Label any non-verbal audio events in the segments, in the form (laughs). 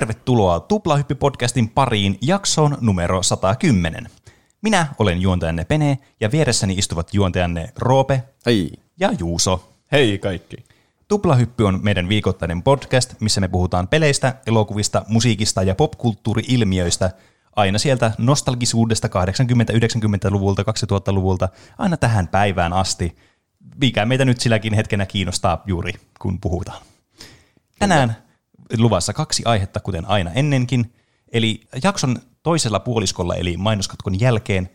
Tervetuloa Tuplahyppi-podcastin pariin jaksoon numero 110. Minä olen juontajanne Pene ja vieressäni istuvat juontajanne Roope Hei. ja Juuso. Hei kaikki. Tuplahyppy on meidän viikoittainen podcast, missä me puhutaan peleistä, elokuvista, musiikista ja popkulttuuri-ilmiöistä aina sieltä nostalgisuudesta 80-90-luvulta, 2000-luvulta aina tähän päivään asti, mikä meitä nyt silläkin hetkenä kiinnostaa juuri, kun puhutaan. Tänään luvassa kaksi aihetta, kuten aina ennenkin. Eli jakson toisella puoliskolla, eli mainoskatkon jälkeen,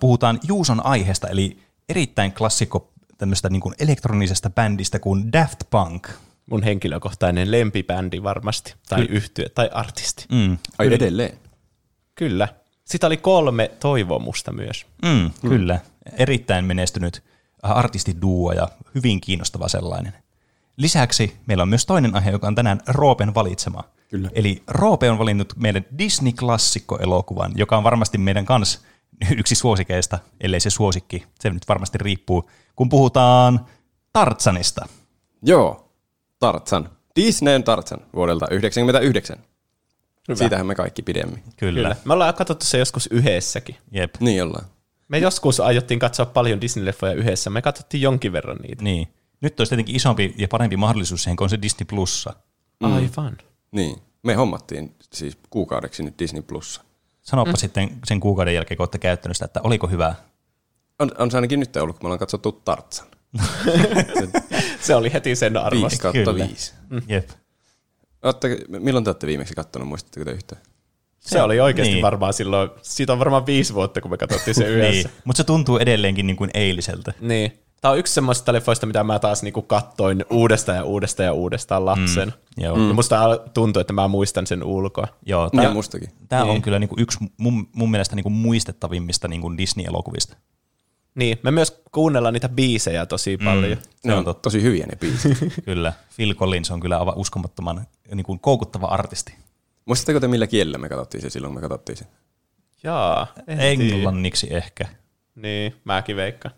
puhutaan Juuson aiheesta, eli erittäin klassikko tämmöistä niin kuin elektronisesta bändistä kuin Daft Punk. Mun henkilökohtainen lempibändi varmasti, tai yhtye, tai artisti. Mm, Ai edelleen. Kyllä. Sitä oli kolme toivomusta myös. mm, kyllä, erittäin menestynyt artistiduo ja hyvin kiinnostava sellainen. Lisäksi meillä on myös toinen aihe, joka on tänään Roopen valitsema. Kyllä. Eli Roope on valinnut meidän Disney-klassikkoelokuvan, joka on varmasti meidän kans yksi suosikeista, ellei se suosikki. Se nyt varmasti riippuu, kun puhutaan Tartsanista. Joo. Tarzan. Disneyn Tarzan vuodelta 1999. Hyvä. Siitähän me kaikki pidemmin. Kyllä. Kyllä. Me ollaan katsottu se joskus yhdessäkin. Jep. Niin ollaan. Me joskus aiottiin katsoa paljon Disney-leffoja yhdessä. Me katsottiin jonkin verran niitä. Niin. Nyt olisi tietenkin isompi ja parempi mahdollisuus siihen, kun on se Disney Plussa. Mm. Aivan. Niin. Me hommattiin siis kuukaudeksi nyt Disney Plussa. Sanoppa mm. sitten sen kuukauden jälkeen, kun olette käyttänyt sitä, että oliko hyvä. On, on se ainakin nyt ollut, kun me ollaan katsottu Tarzan. (laughs) Se oli heti sen 5 arvosta. kautta Kyllä. 5. Jep. Ootte, milloin te olette viimeksi kattonut, muistatteko te yhtään? Se oli oikeasti Niin. varmaan silloin, siitä on varmaan viisi vuotta, kun me katsottiin se (laughs) yhdessä. Niin. Mutta se tuntuu edelleenkin niin kuin eiliseltä. niin. Tämä on yksi semmoista leffoista, mitä mä taas niinku kattoin uudestaan ja uudestaan ja uudestaan lapsen. Mm. Joo. Ja musta tuntuu, että mä muistan sen ulkoa. Joo, Tämä tämä, mustakin. tämä Niin. on kyllä niin kuin yksi mun, mun mielestä niin kuin muistettavimmista niin kuin Disney-elokuvista. Niin, me myös kuunnellaan niitä biisejä tosi paljon. Ne on totta. tosi hyviä ne biisit. (laughs) Kyllä. Phil Collins on kyllä aivan uskomattoman niin kuin koukuttava artisti. Muistatteko te millä kielellä me katsottiin se silloin, kun me katsottiin se? Jaa, en tiedä. Englanniksi ehkä. Niin, mäkin veikka.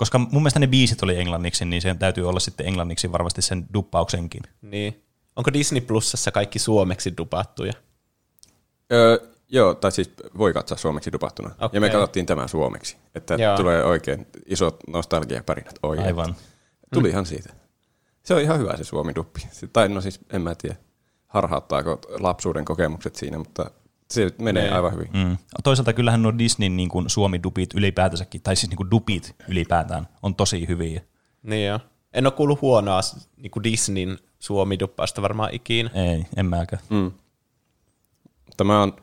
Koska mun mielestä ne biisit oli englanniksi, niin sen täytyy olla sitten englanniksi varmasti sen duppauksenkin. Niin. Onko Disney Plusassa kaikki suomeksi dupattuja? Öö, joo, tai siis voi katsoa suomeksi dupattuna. Okay. Ja me katsottiin tämän suomeksi, että Joo. tulee oikein isot nostalgiapärinät. Oi, Aivan. Tulihan siitä. Se on ihan hyvä se suomi-duppi. Se- Tai no siis en mä tiedä, harhauttaako lapsuuden kokemukset siinä, mutta se menee Niin. aivan hyvin. Mm. Toisaalta kyllähän nuo Disneyn niin kuin suomi-dupit ylipäätänsäkin, tai siis niin kuin dupit ylipäätään, on tosi hyviä. Niin joo. En ole kuullut huonoa niin Disneyn suomi-duppausta varmaan ikinä. Ei, en mäkään. Mm. Mutta mä oon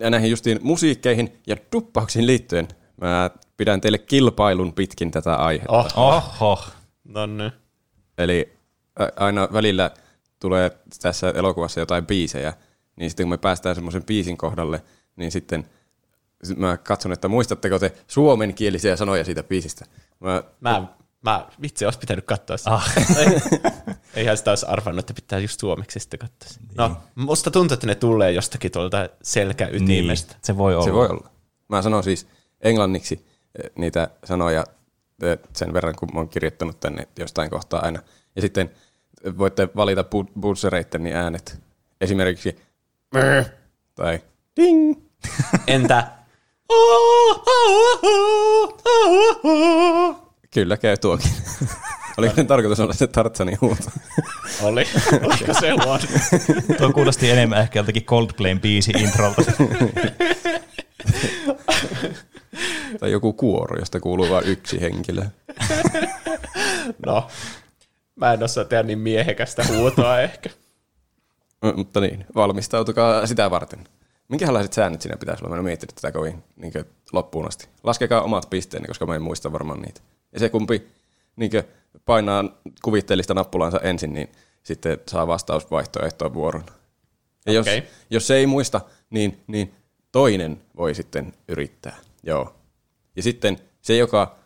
ja näihin justiin musiikkeihin ja duppauksiin liittyen, mä pidän teille kilpailun pitkin tätä aihetta. Oh, Oho. no niin. Eli aina välillä tulee tässä elokuvassa jotain biisejä, niin sitten kun me päästään semmoisen biisin kohdalle, niin sitten sit mä katson, että muistatteko te suomenkielisiä sanoja siitä biisistä. Mä, Mä, mä vitsi, olisi pitänyt katsoa sitä. Ah. (laughs) Eihän sitä olisi arvannut, että pitää just suomeksi sitten katsoa. No, musta tuntuu, että ne tulee jostakin tuolta selkäytimestä. Niin, se voi olla. se voi olla. Mä sanon siis englanniksi eh, niitä sanoja eh, sen verran, kun mä oon kirjoittanut tänne jostain kohtaa aina. Ja sitten voitte valita bu- buzzereitteni äänet. Esimerkiksi "Mää" tai ding. (laughs) Entä? Kyllä käy tuokin. (laughs) Oliko ne tarkoitus olla se Tartsanin huuto? Oli. Oliko se huono? Tuo kuulosti enemmän ehkä joltakin Coldplayn biisi introlta. tai joku kuoro, josta kuuluu vain yksi henkilö. No, mä en osaa tehdä niin miehekästä huutoa ehkä. M- mutta niin, valmistautukaa sitä varten. Minkälaiset säännöt siinä pitäisi olla? Mä en miettinyt tätä kovin niin loppuun asti. Laskekaa omat pisteeni, koska mä en muista varmaan niitä. Ja se kumpi niin painaa kuvitteellista nappulansa ensin, niin sitten saa vastausvaihtoehtoa vuoron. Ja jos, Okei. jos se ei muista, niin, niin toinen voi sitten yrittää. Joo. Ja sitten se, joka,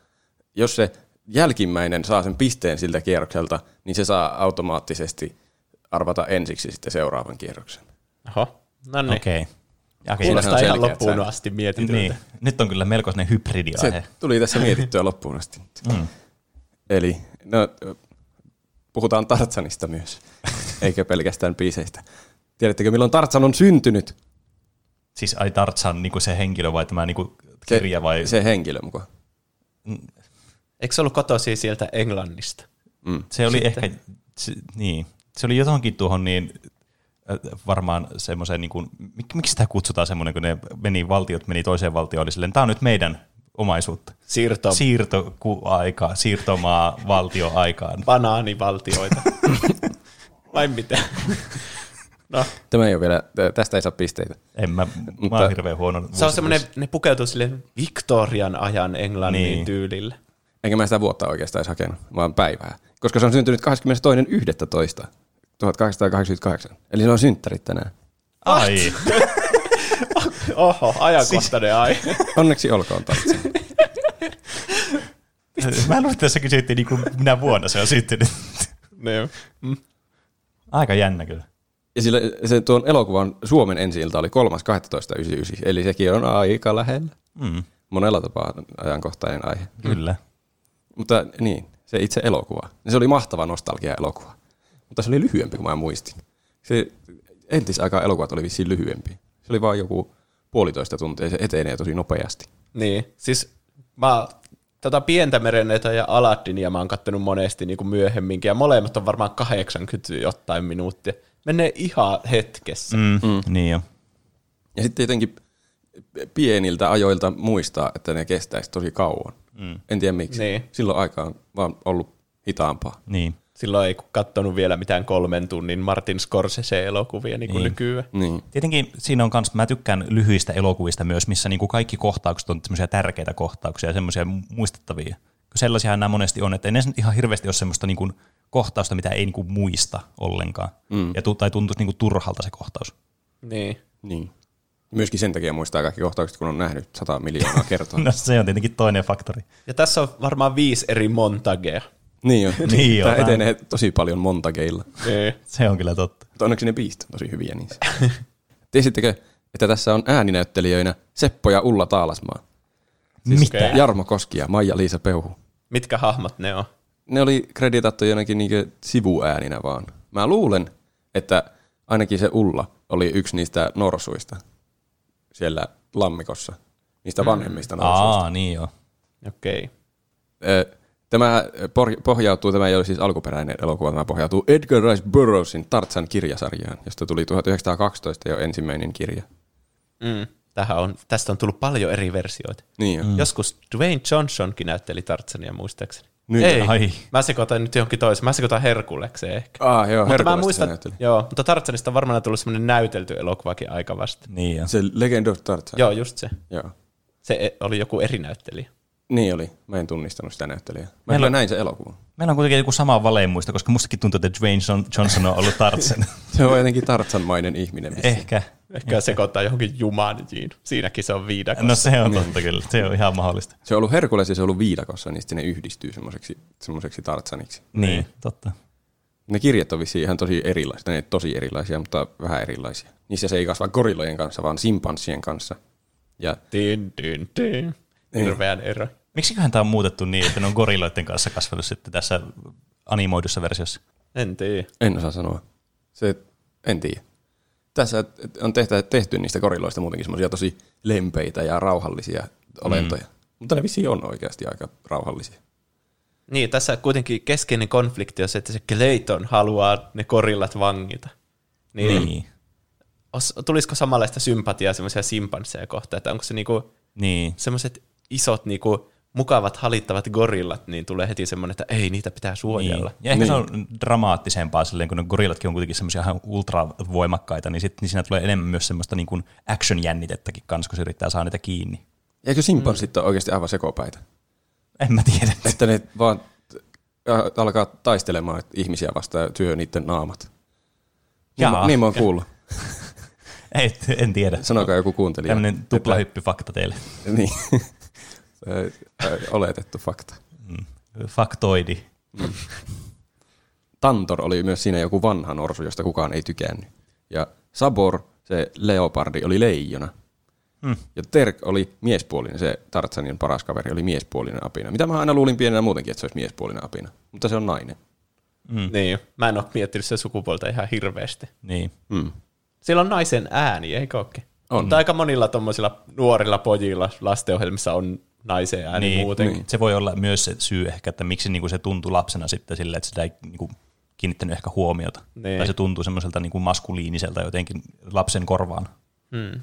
jos se jälkimmäinen saa sen pisteen siltä kierrokselta, niin se saa automaattisesti arvata ensiksi sitten seuraavan kierroksen. Oho, no niin. Okei. Okay. Kuulostaa on ihan loppuun säännöt. asti mietityltä. Niin. Nyt on kyllä melkoinen hybridiaihe. Se tuli tässä mietittyä (laughs) loppuun asti. Mm. Eli no, puhutaan Tartsanista myös, (laughs) eikä pelkästään biiseistä. Tiedättekö, milloin Tartsan on syntynyt? Siis ai Tartsan niin se henkilö vai tämä niin kirja vai? Se henkilö mukaan. Eikö se ollut kotoisin sieltä Englannista? Se oli Sitten. ehkä, se, niin, se oli johonkin tuohon niin, äh, varmaan semmoiseen, niin kuin, mik, miksi sitä kutsutaan semmoinen, kun ne meni, valtiot meni toiseen valtioon, oli silleen, tämä on nyt meidän omaisuutta. Siirto Siirtoaika, siirtomaa valtioaikaan. (laughs) banaanivaltioita. (laughs) Vai mitä? No, Tämä ei ole vielä, tästä ei saa pisteitä. En mä, mä oon hirveän huono. se on semmoinen, ne pukeutuu sille Victorian ajan Englannin niin. tyylille. Enkä mä sitä vuotta oikeastaan edes hakenut, vaan päivää. Koska se on syntynyt 22.11. 1888. Eli se on synttärit tänään. Ai, (laughs) Oho, ajankohtainen aihe. Onneksi olkoon Tartsan. (laughs) mä luulen, että tässä kysyttiin niin kuin minä vuonna se on syntynyt. niin. Mm. Aika jännä kyllä. Ja sillä, se tuon elokuvan Suomen ensi ilta oli 3.12.99, eli sekin on aika lähellä. Mm, Monella tapaa ajankohtainen aihe. kyllä. Mutta niin, se itse elokuva. Se oli mahtava nostalgia-elokuva. Mutta se oli lyhyempi kuin mä muistin. Se entisaikaan elokuvat oli vissiin lyhyempi. Se oli vain joku puolitoista tuntia ja se etenee tosi nopeasti. Niin, siis mä tota pientä merenneitä ja Aladdinia mä oon kattonut monesti niin kuin myöhemminkin, ja molemmat on varmaan 80 jotain minuuttia. Menee ihan hetkessä. Mm, mm. Niin jo. Ja sitten jotenkin pieniltä ajoilta muistaa, että ne kestäisi tosi kauan. Mm. En tiedä miksi. Niin. Silloin aika on vaan ollut hitaampaa. Niin. Silloin ei katsonut vielä mitään kolmen tunnin Martin Scorsese-elokuvia niin kuin Niin. nykyään. Niin. Tietenkin siinä on kans, mä tykkään lyhyistä elokuvista myös, missä niinku kaikki kohtaukset on semmoisia tärkeitä kohtauksia ja semmoisia muistettavia. Kun Sellaisiahan nämä monesti on, että ei nyt ihan hirveästi ole semmoista niinku kohtausta, mitä ei niinku muista ollenkaan. Mm. Ja tu- tai tuntuisi niinku turhalta se kohtaus. Niin. niin. Myöskin sen takia muistaa kaikki kohtaukset, kun on nähnyt 100 miljoonaa kertaa. (laughs) No se on tietenkin toinen faktori. Ja tässä on varmaan viisi eri montagea. niin on. (laughs) Niin on, Tämä vähän. etenee tosi paljon montageilla. Niin. Se on kyllä totta. Mutta onneksi ne biisit on tosi hyviä niissä. (laughs) Tiesittekö, että tässä on ääninäyttelijöinä Seppo ja Ulla Taalasmaa, Mitä? okei. Jarmo Koski ja Maija-Liisa Peuhu. Mitkä hahmot ne on? Ne oli kreditattu jonakin niinku sivuääninä vaan. Mä luulen, että ainakin se Ulla oli yksi niistä norsuista siellä lammikossa. Niistä vanhemmista norsuista. Aa, niin joo. Okei. Ö, Tämä pohjautuu, tämä ei ole siis alkuperäinen elokuva, tämä pohjautuu Edgar Rice Burroughsin Tartsan kirjasarjaan, josta tuli 1912 jo ensimmäinen kirja. Mm. Tähän on, tästä on tullut paljon eri versioita. Niin mm. Joskus Dwayne Johnsonkin näytteli Tarzania muistaakseni. Nyt. Ei, Ai. mä sekoitan nyt johonkin toiseen. Mä sekoitan Herkulekseen ehkä. Ah, joo, mutta mä muistan, joo, mutta Tarzanista on varmaan tullut semmoinen näytelty elokuvakin aika vasta. Niin. Se Legend of Tarzan. Joo, just se. Joo. Se e- oli joku eri näyttelijä. Niin oli. Mä en tunnistanut sitä näyttelijää. Mä Meillä näin se elokuva. Meillä on kuitenkin joku sama valemuista, koska mustakin tuntuu, että Dwayne John- Johnson on ollut Tarzan. (laughs) Se on jotenkin Tarzan-mainen ihminen. vissiin. Ehkä. Ehkä sekoittaa johonkin Jumanjiin. Siinäkin se on viidakossa. No se on totta kyllä. Se on ihan mahdollista. Se on ollut Herkules ja se on ollut viidakossa, niin sitten ne yhdistyy semmoiseksi, semmoiseksi Tarzaniksi. Niin, totta. Ne kirjat on vissiin ihan tosi erilaisia, ne tosi erilaisia, mutta vähän erilaisia. Niissä se ei kasva gorillojen kanssa, vaan simpanssien kanssa. Ja Tin, tin, tin. Hirveän ero. Miksiköhän tämä on muutettu niin, että ne on gorilloiden kanssa kasvanut sitten tässä animoidussa versiossa? En tiedä. en osaa sanoa. Se, en tiedä. Tässä on tehty, tehty niistä gorilloista muutenkin semmoisia tosi lempeitä ja rauhallisia olentoja. Mm. Mutta ne vissiin on oikeasti aika rauhallisia. Niin, tässä kuitenkin keskeinen konflikti on se, että se Clayton haluaa ne korillat vangita. Niin, Niin. Os, tulisiko samanlaista sympatiaa semmoisia simpansseja kohtaan, että onko se niinku Niin. semmoiset isot niinku mukavat halittavat gorillat, niin tulee heti semmoinen, että ei, niitä pitää suojella. Niin. Ja ehkä niin. se on dramaattisempaa silleen, kun ne gorillatkin on kuitenkin semmoisia ihan ultravoimakkaita, niin, sit, niin siinä tulee enemmän myös semmoista niin kuin action-jännitettäkin kanssa, kun se yrittää saada niitä kiinni. Eikö simpanssit mm. ole oikeasti aivan sekopäitä? En mä tiedä. Että ne vaan äh, alkaa taistelemaan ihmisiä vastaan ja työ niiden naamat. Niin, Jaa. niin mä oon kuullut. (laughs) Ei, en tiedä. Sanokaa joku kuuntelija. Tämmöinen tuplahyppyfakta teille. Niin. Oletettu fakta. Faktoidi. Tantor oli myös siinä joku vanha norsu, josta kukaan ei tykännyt. Ja Sabor, se leopardi, oli leijona. Hmm. Ja Terk oli miespuolinen, se Tartsanin paras kaveri oli miespuolinen apina. Mitä mä aina luulin pienenä muutenkin, että se olisi miespuolinen apina. Mutta se on nainen. Mm. Niin, mä en ole miettinyt sen sukupuolta ihan hirveästi. Niin. Mm. Siellä on naisen ääni, eikö ookin? On. Mutta aika monilla tuommoisilla nuorilla pojilla lastenohjelmissa on naisen ääni Niin, muutenkin. niin. Se voi olla myös se syy ehkä, että miksi niinku se tuntui lapsena sitten silleen, että sitä ei niinku kiinnittänyt ehkä huomiota. Niin. Tai se tuntuu semmoiselta niinku maskuliiniselta jotenkin lapsen korvaan. Hmm.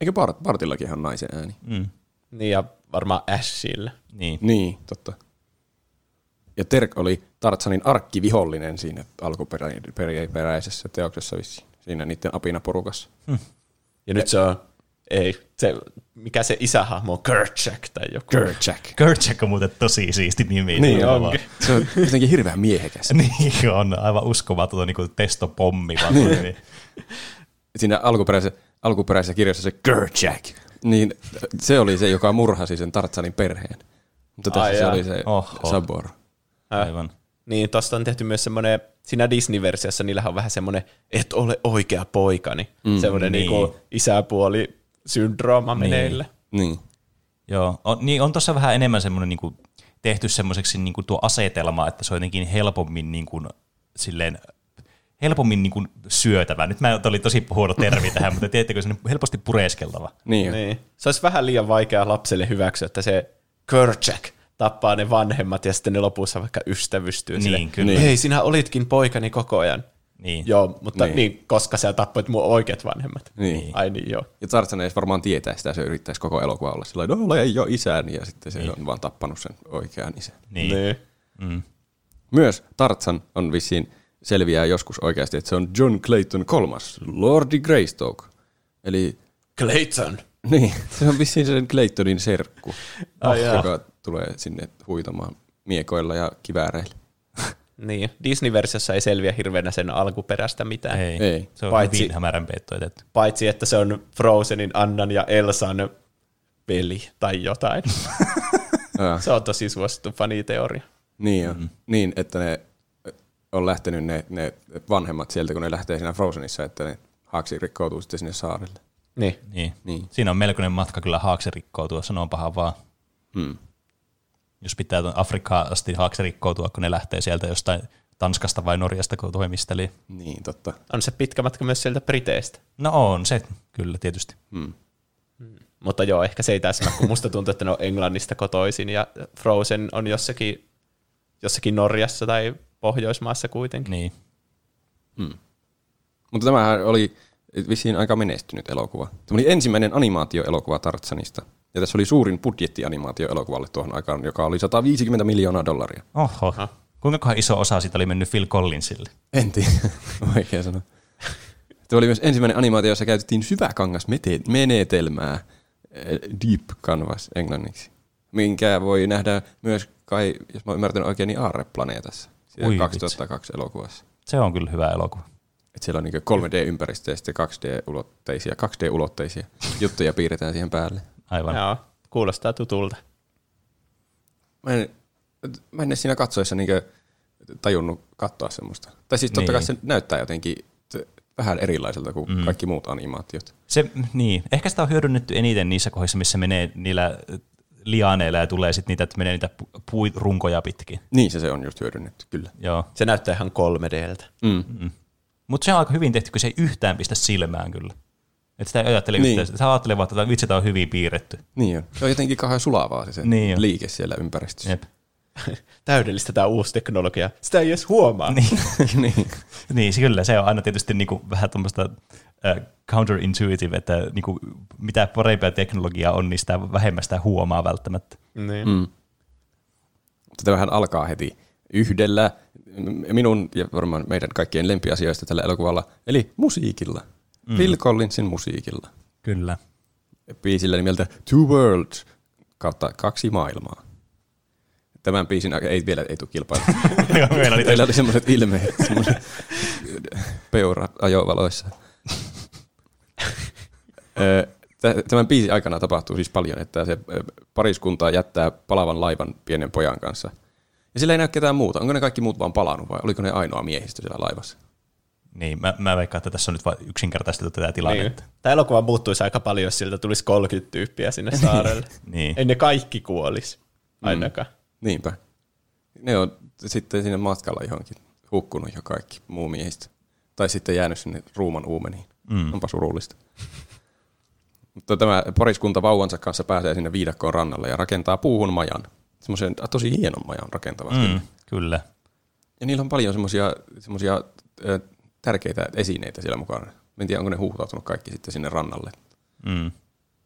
Eikö Bart, Bartillakin on naisen ääni? Mm. Niin ja varmaan Ashilla. Niin. Niin, totta. Ja Terk oli Tartsanin arkkivihollinen siinä alkuperäisessä teoksessa vissiin. Siinä niiden apinaporukassa. Ja nyt se on, ei, se, mikä se isähahmo on, Kerchak tai joku. Kerchak. Kerchak on muuten tosi siisti nimi. Niin Tavallaan. onkin. Se on jotenkin hirveän miehekäs. (laughs) Niin on, aivan uskomaton niin kuin testopommi. Vaan niin. Siinä alkuperäisessä, alkuperäisessä kirjassa se Kerchak, niin se oli se, joka murhasi sen Tartsanin perheen. Mutta tässä Ai se jaa. oli se Oho. Sabor. Aivan. Niin, tosta on tehty myös semmoinen, siinä Disney-versiossa niillähän on vähän semmoinen, et ole oikea poikani. Mm, semmoinen niin. niin. niinku isäpuoli syndrooma meneillä. Niin. Joo, on, niin on tuossa vähän enemmän semmoinen niin kuin, tehty semmoiseksi niin kuin tuo asetelma, että se on jotenkin helpommin niin kuin, silleen, helpommin niin kuin syötävä. Nyt mä oli tosi huono termi (laughs) tähän, mutta tiedättekö, se on helposti pureskeltava. Niin. niin. Niin. Se olisi vähän liian vaikea lapselle hyväksyä, että se Kerchak tappaa ne vanhemmat ja sitten ne lopussa vaikka ystävystyy. Niin, sille, kyllä. Hei, sinä olitkin poikani koko ajan. Niin. Joo, mutta Niin. niin. koska sä tappoit mun oikeat vanhemmat. Niin. Ai niin, joo. Ja Tarzan ei varmaan tietää sitä, se yrittäisi koko elokuva olla sillä no ei ole isäni, ja sitten se Niin. on vaan tappanut sen oikean isän. Niin. niin. Mm. Myös Tarzan on vissiin selviää joskus oikeasti, että se on John Clayton kolmas, Lordi Greystoke. Eli Clayton. niin, se on vissiin sen Claytonin serkku, jaa. joka tulee sinne huitamaan miekoilla ja kivääreillä. Niin, Disney-versiossa ei selviä hirveänä sen alkuperäistä mitään. Ei. Ei. Se on Paitsi- hyvin hämärän peittoitettu. Paitsi, että se on Frozenin Annan ja Elsan peli tai jotain. (laughs) Se on tosi suosittu faniteoria. niin, on. niin, että ne on lähtenyt ne, ne vanhemmat sieltä, kun ne lähtee siinä Frozenissa, että ne haaksi rikkoutuu sitten sinne saarelle. Niin. Niin. Niin. Siinä on melkoinen matka kyllä haakse rikkoutua, sanon paha vaan. Hmm. Jos pitää tuon Afrikkaan asti haakse rikkoutua, kun ne lähtee sieltä jostain Tanskasta vai Norjasta, kun toimisteli. Niin, totta. On se pitkä matka myös sieltä Briteistä. No on se, kyllä tietysti. Hmm. Mutta joo, ehkä se ei täsmää, kun musta tuntuu, että ne on Englannista kotoisin ja Frozen on jossakin, jossakin Norjassa tai Pohjoismaassa kuitenkin. Niin. Mutta tämähän oli vissiin aika menestynyt elokuva. Tämä oli ensimmäinen animaatioelokuva Tarzanista. Ja tässä oli suurin budjetti animaatioelokuvalle tuohon aikaan, joka oli 150 miljoonaa dollaria. Oho. Aha. Kuinka iso osa siitä oli mennyt Phil Collinsille? En tiedä, (laughs) vaikea sanoa. Tämä oli myös ensimmäinen animaatio, jossa käytettiin syväkangas mete- menetelmää, eh, deep canvas englanniksi, minkä voi nähdä myös kai, jos mä ymmärtänyt oikein, niin Aarre-planeetassa, siellä Ui, 2002 elokuvassa. Se on kyllä hyvä elokuva. Et siellä on niin 3D-ympäristö ja sitten 2D-ulotteisia, 2D-ulotteisia juttuja piirretään siihen päälle. Aivan. Joo, kuulostaa tutulta. Mä en, mä en siinä katsoessa niin tajunnut katsoa semmoista. Tai siis totta Niin. kai se näyttää jotenkin vähän erilaiselta kuin mm. kaikki muut animaatiot. Se, niin. Ehkä sitä on hyödynnetty eniten niissä kohdissa, missä menee niillä lianeilla ja tulee sitten niitä, että menee niitä pu- puirunkoja pitkin. Niin se, se on just hyödynnetty, kyllä. Joo. Se näyttää ihan 3Dltä. Mm. Mutta se on aika hyvin tehty, kun se ei yhtään pistä silmään kyllä. Että sitä ei ajattele Niin. yhtään. Sitä ajattelee vaan, että vitsi, tämä on hyvin piirretty. Niin on. Se on jotenkin kauhean sulavaa se, se Niin on. liike siellä ympäristössä. Jep. (laughs) Täydellistä tämä uusi teknologia. Sitä ei edes huomaa. Niin. (laughs) niin. niin, se kyllä. Se on aina tietysti niinku vähän tuommoista äh, counterintuitive, että niinku, mitä parempaa teknologiaa on, niin sitä vähemmän sitä huomaa välttämättä. Niin. Mm. Tämähän alkaa heti yhdellä minun ja varmaan meidän kaikkien lempiasioista tällä elokuvalla, eli musiikilla. Mm. Phil Collinsin musiikilla. Kyllä. Biisillä nimeltä Two Worlds kautta kaksi maailmaa. Tämän biisin ei vielä ei tule kilpailu. (laughs) Meillä oli Teillä oli semmoiset ilmeet, semmoiset peura ajovaloissa. Tämän biisin aikana tapahtuu siis paljon, että se pariskunta jättää palavan laivan pienen pojan kanssa. Ja sillä ei näy ketään muuta. Onko ne kaikki muut vaan palannut vai oliko ne ainoa miehistö siellä laivassa? Niin, mä, mä veikkaan, että tässä on nyt vain yksinkertaistettu tätä Niin. tilannetta. Tämä elokuva muuttuisi aika paljon, jos siltä tulisi 30 tyyppiä sinne saarelle. (laughs) Niin. Ei ne kaikki kuolisi, ainakaan. Niinpä. Ne on sitten sinne matkalla johonkin hukkunut jo kaikki muu miehistö. Tai sitten jäänyt sinne ruuman uumeniin. Mm. Onpa surullista. (laughs) Mutta tämä pariskunta vauvansa kanssa pääsee sinne viidakkoon rannalle ja rakentaa puuhun majan. Semmoisen tosi hienon majan rakentavat. Mm, kyllä. Ja niillä on paljon semmoisia tärkeitä esineitä siellä mukana. En tiedä, onko ne huuhtautunut kaikki sitten sinne rannalle. Mm.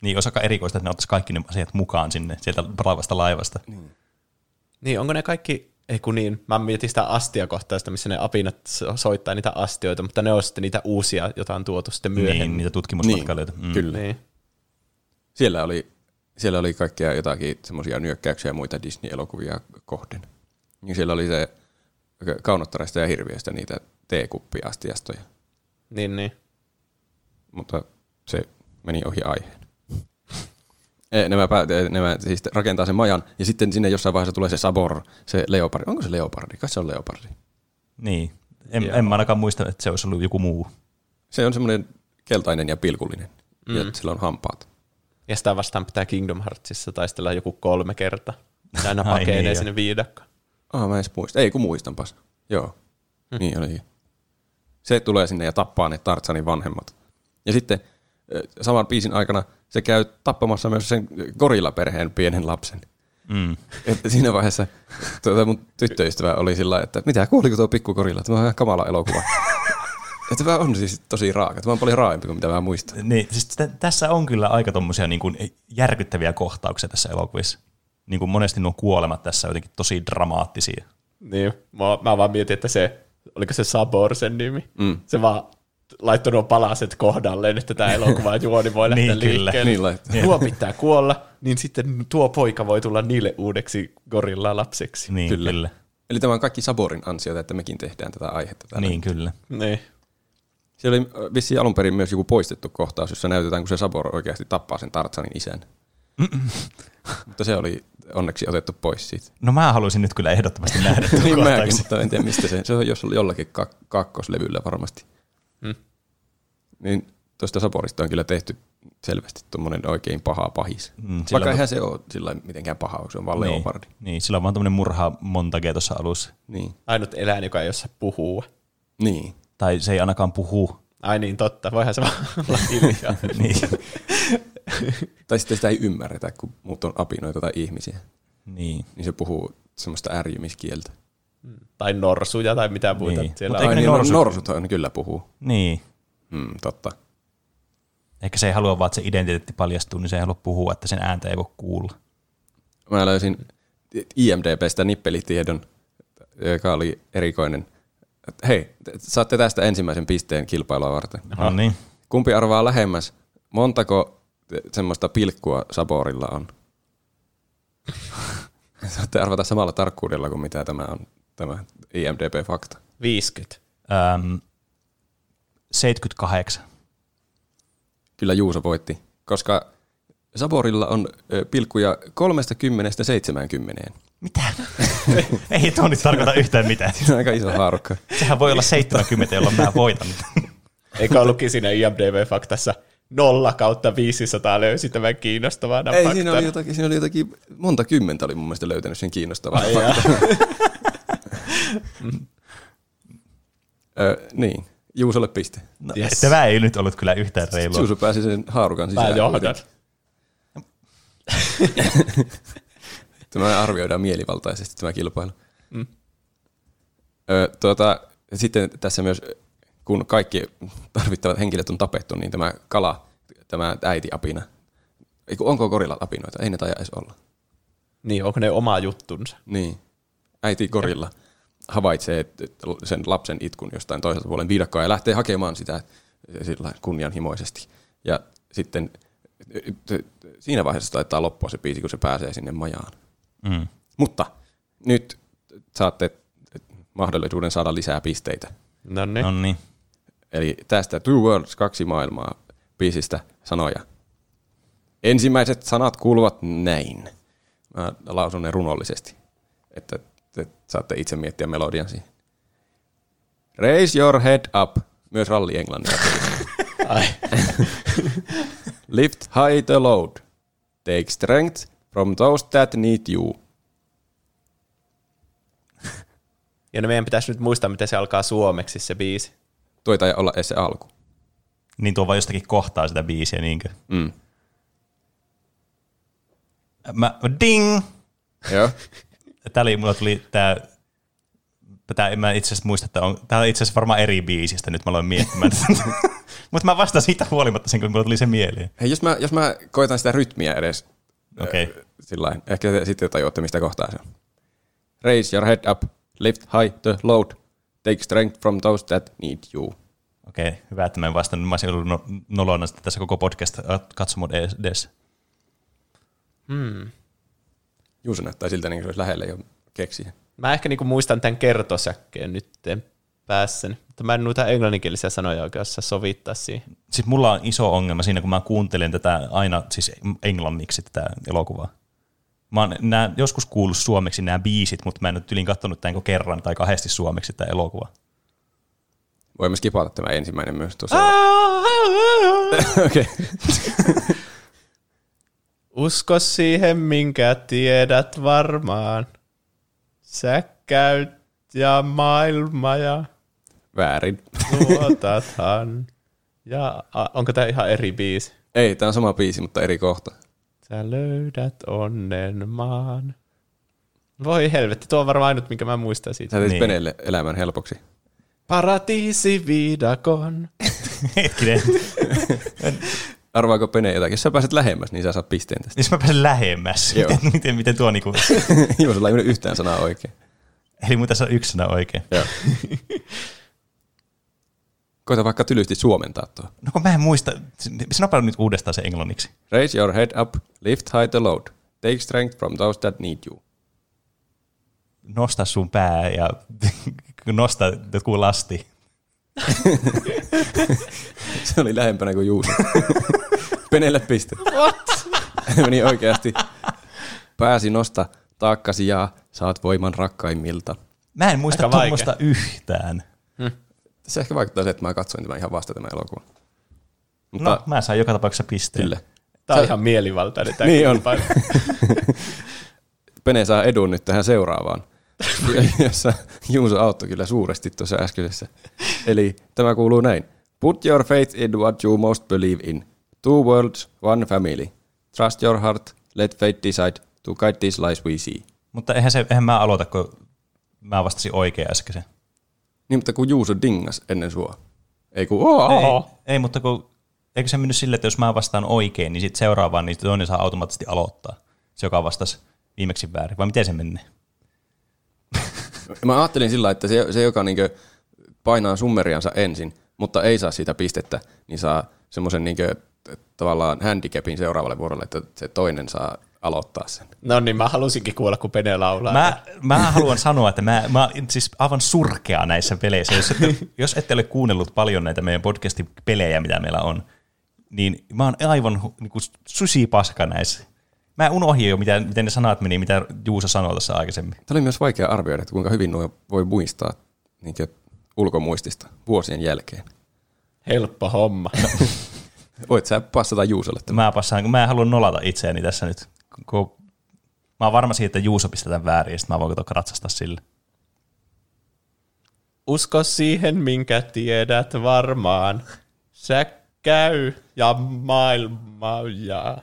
Niin, olisi aika erikoista, että ne ottaisi kaikki ne asiat mukaan sinne sieltä braavasta laivasta. Niin. niin, onko ne kaikki, ei kun niin, mä mietin sitä astiakohtaista, missä ne apinat soittaa niitä astioita, mutta ne on sitten niitä uusia, joita on tuotu sitten myöhemmin. Niin, niitä tutkimusmatkailijoita. Niin, mm. Kyllä. Niin. Siellä oli, siellä oli kaikkia jotakin semmoisia nyökkäyksiä ja muita Disney-elokuvia kohden. Ja siellä oli se kaunottareista ja hirviöistä niitä teekuppiastiastoja. Niin, niin. Mutta se meni ohi aiheen. Nämä, nämä siis rakentaa sen majan, ja sitten sinne jossain vaiheessa tulee se Sabor, se leopardi. Onko se leopardi? Kai se on leopardi. Niin. En, en mä ainakaan muista, että se olisi ollut joku muu. Se on semmoinen keltainen ja pilkullinen, mm. ja sillä on hampaat. Ja sitä vastaan pitää Kingdom Heartsissa taistella joku kolme kertaa. (laughs) Aina pakenee niin, sinne viidakkoon. Ah, mä en muista. Ei, kun muistanpas. Joo. Hmm. Niin oli. Se tulee sinne ja tappaa ne Tartsanin vanhemmat. Ja sitten saman biisin aikana se käy tappamassa myös sen gorillaperheen pienen lapsen. Mm. Että siinä vaiheessa tuota mun tyttöystävä oli sillä että mitä, kuuliko tuo pikku gorilla? Tämä on ihan kamala elokuva. (laughs) että tämä on siis tosi raaka. Tämä on paljon raaempi kuin mitä mä muistan. Niin, siis t- tässä on kyllä aika tommosia niin kuin järkyttäviä kohtauksia tässä elokuvissa. Niin kuin monesti nuo kuolemat tässä on jotenkin tosi dramaattisia. Niin, mä, mä vaan mietin, että se, oliko se Sabor sen nimi? Mm. Se vaan laittoi nuo palaset kohdalleen, että tämä elokuva juoni voi lähteä niin, liikkeelle. Niin, tuo pitää kuolla, niin sitten tuo poika voi tulla niille uudeksi gorilla lapseksi. Niin, kyllä. kyllä. Eli tämä on kaikki Saborin ansiota, että mekin tehdään tätä aihetta. Täällä. Niin, kyllä. Niin. Siellä oli vissiin alun perin myös joku poistettu kohtaus, jossa näytetään, kun se Sabor oikeasti tappaa sen Tartsanin isän. Mutta se oli onneksi otettu pois siitä. No mä haluaisin nyt kyllä ehdottomasti nähdä (laughs) niin mäkin, mutta en tiedä mistä se. Se on jos jollakin kak- kakkoslevyllä varmasti. Hmm. Niin tuosta Saporista on kyllä tehty selvästi tuommoinen oikein paha pahis. Mm, Vaikka eihän se ole sillä mitenkään paha, se on vaan niin, leopardi. Niin, sillä on vaan tämmöinen murha montage tuossa alussa. Niin. Ainut eläin, joka ei osaa puhua. Niin. Tai se ei ainakaan puhu. Ai niin, totta. Voihan se vaan (laughs) olla hiljaa. (laughs) niin. tai sitten sitä ei ymmärretä, kun muut on apinoita tai ihmisiä. Niin. Niin se puhuu semmoista ärjymiskieltä. Mm. Tai norsuja tai mitä muuta niin. siellä Mutta on. Niin, norsut... norsut on kyllä puhuu. Niin. Mm, totta. Ehkä se ei halua vaan, että se identiteetti paljastuu, niin se ei halua puhua, että sen ääntä ei voi kuulla. Mä löysin IMDBstä nippelitiedon, joka oli erikoinen. Hei, saatte tästä ensimmäisen pisteen kilpailua varten. No niin. Kumpi arvaa lähemmäs, montako semmoista pilkkua Saborilla on? (laughs) Saatte arvata samalla tarkkuudella kuin mitä tämä on, tämä IMDB-fakta. 50. Öm, 78. Kyllä Juuso voitti, koska Saborilla on pilkkuja 30 70. Mitä? (laughs) Ei tuo nyt tarkoita yhtään mitään. Siinä on aika iso haarukka. Sehän voi olla 70, jolloin mä voitan. Eikä ollutkin siinä IMDB-faktassa 0 kautta 500 löysi tämän kiinnostavan Ei, siinä oli, jotakin, siinä oli jotakin, monta kymmentä oli mun mielestä löytänyt sen kiinnostavan (laughs) Ö, niin. Juusolle piste. No, yes. Tämä ei nyt ollut kyllä yhtään reilua. Juuso pääsi sen haarukan sisään. Mä johdan. Tämä arvioidaan mielivaltaisesti tämä kilpailu. Mm. Ö, tuota, sitten tässä myös, kun kaikki tarvittavat henkilöt on tapettu, niin tämä kala, tämä äiti-apina, onko gorilla apinoita? Ei ne taida edes olla. Niin, onko ne oma juttunsa? Niin. Äiti gorilla havaitsee sen lapsen itkun jostain toiselta puolen viidakkoa ja lähtee hakemaan sitä sillä kunnianhimoisesti. Ja sitten siinä vaiheessa taitaa loppua se biisi, kun se pääsee sinne majaan. Mm. Mutta nyt saatte mahdollisuuden saada lisää pisteitä. Nonni. Eli tästä Two Worlds, kaksi maailmaa biisistä sanoja. Ensimmäiset sanat kuuluvat näin. Mä lausun ne runollisesti, että te saatte itse miettiä melodian siihen. Raise your head up, myös ralli englannissa. (laughs) Lift high the load. Take strength from those that need you. (laughs) Ja no meidän pitäisi nyt muistaa, miten se alkaa suomeksi se biisi. Tuo ei olla edes se alku. Niin tuo vaan jostakin kohtaa sitä biisiä, niinkö? Mm. Mä, ding! Joo. (laughs) Tää oli, mulla tuli tää, tää en mä itse asiassa muista, että on, tää on itse asiassa varmaan eri biisistä, nyt mä aloin miettimään. (laughs) Mutta mä vastaan siitä huolimatta sen, kun mulla tuli se mieleen. Hei, jos mä, jos mä koitan sitä rytmiä edes. Okay. Sillain. Ehkä te sitten tajuatte, mistä kohtaa se on. Raise your head up, lift high the load, take strength from those that need you. Okei, okay, hyvä, että mä en vastannut. Mä olisin ollut no, nolona tässä koko podcast katsomon edessä. Hmm. Juuso näyttää siltä, niin kuin se olisi lähellä jo keksiä. Mä ehkä niinku muistan tämän kertosäkkeen nyt päässäni, mutta mä en noita englanninkielisiä sanoja oikeassa sovittaa siihen. Siis mulla on iso ongelma siinä, kun mä kuuntelen tätä aina siis englanniksi tätä elokuvaa. Mä oon nää, joskus kuullut suomeksi nämä biisit, mutta mä en nyt yliin katsonut tämän kerran tai kahdesti suomeksi tämä elokuva. Voimme skipata tämä ensimmäinen myös tuossa. (laughs) Okei. Usko siihen, minkä tiedät varmaan. Sä käyt ja maailma ja... Väärin. Luotathan. Ja a, onko tämä ihan eri biisi? Ei, tämä on sama biisi, mutta eri kohta. Sä löydät onnen maan. Voi helvetti, tuo on varmaan ainut, minkä mä muistan siitä. Sä teit niin. Peneelle elämän helpoksi. Paratiisi viidakon. Hetkinen. (laughs) Arvaako Pene jotakin? Jos sä pääset lähemmäs, niin sä saat pisteen tästä. Jos mä pääsen lähemmäs. Joo. (laughs) Miten, miten, miten tuo niinku... (laughs) Joo, sulla ei mennyt yhtään sanaa oikein. Eli mun tässä on yksi sana oikein. Joo. Koita vaikka tylysti suomentaa tuo. No kun mä en muista. Sanoppa nyt uudestaan se englanniksi. Raise your head up, lift high the load. Take strength from those that need you. Nosta sun pää ja (laughs) nosta joku lasti. (laughs) se oli lähempänä kuin Juuso. (laughs) Penelle piste. What? Meni oikeasti. Pääsi nosta taakkasi ja saat voiman rakkaimmilta. Mä en muista tuommoista yhtään. Hmm. Se ehkä vaikuttaa se, että mä katsoin tämän ihan vasta tämän elokuvan. Mutta no, mä sain joka tapauksessa pisteen. Kyllä. Tämä on Sä... ihan mielivaltainen. Tämä niin on. (laughs) Pene saa edun nyt tähän seuraavaan, (laughs) jossa Juuso auttoi kyllä suuresti tuossa äskeisessä. Eli tämä kuuluu näin. Put your faith in what you most believe in. Two worlds, one family. Trust your heart, let fate decide to guide these lies we see. Mutta eihän, se, eihän mä aloita, kun mä vastasin oikein äsken. Niin, mutta kun Juuso dingas ennen sua. Ei kun oo, ei, ei, mutta kun, eikö se mennyt silleen, että jos mä vastaan oikein, niin sitten seuraavaan, niin toinen saa automaattisesti aloittaa. Se, joka vastasi viimeksi väärin. Vai miten se menee? Mä ajattelin sillä, että se, se joka niin painaa summeriansa ensin, mutta ei saa sitä pistettä, niin saa semmoisen niin tavallaan handicapin seuraavalle vuorolle, että se toinen saa aloittaa sen. No niin, mä halusinkin kuulla, kun Pene laulaa. Mä, mä haluan sanoa, että mä, mä siis aivan surkea näissä peleissä. Jos ette, jos ette ole kuunnellut paljon näitä meidän podcastin pelejä, mitä meillä on, niin mä oon aivan niin kuin paska näissä. Mä unohdin jo, miten, miten ne sanat meni, mitä Juuso sanoi tuossa aikaisemmin. Tämä oli myös vaikea arvioida, että kuinka hyvin nuo voi muistaa niin ulkomuistista vuosien jälkeen. Helppo homma. (laughs) Voit sä passata Juusolle tämän? Mä passaan, kun mä en halua nolata itseäni tässä nyt. Kun mä oon varma siitä, että Juuso pistetään väärin, ja sitten mä voin ratsastaa sille. Usko siihen, minkä tiedät varmaan. Sä käy ja maailma ja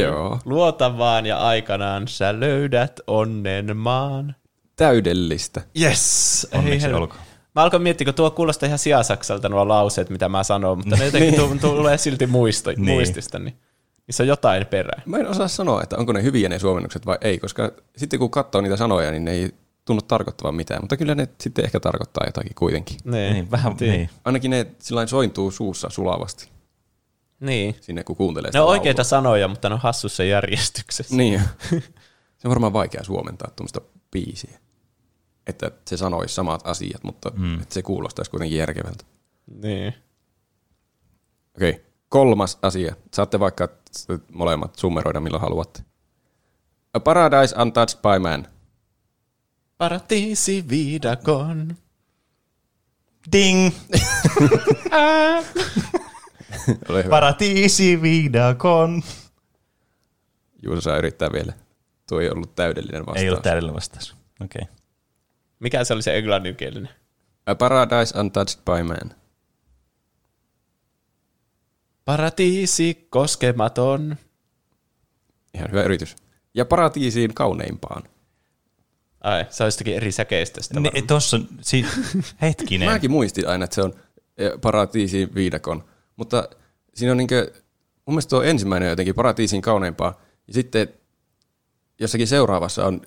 Joo. luota vaan ja aikanaan sä löydät onnen maan. Täydellistä. Yes! Onneksi olkoon. Mä alkoin miettiä, kun tuo kuulostaa ihan sijasaksalta nuo lauseet, mitä mä sanon, mutta ne jotenkin (laughs) niin. tulee silti muisto, niin. muistista, niin niissä on jotain perää. Mä en osaa sanoa, että onko ne hyviä ne suomennukset vai ei, koska sitten kun katsoo niitä sanoja, niin ne ei tunnu tarkoittavan mitään, mutta kyllä ne sitten ehkä tarkoittaa jotakin kuitenkin. Niin, niin vähän niin. Ainakin ne sillä sointuu suussa sulavasti. Niin. Sinne kun kuuntelee Ne on oikeita sanoja, mutta ne on hassussa järjestyksessä. Niin. (laughs) Se on varmaan vaikea suomentaa tuommoista biisiä että se sanoisi samat asiat, mutta mm. että se kuulostaisi kuitenkin järkevältä. Niin. Okei, okay. kolmas asia. Saatte vaikka molemmat summeroida milloin haluatte. A paradise untouched by man. Paratiisi viidakon. Ding! (laughs) Paratiisi viidakon. Juuso saa yrittää vielä. Tuo ei ollut täydellinen vastaus. Ei ollut täydellinen vastaus. Okei. Okay. Mikä se oli se englanninkielinen? A Paradise Untouched by Man. Paratiisi koskematon. Ihan hyvä yritys. Ja paratiisiin kauneimpaan. Ai, se olisi jotenkin eri säkeistä sitä Ne, tossa, si, hetkinen. Mäkin muistin aina, että se on e, paratiisiin viidakon. Mutta siinä on niinkö, mun mielestä tuo ensimmäinen on jotenkin paratiisiin kauneimpaa. Ja sitten jossakin seuraavassa on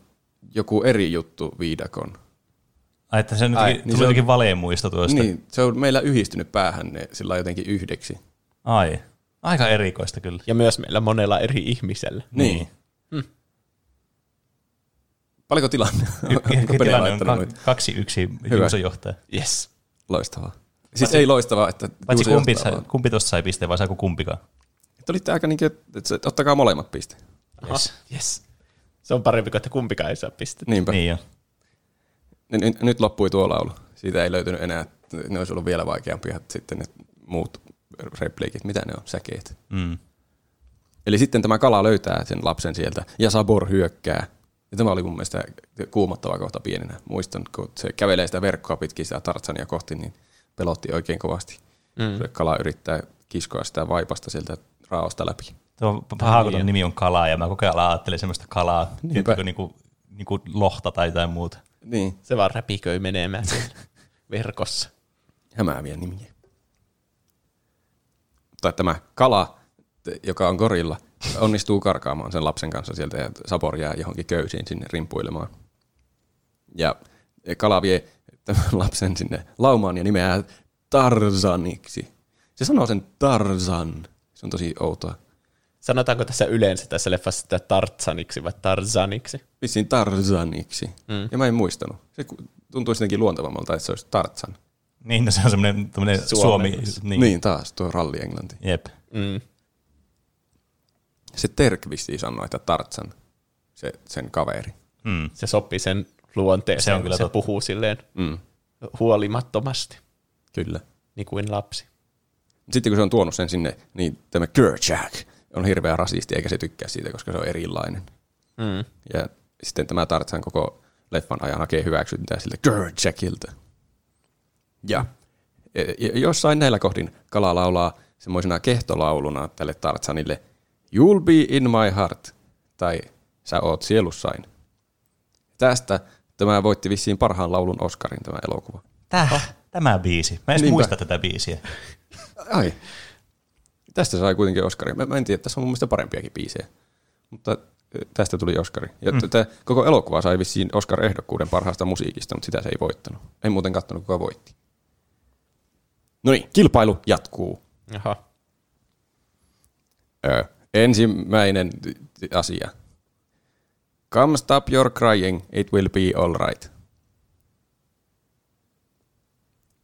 joku eri juttu viidakon. Ai, että se on Ai, niin jotenkin valeemuista tuosta. Niin, se on meillä yhdistynyt päähän ne sillä jotenkin yhdeksi. Ai, aika erikoista kyllä. Ja myös meillä monella eri ihmisellä. Niin. Hmm. Paljonko tilanne? Onko tilanne on ka- kaksi yksi Juuso johtaja. Yes. Loistavaa. Siis Paitsi, ei loistavaa, että Paitsi kumpi, kumpi tuosta sai pisteen vai saako kumpikaan? Että olitte aika niin kuin, että ottakaa molemmat piste. Yes. yes. Se on parempi kuin, että kumpikaan ei saa pistettä. Niinpä. Niin jo. Nyt, nyt loppui tuo laulu. Siitä ei löytynyt enää. Ne olisi ollut vielä vaikeampia sitten ne muut repliikit. Mitä ne on? Säkeet. Mm. Eli sitten tämä kala löytää sen lapsen sieltä ja Sabor hyökkää. Ja tämä oli mun mielestä kuumottava kohta pienenä. Muistan, kun se kävelee sitä verkkoa pitkin sitä Tartsania kohti, niin pelotti oikein kovasti. Mm. Se kala yrittää kiskoa sitä vaipasta sieltä raosta läpi. Tuo paha, kun nimi on kala, ja mä koko ajan ajattelin semmoista kalaa, tiedätkö, niin kuin, niin kuin lohta tai jotain muuta. Niin. Se vaan räpiköi menemään verkossa. Hämääviä nimiä. Tai tämä kala, joka on gorilla, onnistuu karkaamaan sen lapsen kanssa sieltä ja Sabor jää johonkin köysiin sinne rimpuilemaan. Ja kala vie tämän lapsen sinne laumaan ja nimeää Tarzaniksi. Se sanoo sen Tarzan. Se on tosi outoa. Sanotaanko tässä yleensä tässä leffassa sitä Tarzaniksi vai Tarzaniksi? Vissiin Tarzaniksi. Mm. Ja mä en muistanut. Se tuntuu jotenkin luontevammalta, että se olisi Tarzan. Niin, no se on semmoinen Suomi. Niin. niin, taas tuo ralli englanti. Jep. Mm. Se Terk vissiin sanoi, että Tarzan, se, sen kaveri. Mm. Se sopii sen luonteeseen, se, on kyllä se totta. puhuu silleen mm. huolimattomasti. Kyllä. Niin kuin lapsi. Sitten kun se on tuonut sen sinne, niin tämä Kerchak on hirveä rasisti, eikä se tykkää siitä, koska se on erilainen. Mm. Ja sitten tämä Tarzan koko leffan ajan hakee hyväksyntää sille Kerchakilta. Ja jossain näillä kohdin kala laulaa semmoisena kehtolauluna tälle Tarzanille You'll be in my heart, tai sä oot sielussain. Tästä tämä voitti vissiin parhaan laulun Oscarin tämä elokuva. Täh, tämä biisi. Mä en edes muista tätä biisiä. (laughs) Ai. Tästä sai kuitenkin Oscarin. Mä, mä en tiedä, tässä on mun mielestä parempiakin biisejä. Mutta tästä tuli Oscari. Ja mm. tämä koko elokuva sai vissiin Oscar-ehdokkuuden parhaasta musiikista, mutta sitä se ei voittanut. En muuten katsonut, kuka voitti. No niin, kilpailu jatkuu. Jaha. Ö, ensimmäinen asia. Come stop your crying, it will be all right.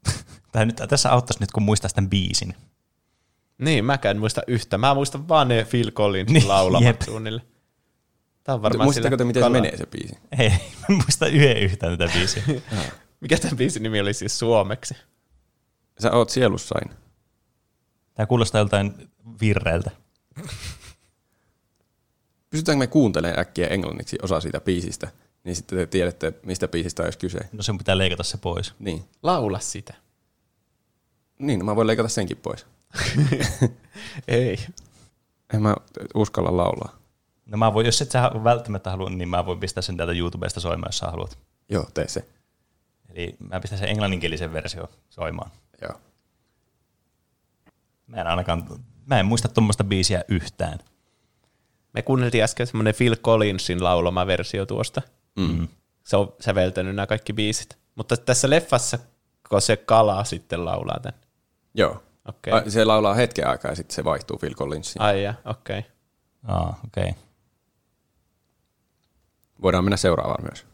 (laughs) Tämä nyt, tässä auttaisi nyt, kun muistaa tämän biisin. Niin, mäkään en muista yhtä. Mä muistan vaan ne Phil Collins niin, laulamat suunnille. Tämä on varmaan Muistatko te, miten kala... se menee se biisi? Ei, (laughs) mä muista yhden yhtään tätä biisiä. (laughs) Mikä tämän biisin nimi oli siis suomeksi? Sä oot sielussain. Tämä kuulostaa joltain virreiltä. Pystytäänkö me kuuntelemaan äkkiä englanniksi osa siitä biisistä? Niin sitten te tiedätte, mistä biisistä olisi kyse. No sen pitää leikata se pois. Niin. Laula sitä. Niin, no mä voin leikata senkin pois. (laughs) Ei. En mä uskalla laulaa. No mä voin, jos et sä välttämättä halua, niin mä voin pistää sen täältä YouTubesta soimaan, jos sä haluat. Joo, tee se. Eli mä pistän sen englanninkielisen versio soimaan. Joo. Mä en ainakaan, mä en muista tuommoista biisiä yhtään. Me kuunneltiin äsken semmoinen Phil Collinsin laulama versio tuosta. Mm. Se on säveltänyt nämä kaikki biisit. Mutta tässä leffassa, kun se kala sitten laulaa tämän. Joo. Okay. Se laulaa hetken aikaa ja sitten se vaihtuu Phil Collinsiin. Ai ja, okei. Okay. Ah, okei. Okay. Voidaan mennä seuraavaan myös.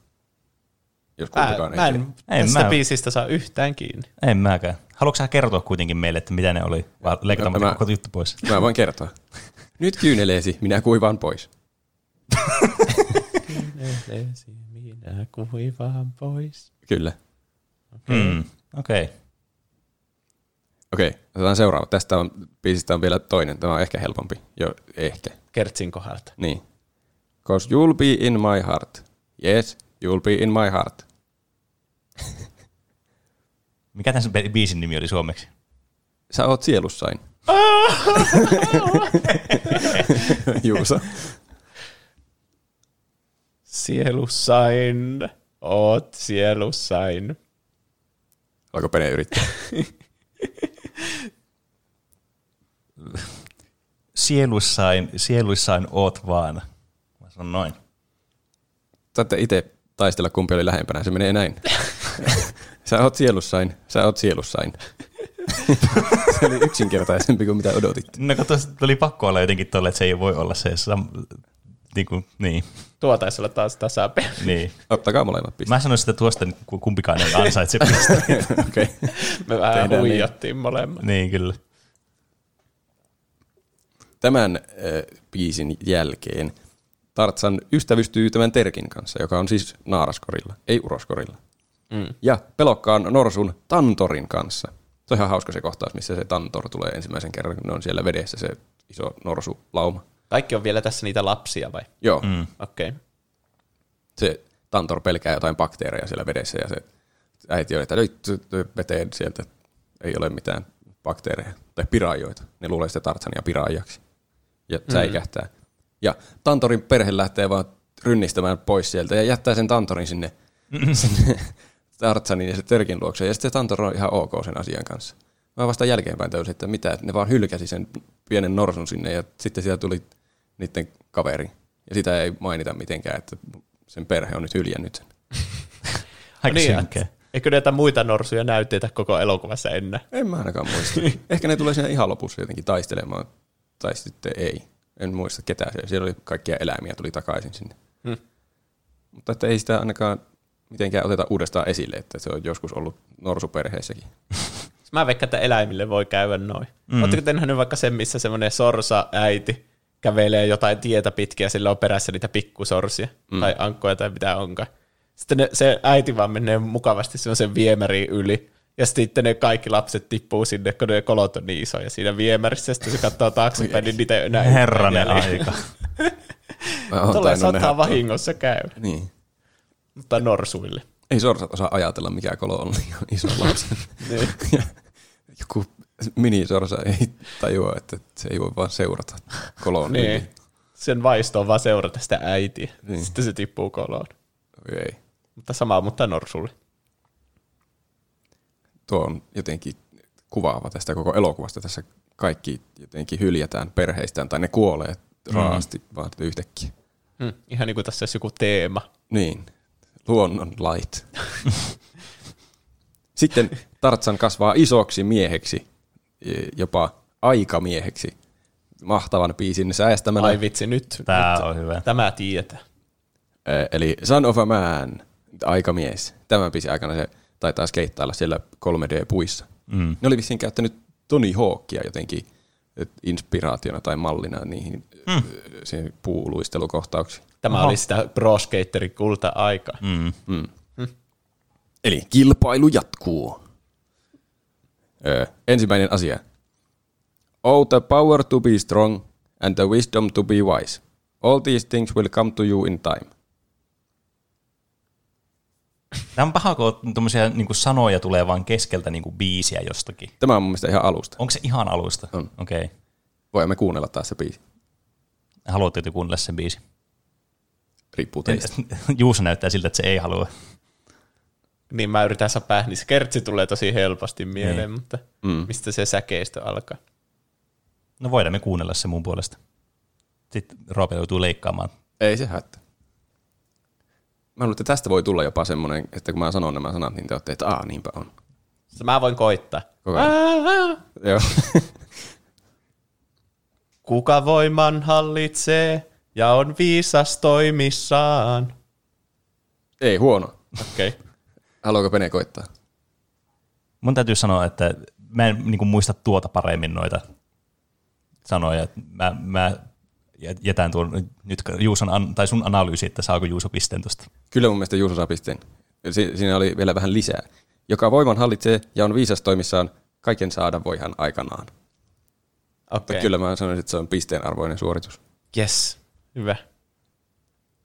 Jos kumpikaan ei. Mä en, en tästä mä... biisistä saa yhtään kiinni. En mäkään. Haluatko sä kertoa kuitenkin meille, että mitä ne oli? Vai leikataan mä, koko juttu pois? Mä voin kertoa. (laughs) Nyt kyyneleesi, minä kuivaan pois. kyyneleesi, minä kuivaan pois. Kyllä. Okei. Okay. Mm, okay. Okei, okay, otetaan seuraava. Tästä on, biisistä on vielä toinen. Tämä on ehkä helpompi. Jo, ehkä. Kertsin kohdalta. Niin. Cause you'll be in my heart. Yes, you'll be in my heart. (laughs) Mikä tämän biisin nimi oli suomeksi? sä oot sielussain. (laughs) Juuso. Sielussain, oot sielussain. Alko Pene yrittää? sielussain, sielussain oot vaan. Mä sanon noin. Saatte itse taistella, kumpi oli lähempänä. Se menee näin. (laughs) sä oot sielussain, sä oot sielussain. (laughs) se oli yksinkertaisempi kuin mitä odotit. No kun tuli pakko olla jotenkin tolle, että se ei voi olla se sam- niin, kuin, niin. Tuo taisi olla taas tasapeli. Niin. Ottakaa molemmat pisteet. Mä sanoisin, että tuosta kumpikaan ei ansaitse pisteet. (laughs) okay. Me vähän Tehdään huijattiin niin. molemmat. Niin, kyllä. Tämän äh, biisin jälkeen Tartsan ystävystyy tämän Terkin kanssa, joka on siis naaraskorilla, ei uroskorilla. Mm. Ja pelokkaan Norsun Tantorin kanssa. Se on ihan hauska se kohtaus, missä se Tantor tulee ensimmäisen kerran, kun ne on siellä vedessä se iso norsu lauma. Kaikki on vielä tässä niitä lapsia vai? Joo. Mm. Okei. Okay. Se Tantor pelkää jotain bakteereja siellä vedessä ja se äiti on, että nyt veteen sieltä ei ole mitään bakteereja tai piraajoita. Ne luulee sitä Tartsania piraajaksi ja mm. Ja Tantorin perhe lähtee vaan rynnistämään pois sieltä ja jättää sen Tantorin sinne, sinne (laughs) Tartsanin ja se Törkin luokse. Ja sitten Tantor on ihan ok sen asian kanssa. Mä vasta jälkeenpäin täysin, että mitä, että ne vaan hylkäsi sen pienen norsun sinne ja sitten siellä tuli niiden kaveri. Ja sitä ei mainita mitenkään, että sen perhe on nyt hyljännyt sen. (laughs) Aika niin, Eikö näitä muita norsuja näytteitä koko elokuvassa ennen? En mä ainakaan muista. (laughs) Ehkä ne tulee siinä ihan lopussa jotenkin taistelemaan, tai sitten ei. En muista ketään siellä. Siellä oli kaikkia eläimiä, tuli takaisin sinne. Hmm. Mutta että ei sitä ainakaan mitenkään oteta uudestaan esille, että se on joskus ollut norsuperheessäkin. (laughs) Mä veikkaan, että eläimille voi käydä noin. Mm. Oletteko te nähnyt vaikka sen, missä semmoinen sorsa äiti kävelee jotain tietä pitkiä, sillä on perässä niitä pikkusorsia mm. tai ankkoja tai mitä onkaan. Sitten ne, se äiti vaan menee mukavasti semmoisen viemäriin yli, ja sitten ne kaikki lapset tippuu sinne, kun ne kolot on niin isoja siinä viemärissä, ja sitten se katsoo taaksepäin, niin niitä ei enää Herranen aika. (laughs) Tuolla saattaa vahingossa käydä. Niin. Mutta norsuille. Ei sorsat osaa ajatella, mikä kolo on liian iso lapsi. (laughs) niin. (laughs) Joku minisorsa ei tajua, että se ei voi vaan seurata koloon. niin. Sen vaisto on vaan seurata sitä äitiä. Niin. Sitten se tippuu koloon. Ei. Mutta sama, mutta norsulle. Tuo on jotenkin kuvaava tästä koko elokuvasta. Tässä kaikki jotenkin hyljätään perheistään tai ne kuolee mm. raasti vaan yhtäkkiä. Hmm. Ihan niin kuin tässä olisi joku teema. Niin, luonnon lait. Sitten Tartsan kasvaa isoksi mieheksi, e, jopa aikamieheksi. Mahtavan biisin säästämänä. Ai vitsi, nyt. Tämä nyt, on hyvä. Tämä tietää. Eli Son of a Man, aikamies. Tämän biisin aikana se taitaa skeittailla siellä 3D-puissa. Mm. Ne oli vissiin käyttänyt Tony Hawkia jotenkin inspiraationa tai mallina niihin mm. siihen puuluistelukohtauksiin. Tämä Aha. oli sitä pro skaterin kulta-aikaa. Mm. Mm. Mm. Eli kilpailu jatkuu. Öö, ensimmäinen asia. Oh, the power to be strong and the wisdom to be wise. All these things will come to you in time. Tämä on paha, kun tuommoisia niin sanoja tulee vaan keskeltä niin kuin biisiä jostakin. Tämä on mun mielestä ihan alusta. Onko se ihan alusta? On. Okei. Okay. Voimme kuunnella taas se biisi. Haluatteko kuunnella sen biisi? Riippuu teistä. (laughs) Juuso näyttää siltä, että se ei halua. Niin mä yritän sapää, niin se kertsi tulee tosi helposti mieleen, niin. mutta mm. mistä se säkeistö alkaa? No voidaan me kuunnella se mun puolesta. Sitten Roope joutuu leikkaamaan. Ei se hättä. Mä luulen, että tästä voi tulla jopa semmoinen, että kun mä sanon nämä sanat, niin te olette, että aah, niinpä on. Mä voin koittaa. Koko ajan. Joo. (laughs) Kuka voiman hallitsee, ja on viisas toimissaan. Ei huono. Okei. Okay. Haluaako Pene koittaa? Mun täytyy sanoa, että mä en niin kuin, muista tuota paremmin noita sanoja. Mä, mä jätän tuon nyt Juuson, tai sun analyysi, että saako Juuso pisteen tuosta. Kyllä mun mielestä Juuso saa pisteen. Si- siinä oli vielä vähän lisää. Joka voiman hallitsee ja on viisas toimissaan, kaiken saada voihan aikanaan. Okay. Kyllä mä sanoisin, että se on pisteen arvoinen suoritus. Yes. Hyvä.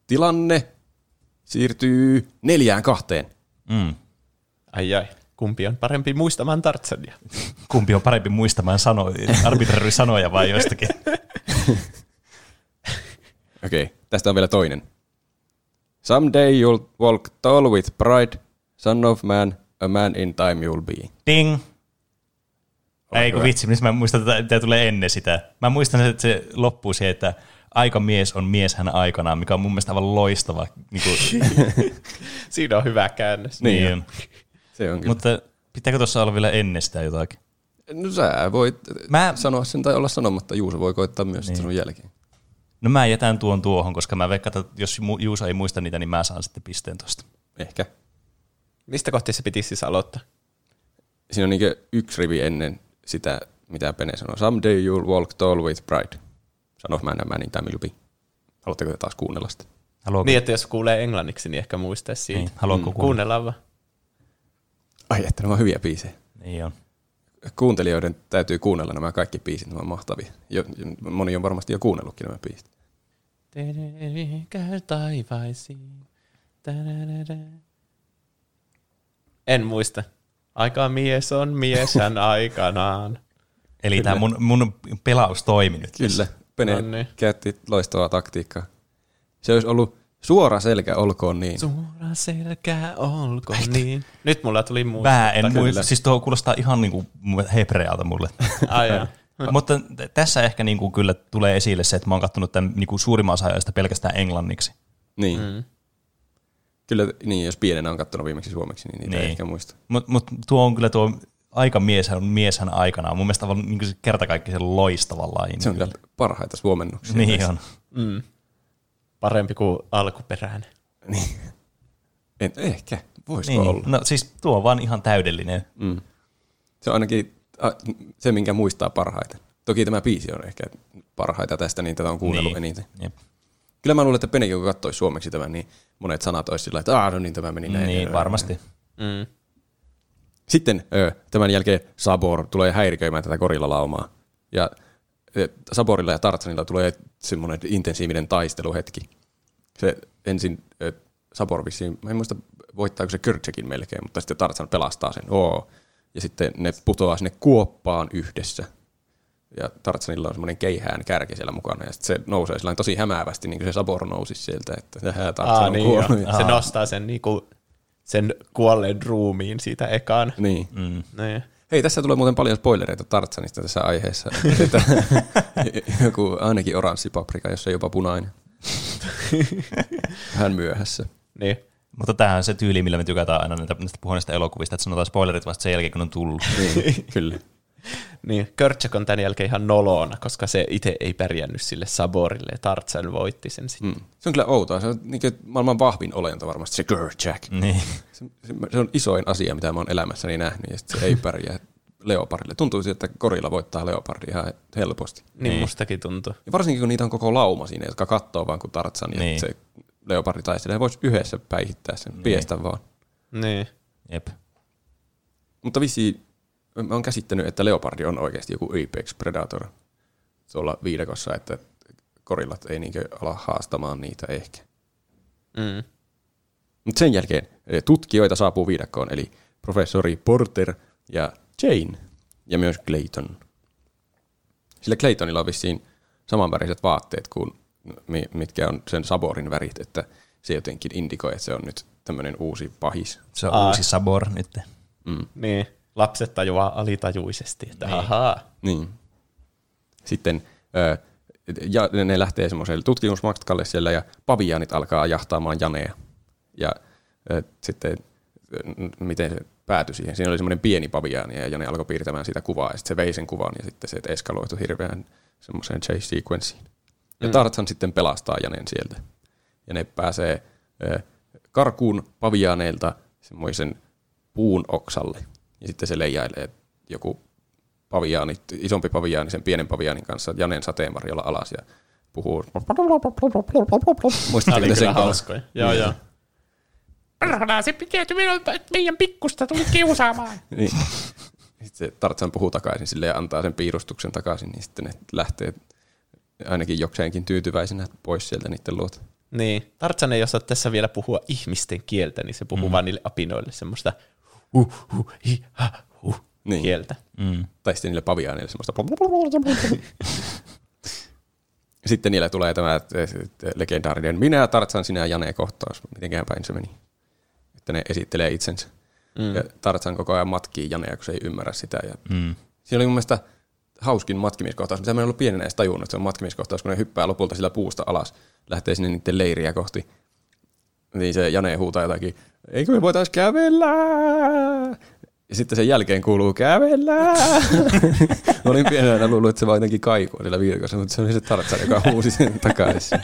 Tilanne siirtyy neljään kahteen. Mm. Ai ai. kumpi on parempi muistamaan Tartsania? (laughs) kumpi on parempi muistamaan sano, sanoja vai jostakin? (laughs) Okei, okay, tästä on vielä toinen. Someday you'll walk tall with pride, son of man, a man in time you'll be. Ding! Ole Ei kun vitsi, missä mä muistan, että tämä tulee ennen sitä. Mä muistan, että se loppuu siihen, että aikamies on mies hän aikanaan, mikä on mun mielestä aivan loistava. Niin kuin... (laughs) Siinä on hyvä käännös. Niin, niin on. Se on kyllä. Mutta pitääkö tuossa olla vielä ennen sitä jotakin? No sä voit mä... sanoa sen tai olla sanomatta. Juuso voi koittaa myös niin. sun jälkeen. No mä jätän tuon tuohon, koska mä veikkaan, että jos Juuso ei muista niitä, niin mä saan sitten pisteen tuosta. Ehkä. Mistä kohti se piti siis aloittaa? Siinä on niin yksi rivi ennen sitä, mitä Pene sanoi. Someday you'll walk tall with pride. Sano mä enemmän niin tämä Haluatteko taas kuunnella sitä? Haluatko? Niin, että jos kuulee englanniksi, niin ehkä muistaisi siitä. Niin, haluatko mm. kuunnella vaan? Ai, että nämä on hyviä biisejä. Niin on. Kuuntelijoiden täytyy kuunnella nämä kaikki biisit, nämä on mahtavia. Jo, moni on varmasti jo kuunnellutkin nämä biisit. Taivaisiin. En muista. Aika mies on mieshän aikanaan. Eli tämä mun, mun pelaus toimi nyt. Kyllä. Pene niin. käytti loistavaa taktiikkaa. Se olisi ollut suora selkä, olkoon niin. Suora selkä, olkoon niin. Nyt mulla tuli muuta. Vähän en muista. Siis tuo kuulostaa ihan niin kuin hebrealta mulle. Ai Mutta tässä ehkä niin kuin kyllä tulee esille se, että mä oon katsonut tämän niin kuin suurimman osa pelkästään englanniksi. Niin. Mm. Kyllä, niin, jos pienenä on katsonut viimeksi suomeksi, niin niitä niin. ei ehkä muista. Mutta mut tuo on kyllä tuo aika mieshän, mieshän aikana. Mun mielestä on niin kerta kaikki loistavalla Se on kyllä parhaita suomennuksia. Niin näissä. on. Mm. Parempi kuin alkuperäinen. Niin. En, ehkä. Voisiko niin. olla? No siis tuo on vaan ihan täydellinen. Mm. Se on ainakin se, minkä muistaa parhaiten. Toki tämä biisi on ehkä parhaita tästä, niin tätä on kuunnellut niin. eniten. Jep. Kyllä mä luulen, että Penekin kun katsoi suomeksi tämän, niin monet sanat olisi sillä että aah, no niin tämä meni näin. Niin, varmasti. Mm. Sitten tämän jälkeen Sabor tulee häiriköimään tätä gorillalaumaa. Ja Saborilla ja Tartsanilla tulee semmoinen intensiivinen taisteluhetki. Se ensin Sabor vissiin, mä en muista voittaako se Kyrtsekin melkein, mutta sitten Tartsan pelastaa sen. Oo. Ja sitten ne putoaa sinne kuoppaan yhdessä. Ja Tartsanilla on semmoinen keihään kärki siellä mukana, ja sitten se nousee sillä tosi hämäävästi, niin kuin se Sabor nousi sieltä, että Tartsan Aa, on niin kuollut. Se nostaa sen niin kuin sen kuolleen ruumiin siitä ekaan. Niin. Mm. niin. Hei, tässä tulee muuten paljon spoilereita Tartsanista tässä aiheessa. että (laughs) joku ainakin oranssi paprika, jos ei jopa punainen. (laughs) Hän myöhässä. Niin. Mutta tämähän on se tyyli, millä me tykätään aina näistä, näistä puhuneista elokuvista, että sanotaan spoilerit vasta sen jälkeen, kun on tullut. niin, kyllä. Niin, Körtsak on tämän jälkeen ihan nolona, koska se itse ei pärjännyt sille Saborille, ja Tartsan voitti sen sitten. Mm. Se on kyllä outoa, se on niin maailman vahvin olento varmasti, se Körtsak. Niin. Se, se, on isoin asia, mitä mä oon elämässäni nähnyt, ja se ei pärjää leopardille. Tuntuu siltä, että korilla voittaa leopardi ihan helposti. Niin, niin. mustakin tuntuu. Ja varsinkin kun niitä on koko lauma siinä, jotka katsoo vaan kuin Tartsan, niin. ja se leopardi taistelee, voisi yhdessä päihittää sen, niin. piestä vaan. Niin. Jep. Mutta vissi mä oon käsittänyt, että leopardi on oikeasti joku apex predator tuolla viidakossa, että korillat ei niinkö ala haastamaan niitä ehkä. Mm. Mutta sen jälkeen tutkijoita saapuu viidakkoon, eli professori Porter ja Jane ja myös Clayton. Sillä Claytonilla on vissiin samanväriset vaatteet kuin mitkä on sen Saborin värit, että se jotenkin indikoi, että se on nyt tämmöinen uusi pahis. Se on Aa. uusi Sabor nyt. Mm. Niin lapset tajuaa alitajuisesti, että niin. ahaa. Niin. Sitten ja ne lähtee semmoiselle tutkimusmatkalle siellä ja paviaanit alkaa jahtaamaan janeja. Ja sitten miten se päätyi siihen. Siinä oli semmoinen pieni paviaani ja Jane alkoi piirtämään sitä kuvaa ja sitten se vei sen kuvan ja sitten se eskaloitui hirveän semmoiseen chase sequenceen. Ja mm. Tarzan sitten pelastaa Janen sieltä. Ja ne pääsee karkuun paviaaneilta semmoisen puun oksalle. Ja sitten se leijailee joku paviaani, isompi paviaani sen pienen paviaanin kanssa Janen sateenvarjolla alas ja puhuu. Muistatko sen hauskoja. Joo, joo. Perhana, se pitää minulta, että meidän pikkusta tuli kiusaamaan. niin. Sitten se Tartsan puhuu takaisin sille ja antaa sen piirustuksen takaisin, niin sitten ne lähtee ainakin jokseenkin tyytyväisenä pois sieltä niiden luota. Niin. Tartsan ei osaa tässä vielä puhua ihmisten kieltä, niin se puhuu mm. vaan niille apinoille semmoista hu, hu, hi, ha, hu niin. kieltä. Mm. Tai sitten niille paviaaneille semmoista (laughs) sitten niillä tulee tämä legendaarinen minä, Tartsan, sinä Jane kohtaus. Mitenkään päin se meni. Että ne esittelee itsensä. Mm. Ja Tartsan koko ajan matkii Janea, kun se ei ymmärrä sitä. Ja mm. Siinä oli mun mielestä hauskin matkimiskohtaus, mitä mä en ollut pienenä edes tajunnut, että se on matkimiskohtaus, kun ne hyppää lopulta sillä puusta alas, lähtee sinne niiden leiriä kohti. Niin se Jane huutaa jotakin, eikö me voitais kävellä? Ja sitten sen jälkeen kuuluu kävellä. (laughs) Olin pienenä luullut, että se vaan jotenkin kaikuu niillä virkossa, mutta se oli se Tarzan, joka huusi sen takaisin.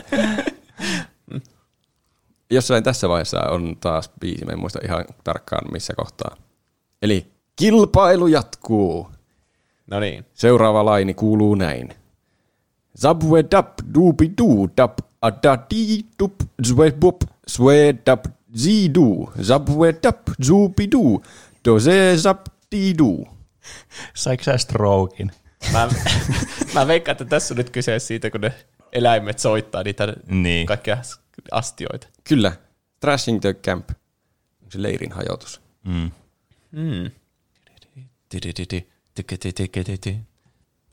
Jossain tässä vaiheessa on taas biisi, mä en muista ihan tarkkaan missä kohtaa. Eli kilpailu jatkuu. No niin. Seuraava laini kuuluu näin. Zabwe dap dubi du dap adadi dup zwe bup zwe dap zidu zabwe dap zubi du doze zap didu. Saiko sä strokin? Mä, (laughs) mä veikkaan, että tässä on nyt kyse siitä, kun ne eläimet soittaa niitä niin. kaikkia astioita. Kyllä. Trashing the Camp. Se leirin hajotus. Mm. Mm.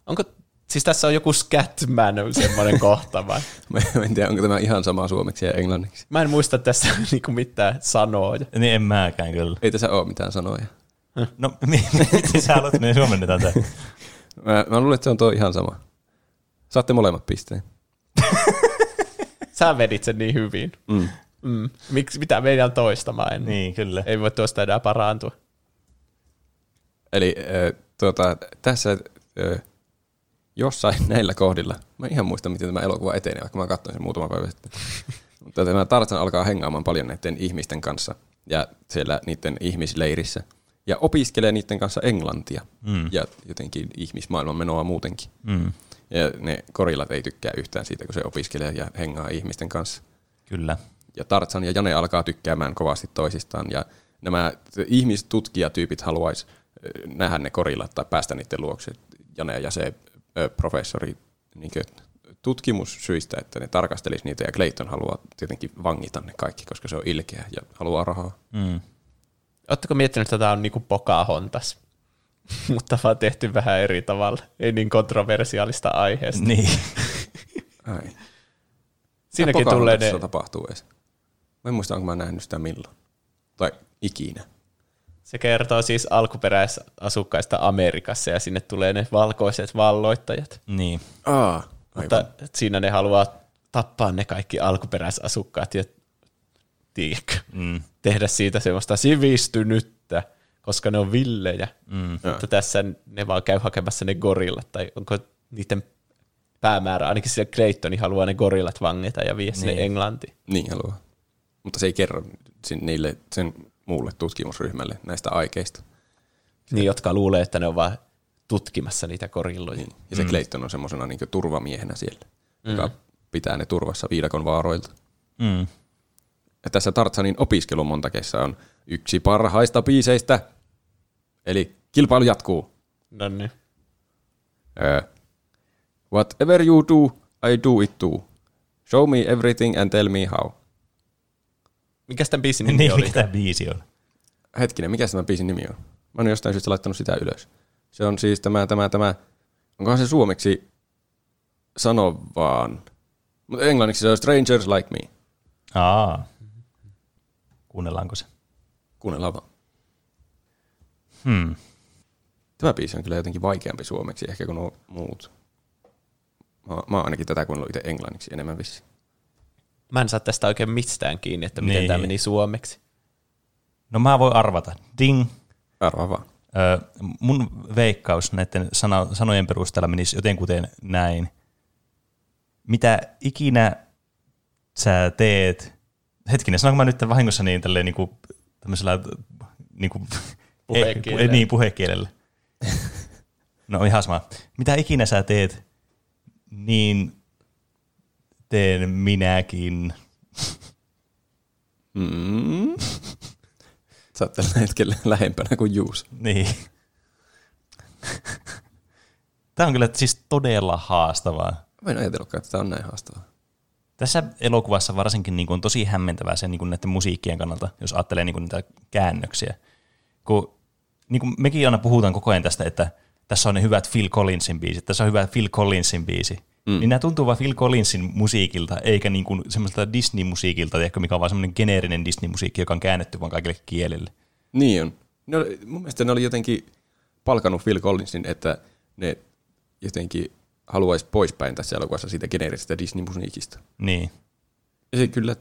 Onko, siis tässä on joku Scatman semmoinen kohta vai? (laughs) Mä en tiedä, onko tämä ihan sama suomeksi ja englanniksi. Mä en muista tässä (laughs) niinku mitään sanoja. Niin en mäkään kyllä. Ei tässä ole mitään sanoja. No, (laughs) miten sä haluat, niin suomennetaan tämä? Mä, mä luulen, että se on tuo ihan sama. Saatte molemmat pisteen. sä vedit sen niin hyvin. Mm. Mm. Miksi, mitä meidän toistamaan? Niin, kyllä. Ei voi tuosta enää parantua. Eli äh, tuota, tässä äh, jossain (laughs) näillä kohdilla, mä ihan muista, miten tämä elokuva etenee, vaikka mä katsoin sen muutama päivä sitten. (laughs) Mutta tämä Tarzan alkaa hengaamaan paljon näiden ihmisten kanssa ja siellä niiden ihmisleirissä. Ja opiskelee niiden kanssa englantia mm. ja jotenkin ihmismaailman menoa muutenkin. Mm. Ja ne korillat ei tykkää yhtään siitä, kun se opiskelee ja hengaa ihmisten kanssa. Kyllä. Ja Tarzan ja Jane alkaa tykkäämään kovasti toisistaan. Ja nämä ihmistutkijatyypit haluaisi nähdä ne korillat tai päästä niiden luokse. Jane ja se professori niin tutkimussyistä, että ne tarkastelisi niitä, ja Clayton haluaa tietenkin vangita ne kaikki, koska se on ilkeä ja haluaa rahaa. Mm. Oletteko miettinyt, että tämä on niinku Pocahontas, (laughs) mutta vaan tehty vähän eri tavalla, ei niin kontroversiaalista aiheesta. Niin. (laughs) Ai. Siinäkin tulee ne... tapahtuu edes. Mä en muista, onko mä nähnyt sitä milloin. Tai ikinä. Se kertoo siis alkuperäisasukkaista Amerikassa ja sinne tulee ne valkoiset valloittajat. Niin. Aa, aivan. Mutta siinä ne haluaa tappaa ne kaikki alkuperäisasukkaat ja tiedätkö, mm. tehdä siitä semmoista sivistynyttä, koska ne on villejä. Mm. Mutta tässä ne vaan käy hakemassa ne gorillat, tai onko niiden päämäärä, ainakin siellä Claytoni haluaa ne gorillat vangita ja vie niin. sinne Englantiin. Niin haluaa. Mutta se ei kerro niille sen muulle tutkimusryhmälle näistä aikeista. Niin, jotka luulee, että ne on vain tutkimassa niitä korilloja. Niin. Ja se mm. Clayton on semmoisena niin turvamiehenä siellä, mm. joka pitää ne turvassa viidakon vaaroilta. Mm. Ja tässä Tartsanin opiskelun montakeissa on yksi parhaista biiseistä, eli kilpailu jatkuu. No niin. Uh, whatever you do, I do it too. Show me everything and tell me how. Mikä tämän biisin (laughs) nimi niin, oli? Mikä tämä biisi on? Hetkinen, mikä tämä biisin nimi on? Mä oon jostain syystä laittanut sitä ylös. Se on siis tämä, tämä, tämä, onkohan se suomeksi sano vaan, mutta englanniksi se on Strangers Like Me. Aa. Kuunnellaanko se? Kuunnellaan vaan. Hmm. Tämä biisi on kyllä jotenkin vaikeampi suomeksi ehkä kuin nuo muut. Mä, mä oon ainakin tätä kuunnellut itse englanniksi enemmän vissi. Mä en saa tästä oikein mistään kiinni, että miten niin. tämä meni suomeksi. No mä voin arvata. Ding. Arvaa vaan. Öö, mun veikkaus näiden sano, sanojen perusteella menisi jotenkuten näin. Mitä ikinä sä teet, hetkinen, sanonko mä nyt vahingossa niin tälleen niinku, tämmöisellä niinku, (laughs) puhekielellä. E, niin, puhekielellä. No ihan sama. Mitä ikinä sä teet, niin teen minäkin. Mm. Sä oot tällä hetkellä lähempänä kuin Juus. Niin. Tämä on kyllä siis todella haastavaa. Mä en ajatellutkaan, että tämä on näin haastavaa. Tässä elokuvassa varsinkin niin kuin on tosi hämmentävää sen niin kuin näiden musiikkien kannalta, jos ajattelee niin kuin niitä käännöksiä. kun niin kuin mekin aina puhutaan koko ajan tästä, että tässä on ne hyvät Phil Collinsin biisit, tässä on hyvä Phil Collinsin biisi. Mm. Niin nämä tuntuu vaan Phil Collinsin musiikilta, eikä niin kuin semmoista Disney-musiikilta, ehkä mikä on vaan semmoinen geneerinen Disney-musiikki, joka on käännetty vaan kaikille kielille. Niin on. Ne oli, mun mielestä ne oli jotenkin palkannut Phil Collinsin, että ne jotenkin haluaisi poispäin tässä elokuvassa siitä geneerisestä Disney-musiikista. Niin. Ja se kyllä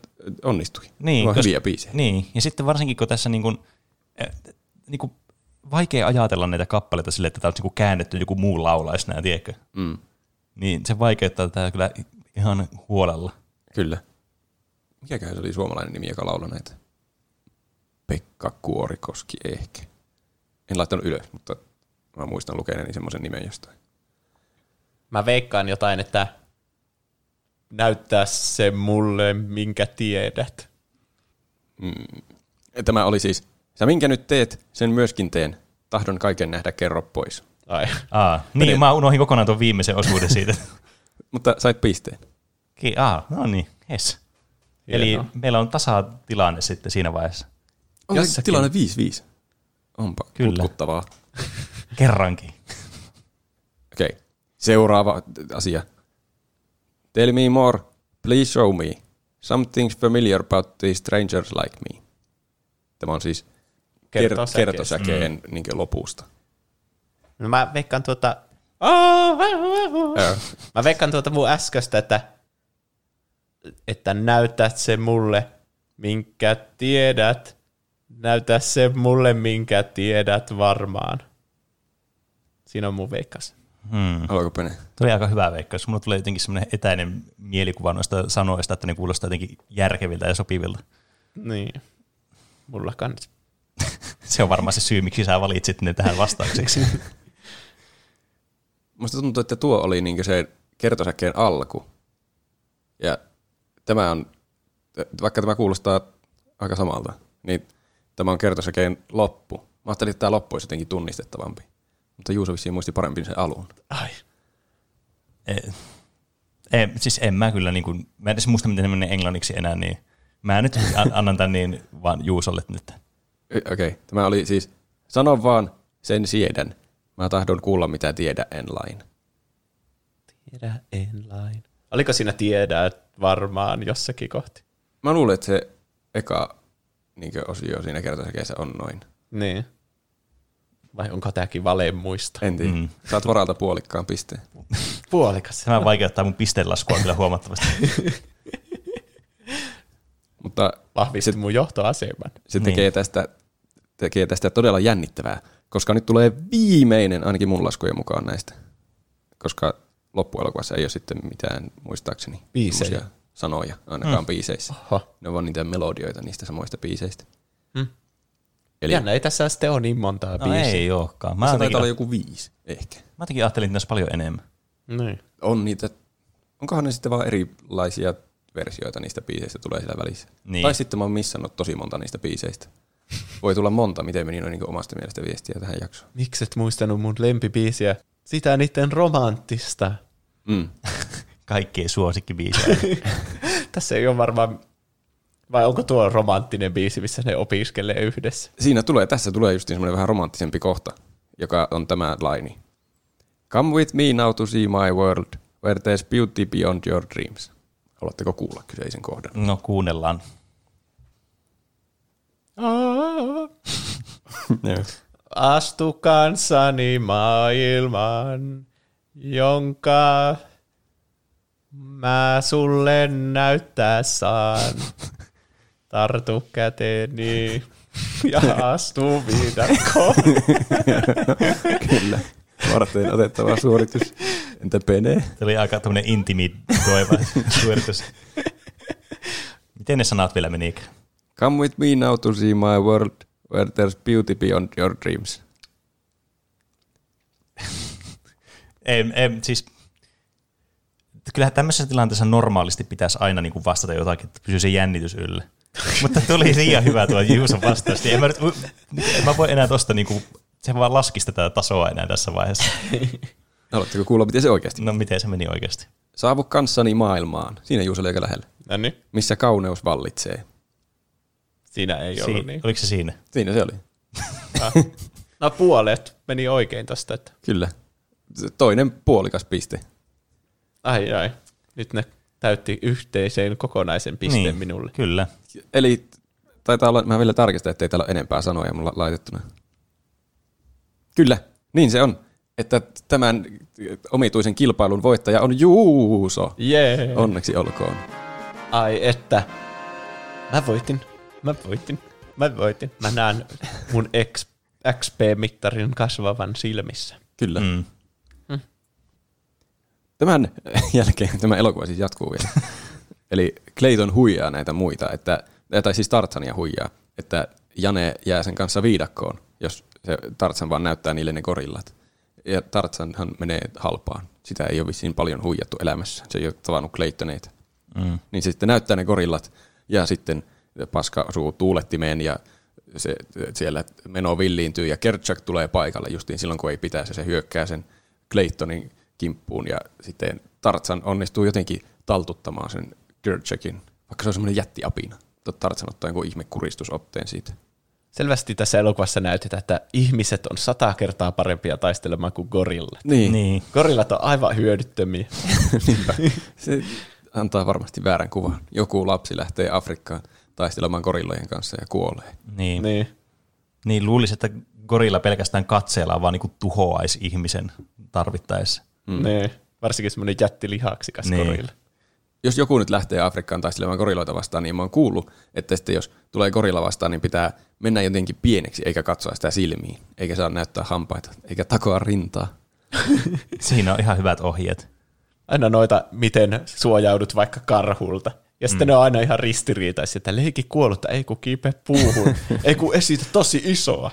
onnistui. Niin, on hyviä biisejä. Niin, ja sitten varsinkin kun tässä niin kuin, niin kuin vaikea ajatella näitä kappaleita sille, että tämä on niin käännetty joku muu laulaisi nämä, tiedätkö? Mm. Niin se vaikeuttaa tätä kyllä ihan huolella. Kyllä. Mikäköhän se oli suomalainen nimi, joka laulaa näitä? Pekka Kuorikoski ehkä. En laittanut ylös, mutta mä muistan lukeneeni semmoisen nimen jostain. Mä veikkaan jotain, että näyttää se mulle, minkä tiedät. Mm. Tämä oli siis, sä minkä nyt teet, sen myöskin teen. Tahdon kaiken nähdä, kerro pois. Ai. Aa, niin, mä unohdin kokonaan tuon viimeisen osuuden siitä. (laughs) Mutta sait pisteen. Ki- aa, no niin, yes. Eli meillä on tasatilanne sitten siinä vaiheessa. On Jossakin. tilanne 5-5. Onpa Kyllä. kutkuttavaa. (laughs) Kerrankin. (laughs) Okei. Okay. Seuraava asia. Tell me more. Please show me. Something familiar about these strangers like me. Tämä on siis kertosäkeen mm. niin lopusta. No mä veikkaan tuota... mä veikkaan tuota mun äskeistä, että, että näytät se mulle, minkä tiedät. Näytä se mulle, minkä tiedät varmaan. Siinä on mun veikkas. Hmm. Haluatko Pene? Tuli aika hyvä veikkaus. Mulla tulee jotenkin semmoinen etäinen mielikuva noista sanoista, että ne kuulostaa jotenkin järkeviltä ja sopivilta. Niin. Mulla kans. (laughs) se on varmaan se syy, miksi sä valitsit ne tähän vastaukseksi. (laughs) Musta tuntuu, että tuo oli niin se kertosäkkeen alku. Ja tämä on, vaikka tämä kuulostaa aika samalta, niin tämä on kertosäkeen loppu. Mä ajattelin, että tämä loppu olisi jotenkin tunnistettavampi. Mutta Juuso vissiin muisti paremmin sen alun. Ai. E, e, siis en mä kyllä, niin kuin, mä en edes muista, miten se menee englanniksi enää, niin mä nyt (laughs) annan tämän niin vaan Juusolle nyt. Okei, okay. tämä oli siis, sano vaan, sen siedän. Mä tahdon kuulla, mitä tiedä en lain. Tiedä en lain. Oliko siinä tiedä varmaan jossakin kohti? Mä luulen, että se eka niin osio siinä kertosäkeessä on noin. Niin. Vai onko tämäkin valeen muista? En tiedä. Mm. Saat varalta puolikkaan pisteen. Puolikas. Tämä vaikeuttaa mun pisteenlaskua kyllä huomattavasti. (laughs) Mutta Vahvistit mun johtoaseman. Se tekee, niin. tästä, tekee tästä todella jännittävää, koska nyt tulee viimeinen, ainakin mun laskujen mukaan näistä. Koska loppuelokuvassa ei ole sitten mitään, muistaakseni, biisejä. sanoja, ainakaan mm. biiseissä. Oho. Ne on vaan niitä melodioita niistä samoista biiseistä. Mm. Eli... Jännä, ei tässä sitten ole niin montaa no biisiä. ei olekaan. Mä taitaa olla joku viisi, ehkä. Mä jotenkin ajattelin, että olisi paljon enemmän. Niin. On niitä, onkohan ne sitten vaan erilaisia versioita niistä biiseistä tulee siellä välissä. Niin. Tai sitten mä oon missannut tosi monta niistä biiseistä. Voi tulla monta, miten meni noin niin omasta mielestä viestiä tähän jaksoon. Mikset muistanut mun lempibiisiä? Sitä niiden romanttista. Mm. (laughs) Kaikkien suosikkibiisejä. (laughs) Tässä ei ole varmaan vai onko tuo romanttinen biisi, missä ne opiskelee yhdessä? Siinä tulee, tässä tulee just semmoinen vähän romanttisempi kohta, joka on tämä laini. Come with me now to see my world, where there's beauty beyond your dreams. Haluatteko kuulla kyseisen kohdan? No kuunnellaan. Astu kanssani maailman, jonka mä sulle näyttää saan. Tartu käteeni ja astu viidakkoon. Kyllä. Varten otettava suoritus. Entä Pene? Se oli aika tämmöinen intimidoiva suoritus. Miten ne sanat vielä meni? Come with me now to see my world where there's beauty beyond your dreams. ei, ei, siis kyllähän tämmöisessä tilanteessa normaalisti pitäisi aina niin kuin vastata jotakin, että pysyy se jännitys yllä. Mutta tuli liian hyvä tuo Juuson vastaus. En mä, nyt, en mä voi enää tosta, niin kuin, se vaan laskisi tätä tasoa enää tässä vaiheessa. Haluatteko kuulla, miten se oikeasti? No miten se meni oikeasti? Saavu kanssani maailmaan. Siinä Juuso oli aika lähellä. Missä kauneus vallitsee. Siinä ei ollut si- niin. Oliko se siinä? Siinä se oli. no puolet meni oikein tosta. Että... Kyllä. Toinen puolikas piste. Ai ai. Nyt ne täytti yhteiseen kokonaisen pisteen niin, minulle. Kyllä. Eli taitaa olla, mä vielä tarkistan, ettei täällä ole enempää sanoja mulla laitettuna. Kyllä, niin se on. Että tämän omituisen kilpailun voittaja on Juuso. Yeah. Onneksi olkoon. Ai että. Mä voitin. Mä voitin. Mä voitin. Mä näen mun XP-mittarin kasvavan silmissä. Kyllä. Mm. mm. Tämän jälkeen tämä elokuva siis jatkuu vielä. Eli Clayton huijaa näitä muita, että, tai siis Tartsania huijaa, että Jane jää sen kanssa viidakkoon, jos se Tartsan vaan näyttää niille ne gorillat. Ja Tartsanhan menee halpaan. Sitä ei ole vissiin paljon huijattu elämässä. Se ei ole tavannut Claytoneita. Mm. Niin se sitten näyttää ne gorillat ja sitten paska osuu tuulettimeen ja se, siellä meno villiintyy ja Kerchak tulee paikalle justiin silloin, kun ei pitäisi. Se hyökkää sen Claytonin kimppuun ja sitten Tartsan onnistuu jotenkin taltuttamaan sen Kerchakin, vaikka se on semmoinen jättiapina. Tartsan ottaa jonkun ihme kuristusotteen siitä. Selvästi tässä elokuvassa näytetään, että ihmiset on sata kertaa parempia taistelemaan kuin gorillat. Niin. niin. Gorillat on aivan hyödyttömiä. (laughs) Se antaa varmasti väärän kuvan. Joku lapsi lähtee Afrikkaan taistelemaan gorillojen kanssa ja kuolee. Niin. Niin, niin luulisi, että gorilla pelkästään katseella vaan niin tuhoaisi ihmisen tarvittaessa. Mm. Niin. Varsinkin semmoinen jättilihaksikas niin. gorilla jos joku nyt lähtee Afrikkaan taistelemaan gorilloita vastaan, niin mä oon kuullut, että sitten jos tulee gorilla vastaan, niin pitää mennä jotenkin pieneksi, eikä katsoa sitä silmiin, eikä saa näyttää hampaita, eikä takoa rintaa. (laughs) Siinä on ihan hyvät ohjeet. Aina noita, miten suojaudut vaikka karhulta. Ja sitten mm. ne on aina ihan ristiriitaisia, että leiki kuollutta, ei kun kiipe puuhun, (laughs) ei kun esitä tosi isoa.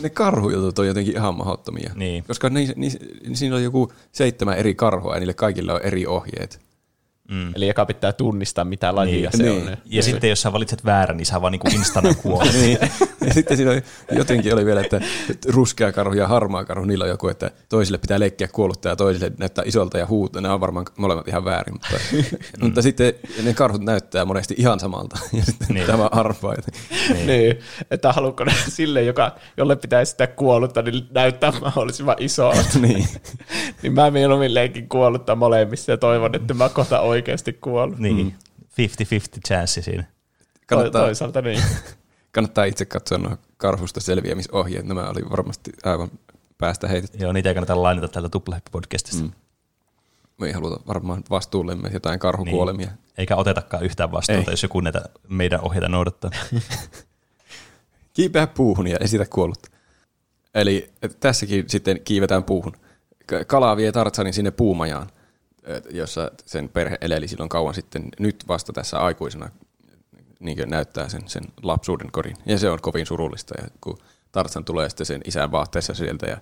Ne karhujutut on jotenkin ihan mahdottomia. Niin. Koska ni, ni, ni, siinä on joku seitsemän eri karhua ja niille kaikille on eri ohjeet. Mm. Eli eka pitää tunnistaa, mitä lajia niin, se niin. on. Ja niin. sitten jos sä valitset väärän, niin sä vaan niinku instana (laughs) kuolla. niin. Ja sitten siinä oli, jotenkin oli vielä, että ruskea karhu ja harmaa karhu, niillä on joku, että toisille pitää leikkiä kuollutta ja toisille näyttää isolta ja huuta. Nämä on varmaan molemmat ihan väärin. Mutta, (laughs) mm. mutta sitten ne karhut näyttää monesti ihan samalta. (laughs) Ja sitten niin. tämä arvaa. Niin. niin. Että haluatko ne sille, joka, jolle pitää sitä kuollutta, niin näyttää mahdollisimman isolta. niin. niin mä mieluummin leikin kuollutta molemmissa ja toivon, että mä kohta oikeasti kuollut. Niin, 50-50 chance siinä. Kannattaa, toisaalta niin. (laughs) kannattaa itse katsoa nuo karhusta selviämisohjeet. Nämä oli varmasti aivan päästä heitetty. Joo, niitä ei kannata lainata täältä Tuplahyppi-podcastista. Mm. Me ei haluta varmaan vastuullemme jotain karhukuolemia. Niin. Eikä otetakaan yhtään vastuuta, ei. jos joku näitä meidän ohjeita noudattaa. (laughs) Kiipeä puuhun ja esitä kuollutta. Eli tässäkin sitten kiivetään puuhun. Kala vie Tartsanin sinne puumajaan – jossa sen perhe eleli silloin kauan sitten, nyt vasta tässä aikuisena niin näyttää sen, sen lapsuuden korin. Ja se on kovin surullista, ja kun Tartsan tulee sitten sen isän vaatteessa sieltä ja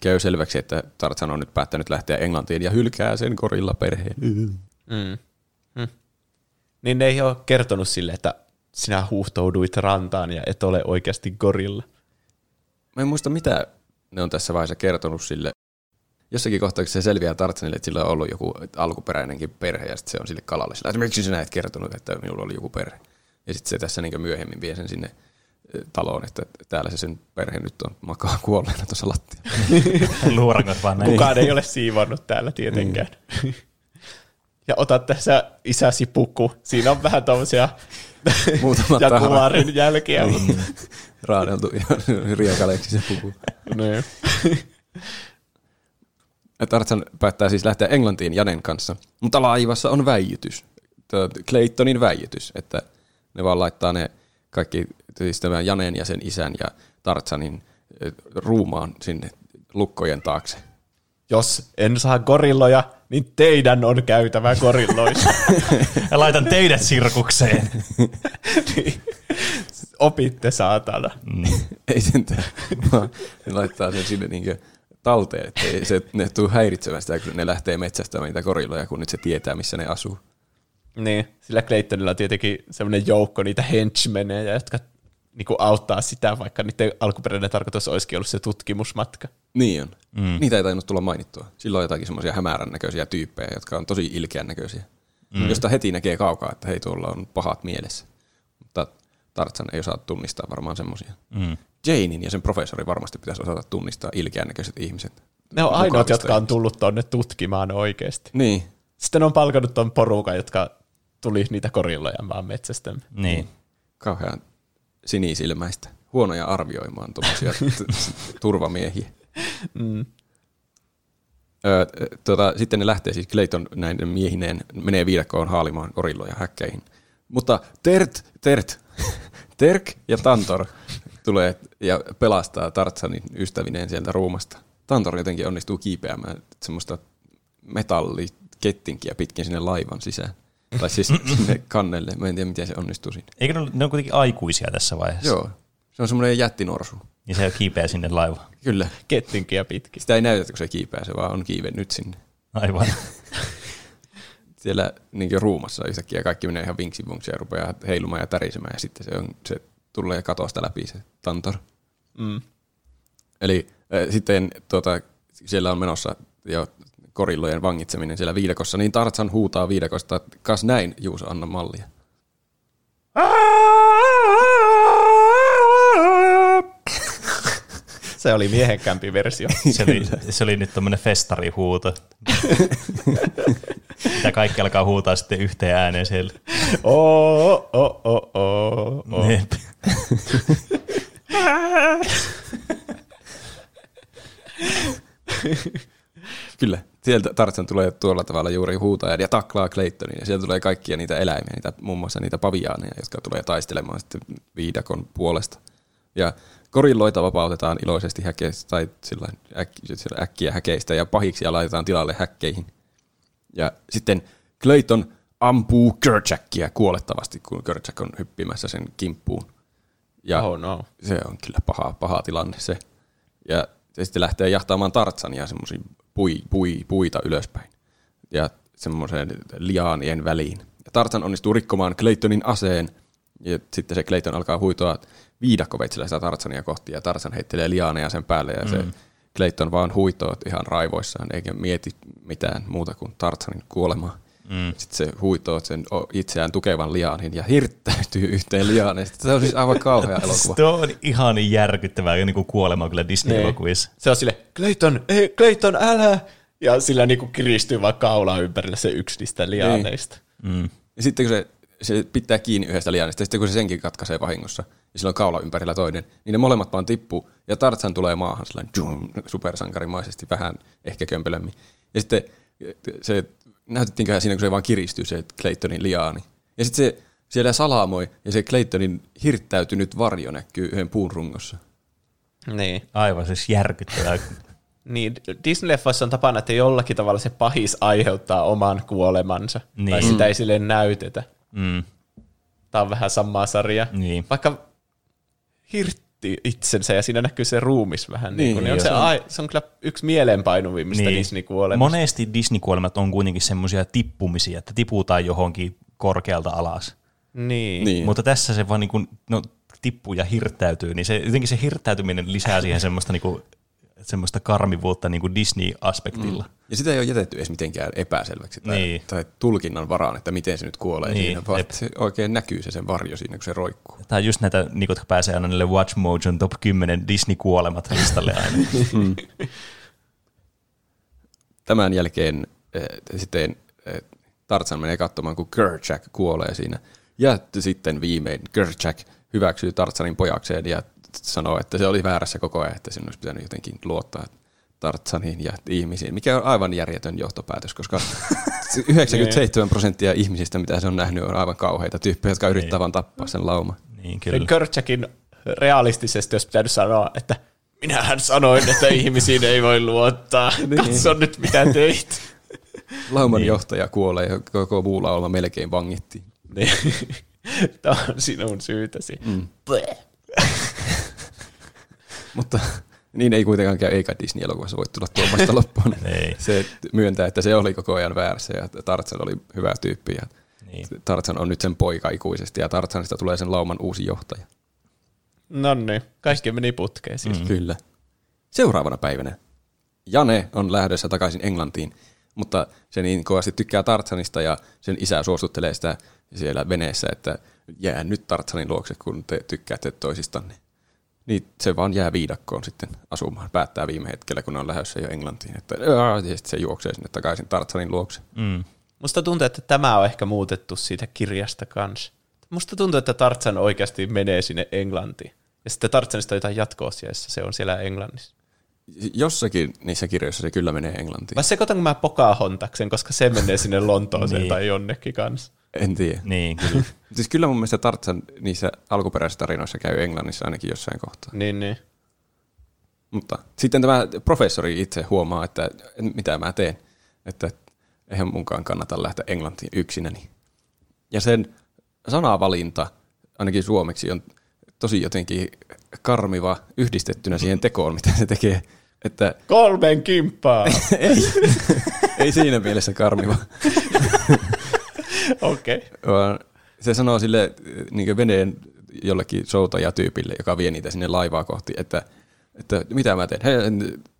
käy selväksi, että Tartsan on nyt päättänyt lähteä Englantiin ja hylkää sen korilla perheen. Mm. Mm. Niin ne ei ole kertonut sille, että sinä huuhtouduit rantaan ja et ole oikeasti gorilla. Mä en muista, mitä ne on tässä vaiheessa kertonut sille jossakin kohtaa, se selviää Tartsanille, että sillä on ollut joku alkuperäinenkin perhe, ja sitten se on sille kalalle sillä, että miksi sinä et kertonut, että minulla oli joku perhe. Ja sitten se tässä niin myöhemmin vie sen sinne taloon, että täällä se sen perhe nyt on makaa kuolleena tuossa lattialla. (laughs) Luorangot vaan näin. Kukaan ei ole siivonnut täällä tietenkään. Mm. Ja ota tässä isäsi puku. Siinä on vähän tuommoisia (laughs) jakuaarin jälkiä. Niin. Raadeltu ihan riekaleeksi se puku. (laughs) niin. Tarzan päättää siis lähteä Englantiin Janen kanssa, mutta laivassa on väijytys. Claytonin väijytys, että ne vaan laittaa ne kaikki, siis tämän Janen ja sen isän ja Tartsanin ruumaan sinne lukkojen taakse. Jos en saa gorilloja, niin teidän on käytävä gorilloissa. (laughs) ja laitan teidät sirkukseen. niin. (laughs) Opitte saatana. Mm. Ei sentään, laittaa sen sinne niinkö talteen, ettei se, ne tule häiritsemään sitä, kun ne lähtee metsästämään niitä gorilloja, kun nyt se tietää, missä ne asuu. Niin, sillä Claytonilla on tietenkin semmoinen joukko niitä henchmeneja, jotka niinku auttaa sitä, vaikka niiden alkuperäinen tarkoitus olisikin ollut se tutkimusmatka. Niin on. Mm. Niitä ei tainnut tulla mainittua. Silloin on jotakin semmoisia hämärän näköisiä tyyppejä, jotka on tosi ilkeän näköisiä. Mm. Josta heti näkee kaukaa, että hei tuolla on pahat mielessä. Mutta Tartsan ei osaa tunnistaa varmaan semmoisia. Mm. Janein ja sen professori varmasti pitäisi osata tunnistaa ilkeän näköiset ihmiset. Ne on ainoat, jotka on tullut tonne tutkimaan oikeasti. Niin. Sitten on palkannut tuon porukan, jotka tuli niitä korilloja vaan metsästä. Niin. Kauhean sinisilmäistä. Huonoja arvioimaan tuollaisia (laughs) turvamiehiä. Mm. Öö, tuota, sitten ne lähtee siis Clayton näiden miehineen, menee viidakkoon haalimaan korilloja häkkeihin. Mutta Tert, Tert, (laughs) Terk ja Tantor tulee ja pelastaa Tartsanin ystävineen sieltä ruumasta. Tantor jotenkin onnistuu kiipeämään semmoista metallikettinkiä pitkin sinne laivan sisään. Tai siis (clears throat) sinne kannelle. Mä en tiedä, miten se onnistuu siinä. Eikö ne, ne on kuitenkin aikuisia tässä vaiheessa? Joo. Se on semmoinen jättinorsu. Ja se kiipeää sinne laivaan. Kyllä. Kettinkiä pitkin. Sitä ei näytä, kun se kiipeää, se vaan on kiivennyt sinne. Aivan. (laughs) Siellä niin ruumassa yhtäkkiä kaikki menee ihan vinksivunksi ja rupeaa heilumaan ja tärisemään ja sitten se, on, se tulee katosta läpi se tantor. Mm. Eli äh, sitten tuota, siellä on menossa jo korillojen vangitseminen siellä viidakossa, niin Tartsan huutaa viidakosta, kas näin, Juuso, anna mallia. Se oli miehenkämpi versio. (laughs) Se oli, se oli nyt tämmöinen festarihuuto. (laughs) Ja kaikki alkaa huutaa sitten yhteen ääneen siellä. Oh, oh, oh, oh, oh. Kyllä. Sieltä Tarzan tulee tuolla tavalla juuri huutaa ja taklaa Claytonin ja sieltä tulee kaikkia niitä eläimiä, niitä, muun muassa niitä paviaaneja, jotka tulee taistelemaan sitten viidakon puolesta. Ja korilloita vapautetaan iloisesti häkeistä tai sillä sillä äkkiä häkeistä ja pahiksi ja laitetaan tilalle häkkeihin. Ja sitten Clayton ampuu Kerchackia kuolettavasti, kun Kerchak on hyppimässä sen kimppuun. Ja oh no. se on kyllä paha, paha tilanne se. Ja se sitten lähtee jahtaamaan Tartsania semmoisia pui, pui, puita ylöspäin ja semmoiseen liaanien väliin. Ja Tartsan onnistuu rikkomaan Claytonin aseen ja sitten se Clayton alkaa huitoa viidakkoveitsellä sitä Tartsania kohti ja Tartsan heittelee liaaneja sen päälle ja mm. se Clayton vaan huitoo ihan raivoissaan eikä mieti mitään muuta kuin Tartsanin kuolemaa. Mm. Sitten se huitoo sen itseään tukevan liaanin ja hirttäytyy yhteen liaaneen. Se on siis aivan kauhea (laughs) elokuva. Se on ihan järkyttävää niin kuin kuolema kyllä Disney-elokuvissa. Se on sille, Clayton, ei, Clayton, älä! Ja sillä niin kuin kiristyy vaan kaulaa ympärillä se yksi niistä liaaneista. Niin. Mm. Ja sitten kun se, se pitää kiinni yhdestä liaanista, ja sitten kun se senkin katkaisee vahingossa, ja sillä on kaula ympärillä toinen, niin ne molemmat vaan tippuu, ja Tarzan tulee maahan sellainen supersankarimaisesti, vähän ehkä kömpelömmin. Ja sitten se näytettiinköhän siinä, kun se vaan kiristyy se Claytonin liaani. Ja sitten se siellä salamoi, ja se Claytonin hirttäytynyt varjo näkyy yhden puun rungossa. Niin. Aivan siis järkyttävää. (laughs) niin, Disney-leffoissa on tapana, että jollakin tavalla se pahis aiheuttaa oman kuolemansa. Niin. Tai sitä ei sille näytetä. Mm. Tämä on vähän samaa sarjaa. Niin. Vaikka hirt itsensä ja siinä näkyy se ruumis vähän. Niin, niin, niin on se, ai, se on kyllä yksi mieleenpainuvimmista niin. Disney-kuolemista. Monesti Disney-kuolemat on kuitenkin semmoisia tippumisia, että tiputaan johonkin korkealta alas. Niin. niin. Mutta tässä se vaan niin kuin, no, tippuu ja hirttäytyy, niin se, jotenkin se hirttäytyminen lisää siihen semmoista niin kuin semmoista karmivuutta niin kuin Disney-aspektilla. Mm. Ja sitä ei ole jätetty edes mitenkään epäselväksi tai, niin. tai tulkinnan varaan, että miten se nyt kuolee niin. siinä, vaan se oikein näkyy se sen varjo siinä, kun se roikkuu. Tämä on just näitä, niin jotka pääsee aina niille Watch Mojon top 10 Disney-kuolemat listalle aina. (laughs) mm. Tämän jälkeen äh, sitten äh, Tarzan menee katsomaan, kun Kerchak kuolee siinä. Ja sitten viimein Kerchak hyväksyy Tarzanin pojakseen ja sanoo, että se oli väärässä koko ajan, että sinun olisi pitänyt jotenkin luottaa Tartsaniin ja ihmisiin, mikä on aivan järjetön johtopäätös, koska (laughs) 97 prosenttia ihmisistä, mitä se on nähnyt, on aivan kauheita tyyppejä, jotka yrittävät niin. vain tappaa sen lauma. Niin, kyllä. Körtsäkin realistisesti, jos pitänyt sanoa, että minähän sanoin, että ihmisiin ei voi luottaa. (laughs) niin. Katso nyt, mitä teit. (laughs) Lauman niin. johtaja kuolee ja koko muu lauma melkein vangittiin. Niin. Tämä on sinun syytäsi. Mm. Mutta (laughs) niin ei kuitenkaan käy, eikä Disney-elokuvassa voi tulla tuomasta loppuun. (laughs) se myöntää, että se oli koko ajan väärässä ja Tarzan oli hyvä tyyppi ja niin. Tarzan on nyt sen poika ikuisesti ja Tarzanista tulee sen lauman uusi johtaja. No niin, kaikki meni putkeen siis. Mm. Kyllä. Seuraavana päivänä Jane on lähdössä takaisin Englantiin, mutta se niin kovasti tykkää Tarzanista ja sen isä suostuttelee sitä siellä veneessä, että jää nyt Tarzanin luokse, kun te tykkäätte toisistanne. Niin se vaan jää viidakkoon sitten asumaan. Päättää viime hetkellä, kun on lähdössä jo Englantiin. Että, ja sitten se juoksee sinne takaisin Tartsanin luokse. Mm. Musta tuntuu, että tämä on ehkä muutettu siitä kirjasta kanssa. Musta tuntuu, että Tartsan oikeasti menee sinne Englantiin. Ja sitten Tartsanista on jotain jatko jossa se on siellä Englannissa. Jossakin niissä kirjoissa se kyllä menee Englantiin. Vai sekoitanko mä Pocahontaksen, koska se menee sinne Lontooseen niin. tai jonnekin kanssa? En tiedä. Niin, kyllä. (laughs) siis kyllä mun mielestä Tartsan niissä alkuperäisissä tarinoissa käy Englannissa ainakin jossain kohtaa. Niin, niin. Mutta sitten tämä professori itse huomaa, että mitä mä teen, että eihän munkaan kannata lähteä Englantiin yksinäni. Ja sen sanavalinta, ainakin suomeksi, on tosi jotenkin karmiva yhdistettynä siihen tekoon, mitä se tekee. Että Kolmen kimppaa! (laughs) ei, ei siinä mielessä karmiva. (laughs) (laughs) Okei. Okay. Se sanoo sille niin veneen jollekin soutajatyypille, joka vie niitä sinne laivaa kohti, että, että mitä mä teen? Hei,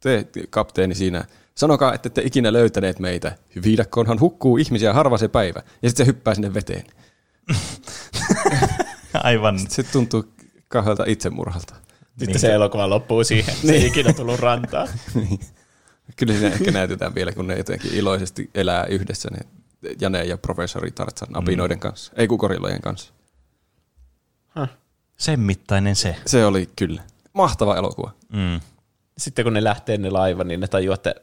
te kapteeni siinä, sanokaa, että ette ikinä löytäneet meitä. Viidakkoonhan hukkuu ihmisiä harva se päivä. Ja sitten se hyppää sinne veteen. (laughs) Aivan. Sitten se tuntuu kahdelta itsemurhalta. Sitten niin. se elokuva loppuu siihen, se ei niin. ikinä tullut rantaan. (laughs) niin. Kyllä siinä ehkä näytetään vielä, kun ne jotenkin iloisesti elää yhdessä, ne Jane ja professori Tartsan mm. apinoiden mm. kanssa, ei kukorillojen kanssa. Huh. Sen mittainen se. Se oli kyllä. Mahtava elokuva. Mm. Sitten kun ne lähtee ne laiva, niin ne tajuu, että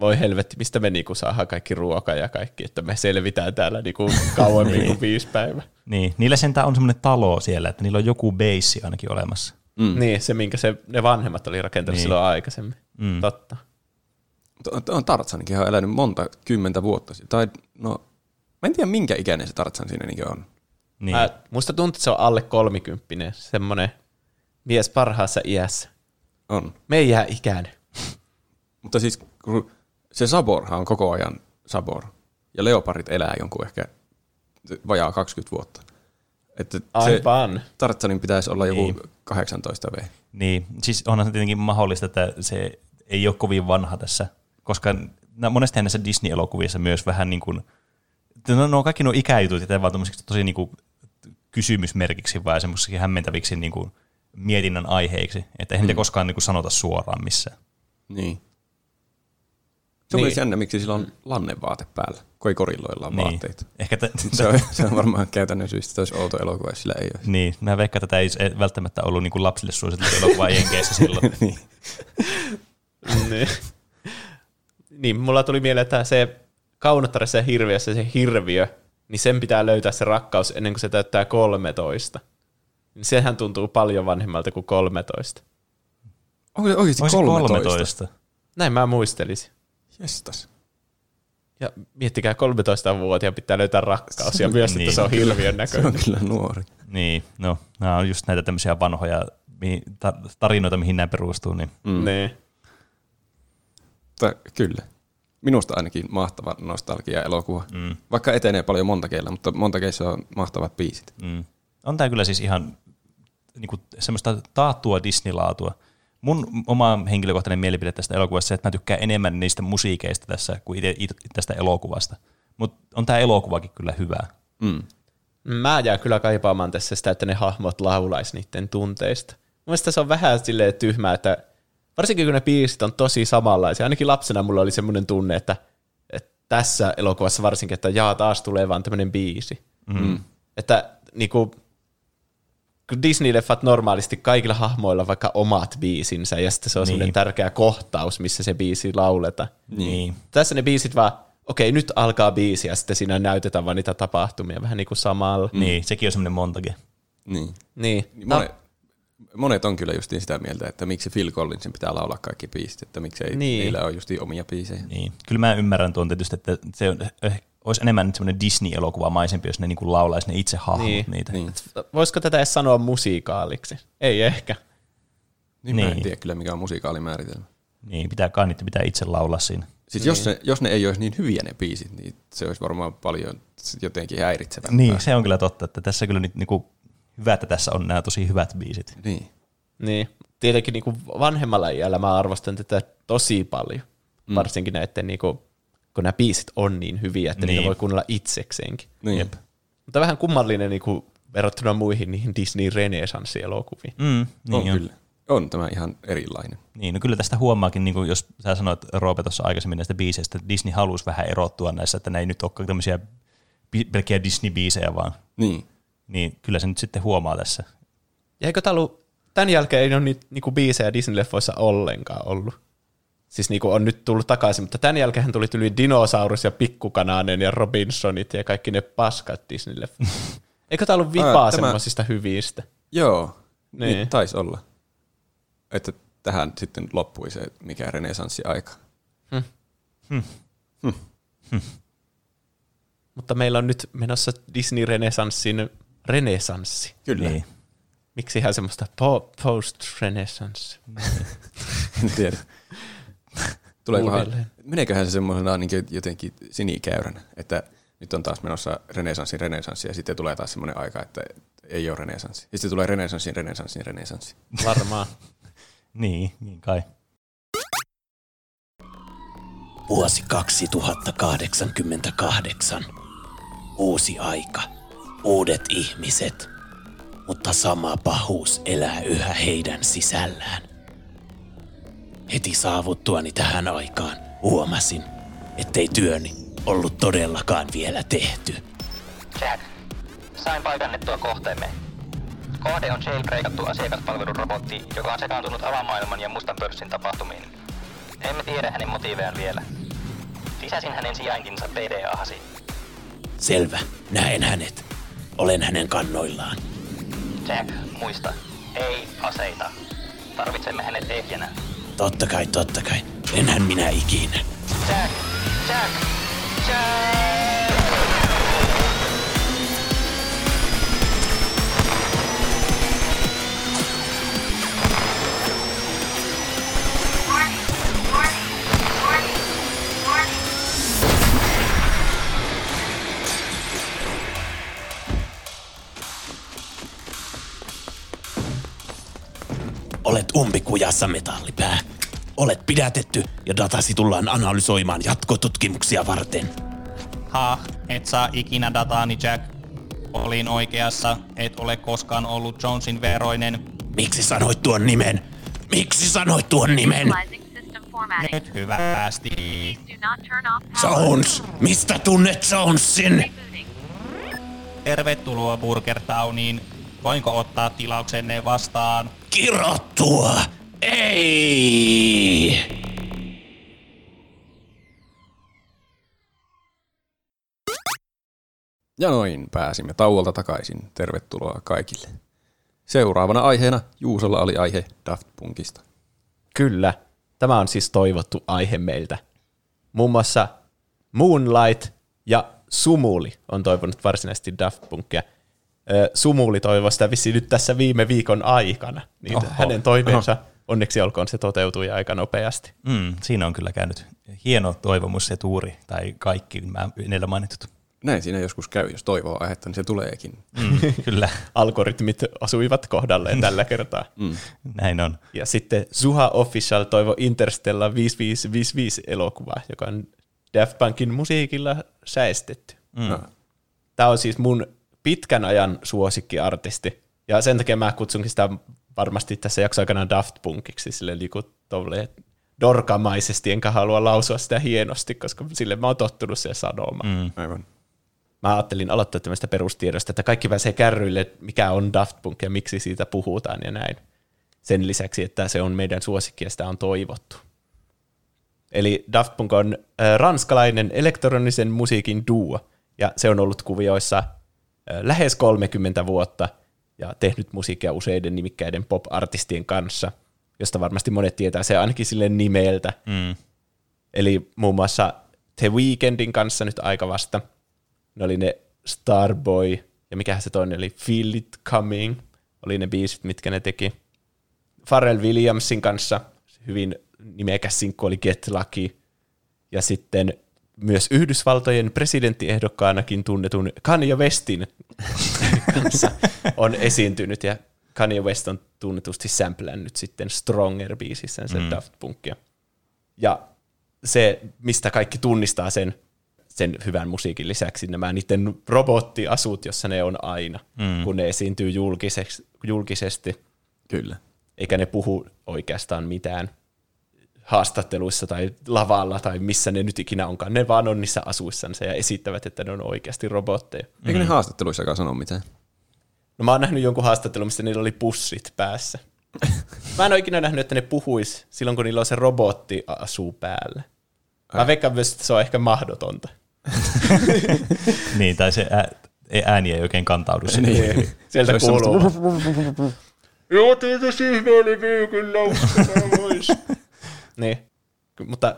voi helvetti, mistä me niinku saadaan kaikki ruoka ja kaikki, että me selvitään täällä niinku (laughs) kauemmin niin. kuin viisi päivää. Niin, niillä sentään on semmoinen talo siellä, että niillä on joku beissi ainakin olemassa. Mm. Niin, se minkä se, ne vanhemmat oli rakentanut niin. silloin aikaisemmin. Mm. Totta. On Tartsanikin on elänyt monta kymmentä vuotta. Tai no, mä en tiedä minkä ikäinen se Tartsan siinä niin on. Niin. Mä, musta tuntuu, että se on alle kolmikymppinen, semmoinen mies parhaassa iässä. On. Meidän ikäinen. (laughs) Mutta siis se Saborhan on koko ajan Sabor. Ja leoparit elää jonkun ehkä vajaa 20 vuotta. Että Aivan. Se Tartsanin pitäisi olla joku niin. 18 V. Niin, siis onhan se tietenkin mahdollista, että se ei ole kovin vanha tässä, koska monesti näissä Disney-elokuvissa myös vähän niin kuin, no, no kaikki nuo ikäjutut ja vaan tosi niin kuin kysymysmerkiksi vai semmoisiksi hämmentäviksi niin kuin mietinnän aiheiksi, että eihän mm. koskaan niin kuin sanota suoraan missään. Niin. Se niin. olisi jännä, miksi sillä on lannevaate päällä, kun ei korilloilla on niin. vaatteita. Ehkä t- (laughs) se, on, se on varmaan käytännön syystä, että olisi outo elokuva, jos sillä ei olisi. Niin, mä veikkaan, että tämä ei välttämättä ollut niin kuin lapsille suosittu elokuva Jenkeissä silloin. (laughs) niin. niin. Niin, mulla tuli mieleen, että se kaunottaressa ja hirviössä se hirviö, niin sen pitää löytää se rakkaus ennen kuin se täyttää 13. Niin sehän tuntuu paljon vanhemmalta kuin 13. Onko se oikeasti 13? 13? Näin mä muistelisin. Jestas. Ja miettikää 13-vuotiaan pitää löytää rakkaus ja myös, niin. että se on hirviön näköinen. Se on kyllä nuori. Niin, no nämä on just näitä tämmöisiä vanhoja tarinoita, mihin nämä perustuu. Niin. Mm. Niin. Mutta kyllä. Minusta ainakin mahtava nostalgia-elokuva. Mm. Vaikka etenee paljon montakeilla, mutta montakeissa on mahtavat biisit. Mm. On tämä kyllä siis ihan niin kuin, semmoista taattua Disney-laatua mun oma henkilökohtainen mielipide tästä elokuvasta se, että mä tykkään enemmän niistä musiikeista tässä kuin itse tästä elokuvasta. Mutta on tämä elokuvakin kyllä hyvä. Mm. Mä jään kyllä kaipaamaan tässä sitä, että ne hahmot laulaisi niiden tunteista. Mielestäni se on vähän silleen tyhmää, että varsinkin kun ne biisit on tosi samanlaisia. Ainakin lapsena mulla oli semmoinen tunne, että, että tässä elokuvassa varsinkin, että jaa taas tulee vaan tämmöinen biisi. Mm. Että niinku, Disney-leffat normaalisti kaikilla hahmoilla vaikka omat biisinsä, ja sitten se on niin. tärkeä kohtaus, missä se biisi lauletaan. Niin. Tässä ne biisit vaan, okei, nyt alkaa biisi, ja sitten siinä näytetään vaan niitä tapahtumia vähän niin kuin samalla. Mm. Niin, sekin on semmoinen montakin. Niin. niin. Monet, monet on kyllä justiin sitä mieltä, että miksi Phil Collinsin pitää laulaa kaikki biisit, että miksi ei niin. niillä ole justiin omia biisejä. Niin. Kyllä mä ymmärrän tuon tietysti, että se on olisi enemmän semmoinen Disney-elokuvamaisempi, jos ne niinku laulaisi ne itse hahmot niin, niitä. Niin. Voisiko tätä edes sanoa musiikaaliksi? Ei ehkä. Niin, niin. Mä en niin. tiedä kyllä, mikä on musikaalimääritelmä. Niin, pitää kai niitä pitää itse laulaa siinä. Siis niin. jos, ne, jos ne ei olisi niin hyviä ne biisit, niin se olisi varmaan paljon jotenkin häiritsevämpää. Niin, se on kyllä totta, että tässä kyllä nyt niinku, hyvä, että tässä on nämä tosi hyvät biisit. Niin. Niin. Tietenkin niinku vanhemmalla iällä mä arvostan tätä tosi paljon. Mm. Varsinkin näiden niinku kun nämä biisit on niin hyviä, että niin. niitä voi kuunnella itsekseenkin. Niin. Jep. Mutta vähän kummallinen niin kuin verrattuna muihin niihin Disney Renaissance-elokuviin. Mm, niin on, on. Kyllä. On tämä ihan erilainen. Niin, no kyllä tästä huomaakin, niin kuin jos sä sanoit Roope tuossa aikaisemmin näistä biiseistä, että Disney halusi vähän erottua näissä, että ne ei nyt ole tämmöisiä pelkkiä Disney-biisejä vaan. Niin. Niin kyllä se nyt sitten huomaa tässä. Ja eikö tämä ollut, tämän jälkeen ei ole niitä niinku biisejä Disney-leffoissa ollenkaan ollut? Siis niinku on nyt tullut takaisin, mutta tämän jälkeen tuli tuli Dinosaurus ja Pikkukananen ja Robinsonit ja kaikki ne paskat Disney-leffot. (laughs) Eikö tämä ollut vipaa tämä... semmoisista hyvistä? Joo, niin. niin taisi olla. Että tähän sitten loppui se mikä renesanssiaika. Hmm. Hmm. Hmm. Hmm. Mutta meillä on nyt menossa Disney-renesanssin renesanssi. Kyllä. Niin. Miksi ihan semmoista po- post-renaissance? (laughs) en tiedä. Tuleekohan, meneeköhän se semmoisena niin jotenkin sinikäyränä, että nyt on taas menossa renesanssin renesanssi ja sitten tulee taas semmoinen aika, että ei ole renesanssi. Ja sitten tulee renesanssin renesanssin renesanssi. Varmaan. (laughs) niin, niin kai. Vuosi 2088. Uusi aika. Uudet ihmiset. Mutta sama pahuus elää yhä heidän sisällään. Heti saavuttuani tähän aikaan huomasin, ettei työni ollut todellakaan vielä tehty. Jack, sain paikannettua kohteemme. Kohde on jailbreakattu asiakaspalvelurobotti, joka on sekaantunut alamaailman ja mustan pörssin tapahtumiin. Emme tiedä hänen motiivejaan vielä. Lisäsin hänen sijaintinsa PDAhasi. Selvä, näen hänet. Olen hänen kannoillaan. Jack, muista. Ei aseita. Tarvitsemme hänet ehjänä. Totta kai, totta kai. Enhän minä ikinä. Jack! Jack! Jack! Olet umpikujassa metallipää. Olet pidätetty ja datasi tullaan analysoimaan jatkotutkimuksia varten. Ha, et saa ikinä dataani Jack. Olin oikeassa, et ole koskaan ollut Jonesin veroinen. Miksi sanoit tuon nimen? Miksi sanoit tuon nimen? Nyt hyvä päästi. Jones! Mistä tunnet Jonesin? Tervetuloa Burger Towniin. Voinko ottaa tilauksenne vastaan? Kirottua! Ei! Ja noin pääsimme tauolta takaisin. Tervetuloa kaikille. Seuraavana aiheena Juusolla oli aihe Daft Punkista. Kyllä. Tämä on siis toivottu aihe meiltä. Muun muassa Moonlight ja Sumuli on toivonut varsinaisesti Daft Punkia. Sumuli toivoi sitä vissiin nyt tässä viime viikon aikana. Niin Oho. hänen toiveensa Oho. onneksi olkoon se toteutui aika nopeasti. Mm, siinä on kyllä käynyt hieno toivomus se tuuri, tai kaikki mä edellä mainitut. Näin siinä joskus käy, jos toivoo aihetta, niin se tuleekin. Mm, kyllä. (laughs) Algoritmit asuivat kohdalleen tällä kertaa. Mm. Näin on. Ja sitten Suha Official toivo Interstellar 5555 elokuvaa, joka on Daft Punkin musiikilla säestetty. Mm. No. Tämä on siis mun pitkän ajan suosikkiartisti. Ja sen takia mä kutsunkin sitä varmasti tässä jakso aikana Daft Punkiksi, sille niin dorkamaisesti, enkä halua lausua sitä hienosti, koska sille mä oon tottunut siihen sanomaan. Mm. Aivan. Mä ajattelin aloittaa tämmöistä perustiedosta, että kaikki pääsee kärryille, mikä on Daft Punk ja miksi siitä puhutaan ja näin. Sen lisäksi, että se on meidän suosikki ja sitä on toivottu. Eli Daft Punk on ranskalainen elektronisen musiikin duo, ja se on ollut kuvioissa lähes 30 vuotta ja tehnyt musiikkia useiden nimikkäiden pop-artistien kanssa, josta varmasti monet tietää se ainakin sille nimeltä. Mm. Eli muun muassa The Weekendin kanssa nyt aika vasta. Ne oli ne Starboy ja mikä se toinen oli, Feel It Coming, oli ne biisit, mitkä ne teki. Pharrell Williamsin kanssa hyvin nimekäs sinkku oli Get Lucky. Ja sitten myös Yhdysvaltojen presidenttiehdokkaanakin tunnetun Kanye Westin (laughs) kanssa on esiintynyt, ja Kanye West on tunnetusti sämplännyt sitten Stronger-biisissä sen mm. Daft Punkia. Ja se, mistä kaikki tunnistaa sen, sen hyvän musiikin lisäksi, nämä niiden robottiasut, jossa ne on aina, mm. kun ne esiintyy julkisesti. Kyllä. eikä ne puhu oikeastaan mitään haastatteluissa tai lavalla tai missä ne nyt ikinä onkaan. Ne vaan on niissä asuissansa ja esittävät, että ne on oikeasti robotteja. Eikö ne haastatteluissakaan sano mitään? No mä oon nähnyt jonkun haastattelun, missä niillä oli pussit päässä. (laughs) Mä en ole ikinä nähnyt, että ne puhuis silloin, kun niillä on se robotti asuu päällä. Mä veikkaan myös, että se on ehkä mahdotonta. (laughs) niin, tai se ää, ääni ei oikein kantaudu sinne. Niin. Sieltä kuuluu. (laughs) Joo, tietysti ihme oli kyllä, Niin, mutta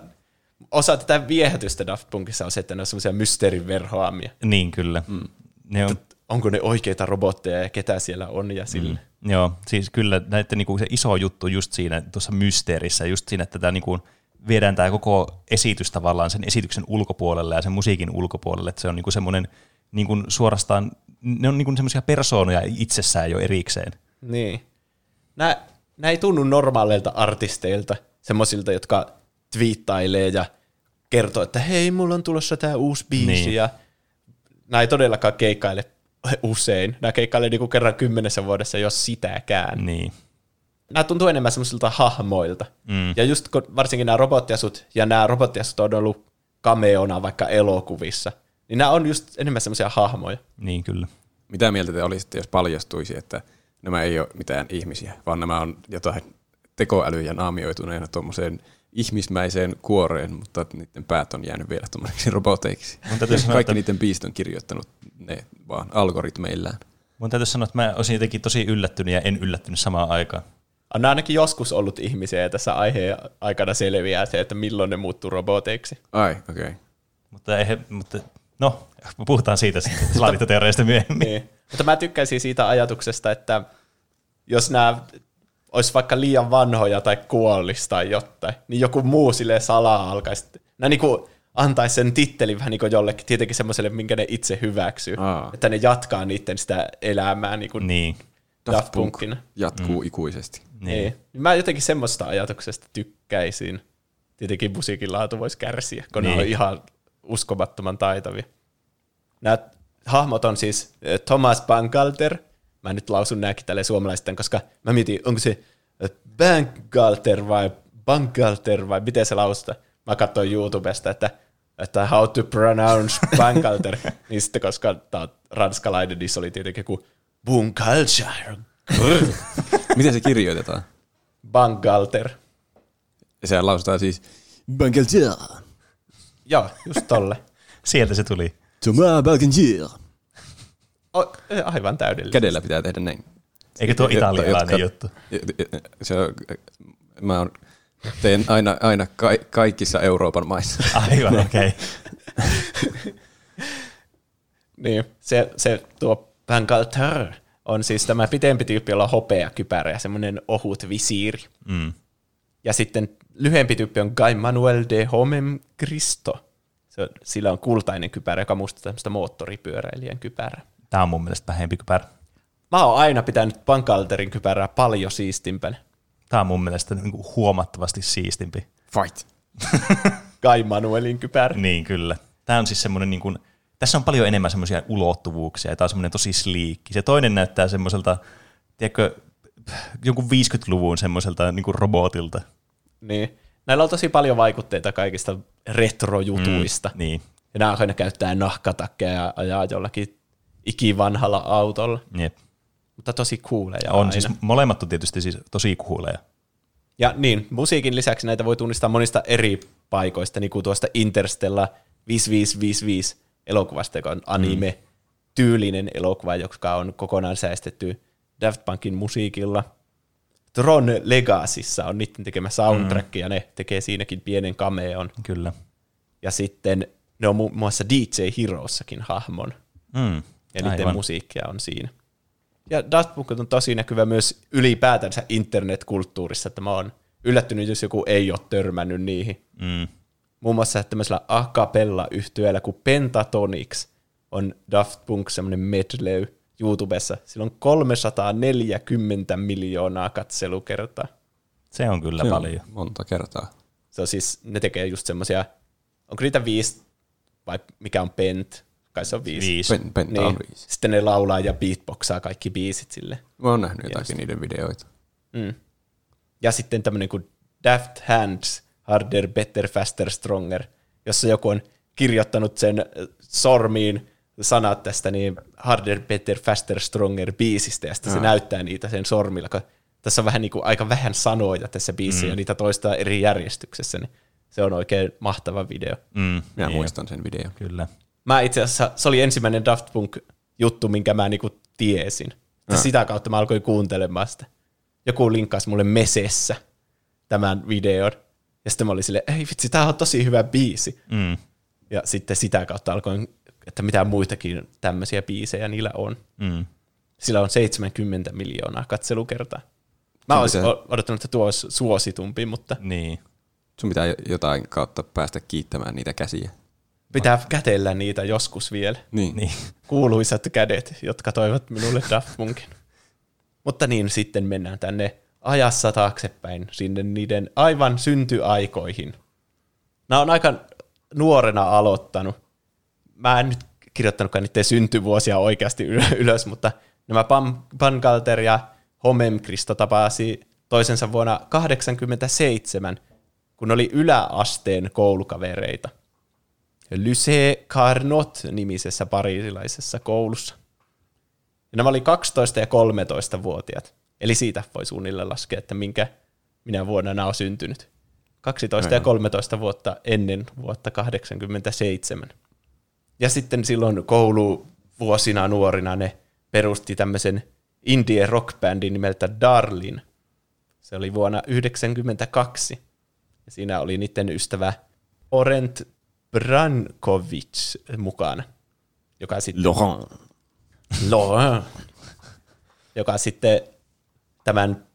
osa tätä viehätystä Daft Punkissa on se, että ne on semmoisia mysteerin verhoamia. Niin, kyllä. Mm. Ne on... Onko ne oikeita robotteja ja ketä siellä on ja sille. Mm. Joo, siis kyllä näette niinku se iso juttu just siinä tuossa mysteerissä, just siinä, että tämä niinku, viedään tämä koko esitys tavallaan sen esityksen ulkopuolelle ja sen musiikin ulkopuolelle, että se on niinku semmoinen niinku suorastaan, ne on niinku semmoisia persoonoja itsessään jo erikseen. Niin. Nämä, nämä ei tunnu normaaleilta artisteilta, semmoisilta, jotka twiittailee ja kertoo, että hei, mulla on tulossa tämä uusi biisi niin. ja nämä ei todellakaan keikkaile usein. Nämä keikkailee niinku kerran kymmenessä vuodessa, jos sitäkään. Niin. Nämä tuntuu enemmän semmoisilta hahmoilta. Mm. Ja just kun varsinkin nämä robottiasut, ja nämä robottiasut on ollut kameona vaikka elokuvissa, niin nämä on just enemmän semmoisia hahmoja. Niin, kyllä. Mitä mieltä te olisitte, jos paljastuisi, että nämä ei ole mitään ihmisiä, vaan nämä on jotain tekoälyjä naamioituneena tuommoiseen ihmismäiseen kuoreen, mutta niiden päät on jäänyt vielä tuommoiseksi roboteiksi. Kaikki sanoa, että... niiden biist on kirjoittanut ne vaan algoritmeillään. Mun täytyy sanoa, että mä olisin jotenkin tosi yllättynyt ja en yllättynyt samaan aikaan. On ainakin joskus ollut ihmisiä ja tässä aiheen aikana selviää se, että milloin ne muuttuu roboteiksi. Ai, okei. Okay. Mutta, ei, mutta no, puhutaan siitä sitten myöhemmin. niin. Mutta mä tykkäisin siitä ajatuksesta, että jos nämä olisi vaikka liian vanhoja tai kuollisi tai jotain, niin joku muu sille salaa alkaisi, nämä niin kuin antaisi sen tittelin vähän niin kuin jollekin, tietenkin semmoiselle, minkä ne itse hyväksyy, Aa. että ne jatkaa niiden sitä elämää niin kuin niin. Daft Punkina. jatkuu mm. ikuisesti. Niin. niin. Mä jotenkin semmoista ajatuksesta tykkäisin. Tietenkin musiikin laatu voisi kärsiä, kun niin. ne on ihan uskomattoman taitavia. Nämä hahmot on siis eh, Thomas Bangalter, mä nyt lausun nääkin tälle suomalaisten, koska mä mietin, onko se eh, Bangalter vai Bangalter vai miten se lausuta. Mä katsoin YouTubesta, että, että how to pronounce Bangalter, (laughs) niin sitten koska tää on ranskalainen, niin se oli tietenkin kuin Bunkalcher. (laughs) Miten se kirjoitetaan? Bangalter. Ja sehän lausutaan siis Bangalter. Joo, just tolle. Sieltä se tuli. Thomas Bangalter. Aivan täydellistä. Kädellä pitää tehdä näin. Eikö tuo italialainen juttu? Se on, mä on, teen aina, aina ka, kaikissa Euroopan maissa. (laughs) Aivan, okei. Okay. (laughs) niin, se, se tuo Bangalter on siis tämä pitempi tyyppi, jolla on hopea kypärä ja semmoinen ohut visiiri. Mm. Ja sitten lyhyempi tyyppi on Guy Manuel de Homem Cristo. Se, sillä on kultainen kypärä, joka muistaa tämmöistä moottoripyöräilijän kypärää. Tämä on mun mielestä vähempi kypärä. Mä oon aina pitänyt Bankalterin kypärää paljon siistimpänä. Tämä on mun mielestä niin kuin huomattavasti siistimpi. Fight. (laughs) Kai Manuelin kypärä. Niin, kyllä. Tämä on siis semmoinen, niin kuin, tässä on paljon enemmän semmoisia ulottuvuuksia, ja tämä on semmoinen tosi sliikki. Se toinen näyttää semmoiselta, tiedätkö, jonkun 50-luvun semmoiselta niin kuin robotilta. Niin. Näillä on tosi paljon vaikutteita kaikista retrojutuista. Mm, niin. Ja nämä aina käyttää nahkatakkeja ja ajaa jollakin ikivanhalla autolla. Jep. Mutta tosi kuuleja On aina. siis, molemmat on tietysti siis tosi kuuleja. Ja niin, musiikin lisäksi näitä voi tunnistaa monista eri paikoista, niin kuin tuosta Interstellar 5555 elokuvasta, joka on anime, mm. tyylinen elokuva, joka on kokonaan säästetty Daft Punkin musiikilla. Tron Legacyssa on niiden tekemä soundtrack, mm. ja ne tekee siinäkin pienen cameon. Kyllä. Ja sitten ne on muun muassa DJ Heroessakin hahmon. Mm. Ja niiden Aivan. musiikkia on siinä. Ja Daft Punk on tosi näkyvä myös ylipäätänsä internetkulttuurissa, että mä oon yllättynyt, jos joku ei ole törmännyt niihin. Mm. Muun muassa tämmöisellä a cappella yhtyeellä kuin Pentatonix on Daft Punk semmoinen medley YouTubessa. Sillä on 340 miljoonaa katselukertaa. Se on kyllä Se paljon. On monta kertaa. Se on siis, ne tekee just semmoisia, onko niitä viisi, vai mikä on Pent, kai se on viisi. Viisi. Pen, penta niin. on viisi. Sitten ne laulaa ja beatboxaa kaikki biisit sille. Mä oon nähnyt jotakin niiden videoita. Mm. Ja sitten tämmöinen kuin Daft Hands, Harder, Better, Faster, Stronger, jossa joku on kirjoittanut sen sormiin sanat tästä niin Harder, Better, Faster, Stronger biisistä, ja sitten se näyttää niitä sen sormilla, kun tässä on vähän niin kuin aika vähän sanoja tässä biisissä, mm. ja niitä toistaa eri järjestyksessä, niin se on oikein mahtava video. Mm, Minä niin muistan sen video. Kyllä. Mä itse asiassa, se oli ensimmäinen Daft Punk-juttu, minkä mä niinku tiesin. Ja sitä kautta mä alkoin kuuntelemaan sitä. Joku linkkasi mulle mesessä tämän videon. Ja sitten mä olin silleen, ei vitsi, tää on tosi hyvä biisi. Mm. Ja sitten sitä kautta alkoin, että mitä muitakin tämmöisiä biisejä niillä on. Mm. Sillä on 70 miljoonaa katselukertaa. Mä olisin odottanut, että tuo olisi suositumpi, mutta... Niin. Sun pitää jotain kautta päästä kiittämään niitä käsiä. Pitää kätellä niitä joskus vielä. Niin. niin. Kuuluisat kädet, jotka toivat minulle Daft Punkin. Mutta niin, sitten mennään tänne ajassa taaksepäin, sinne niiden aivan syntyaikoihin. Nämä on aika nuorena aloittanut. Mä en nyt kirjoittanutkaan niiden syntyvuosia oikeasti ylös, mutta nämä Pangalter ja Homemkristo tapasi toisensa vuonna 1987, kun oli yläasteen koulukavereita. Lycée Carnot-nimisessä pariisilaisessa koulussa. Ja nämä oli 12- ja 13-vuotiaat. Eli siitä voi suunnilleen laskea, että minkä minä vuonna nämä on syntynyt. 12 ja 13 vuotta ennen vuotta 87. Ja sitten silloin kouluvuosina nuorina ne perusti tämmöisen indie rockbändin nimeltä Darlin. Se oli vuonna 1992. Ja siinä oli niiden ystävä Orent Brankovic mukana. Joka sitten, Laurent. Laurent. Joka sitten tämän,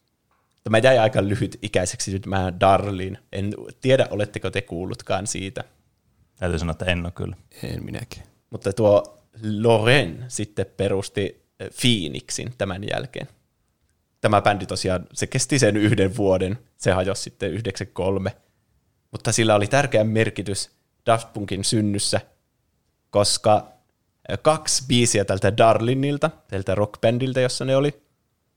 tämä jäi aika lyhyt ikäiseksi nyt mä Darlin. En tiedä, oletteko te kuullutkaan siitä. Täytyy sanoa, että en ole kyllä. En minäkin. Mutta tuo Loren sitten perusti Phoenixin tämän jälkeen. Tämä bändi tosiaan, se kesti sen yhden vuoden, se hajosi sitten 93, mutta sillä oli tärkeä merkitys Daft Punkin synnyssä, koska kaksi biisiä tältä Darlinilta, tältä rockbändiltä, jossa ne oli,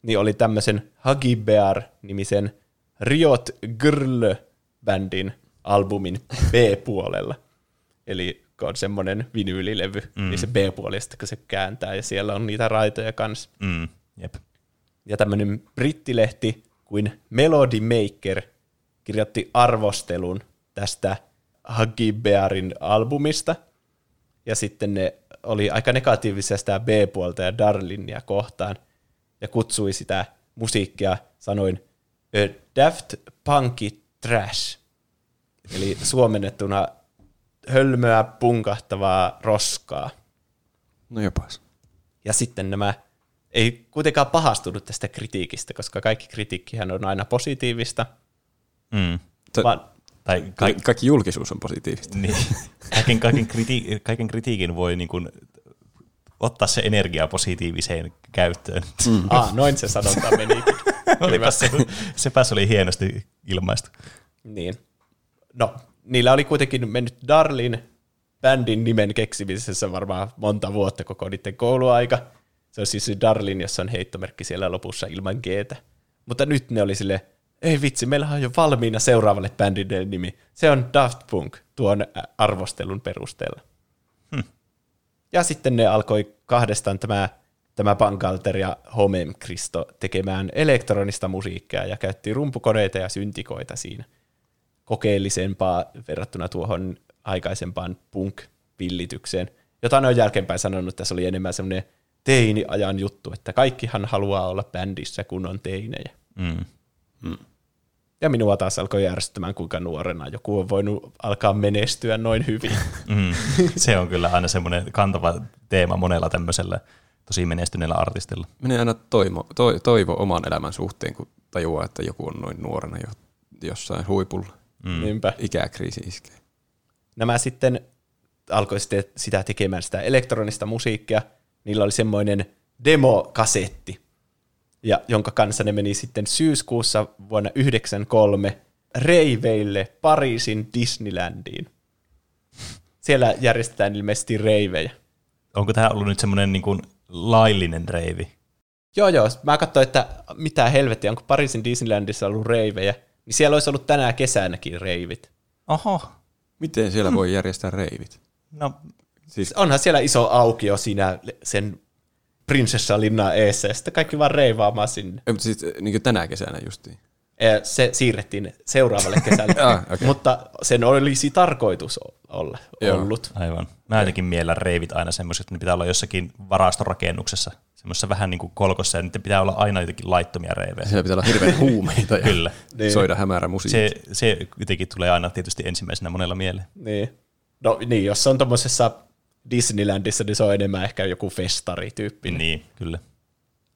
niin oli tämmöisen Huggy Bear-nimisen Riot Girl-bändin albumin B-puolella. (laughs) Eli kun on semmoinen vinyylilevy, mm. niin se B-puoli, sitten kun se kääntää, ja siellä on niitä raitoja kanssa. Mm. Jep. Ja tämmöinen brittilehti kuin Melody Maker kirjoitti arvostelun tästä Huggy Bearin albumista, ja sitten ne oli aika negatiivisia sitä B-puolta ja Darlinia kohtaan, ja kutsui sitä musiikkia sanoin Daft Punky Trash, eli suomennettuna hölmöä punkahtavaa roskaa. No jopas. Ja sitten nämä ei kuitenkaan pahastunut tästä kritiikistä, koska kaikki kritiikkihän on aina positiivista. Mm. Vaan, tai ka- kaikki julkisuus on positiivista. Niin. Kaiken, kaiken, kriti- kaiken kritiikin voi niin kuin ottaa se energia positiiviseen käyttöön. Mm. Ah, noin se sanonta menikin. (laughs) Olipas se, sepäs oli hienosti ilmaistu. Niin. No, niillä oli kuitenkin mennyt Darlin bändin nimen keksimisessä varmaan monta vuotta koko niiden kouluaika. Se on siis Darlin, jossa on heittomerkki siellä lopussa ilman g Mutta nyt ne oli sille, ei vitsi, meillä on jo valmiina seuraavalle bändin nimi. Se on Daft Punk tuon arvostelun perusteella. Hmm. Ja sitten ne alkoi kahdestaan tämä, tämä Bangalter ja Homem Kristo tekemään elektronista musiikkia ja käytti rumpukoneita ja syntikoita siinä kokeellisempaa verrattuna tuohon aikaisempaan punk-villitykseen, jota ne on jälkeenpäin sanonut, että se oli enemmän semmoinen teiniajan juttu, että kaikkihan haluaa olla bändissä, kun on teinejä. Mm. Mm. Ja minua taas alkoi järjestämään, kuinka nuorena joku on voinut alkaa menestyä noin hyvin. (laughs) Mm. Se on kyllä aina semmoinen kantava teema monella tämmöisellä tosi menestyneellä artistilla. Menee aina toivo, to, toivo oman elämän suhteen, kun tajuaa, että joku on noin nuorena jo jossain huipulla. Mm. Niinpä. Ikäkriisi iskee. Nämä sitten alkoi sitten sitä tekemään sitä elektronista musiikkia. Niillä oli semmoinen demokasetti, ja jonka kanssa ne meni sitten syyskuussa vuonna 1993 reiveille Pariisin Disneylandiin. Siellä järjestetään ilmeisesti reivejä. Onko tämä ollut nyt semmoinen niin kuin laillinen reivi? Joo, joo. Mä katsoin, että mitä helvettiä, onko Pariisin Disneylandissa ollut reivejä, niin siellä olisi ollut tänä kesänäkin reivit. Oho. Miten siellä hmm. voi järjestää reivit? No, siis... Onhan siellä iso aukio siinä sen prinsessalinnan eessä, ja sitten kaikki vaan reivaamaan sinne. Ei, mutta siis niin tänä kesänä justiin. Se siirrettiin seuraavalle kesälle, (laughs) ah, okay. mutta sen olisi tarkoitus olla Joo. ollut. Aivan. Mä jotenkin miellä reivit aina semmoiset, että ne pitää olla jossakin varastorakennuksessa, semmoisessa vähän niin kuin kolkossa, ja niiden pitää olla aina jotenkin laittomia reivejä. Siellä pitää olla hirveän huumeita ja (laughs) Kyllä. niin. soida hämärä musiikki. Se, se jotenkin tulee aina tietysti ensimmäisenä monella mieleen. Niin. No niin, jos on tuommoisessa Disneylandissa, niin se on enemmän ehkä joku festari-tyyppi. Niin, kyllä.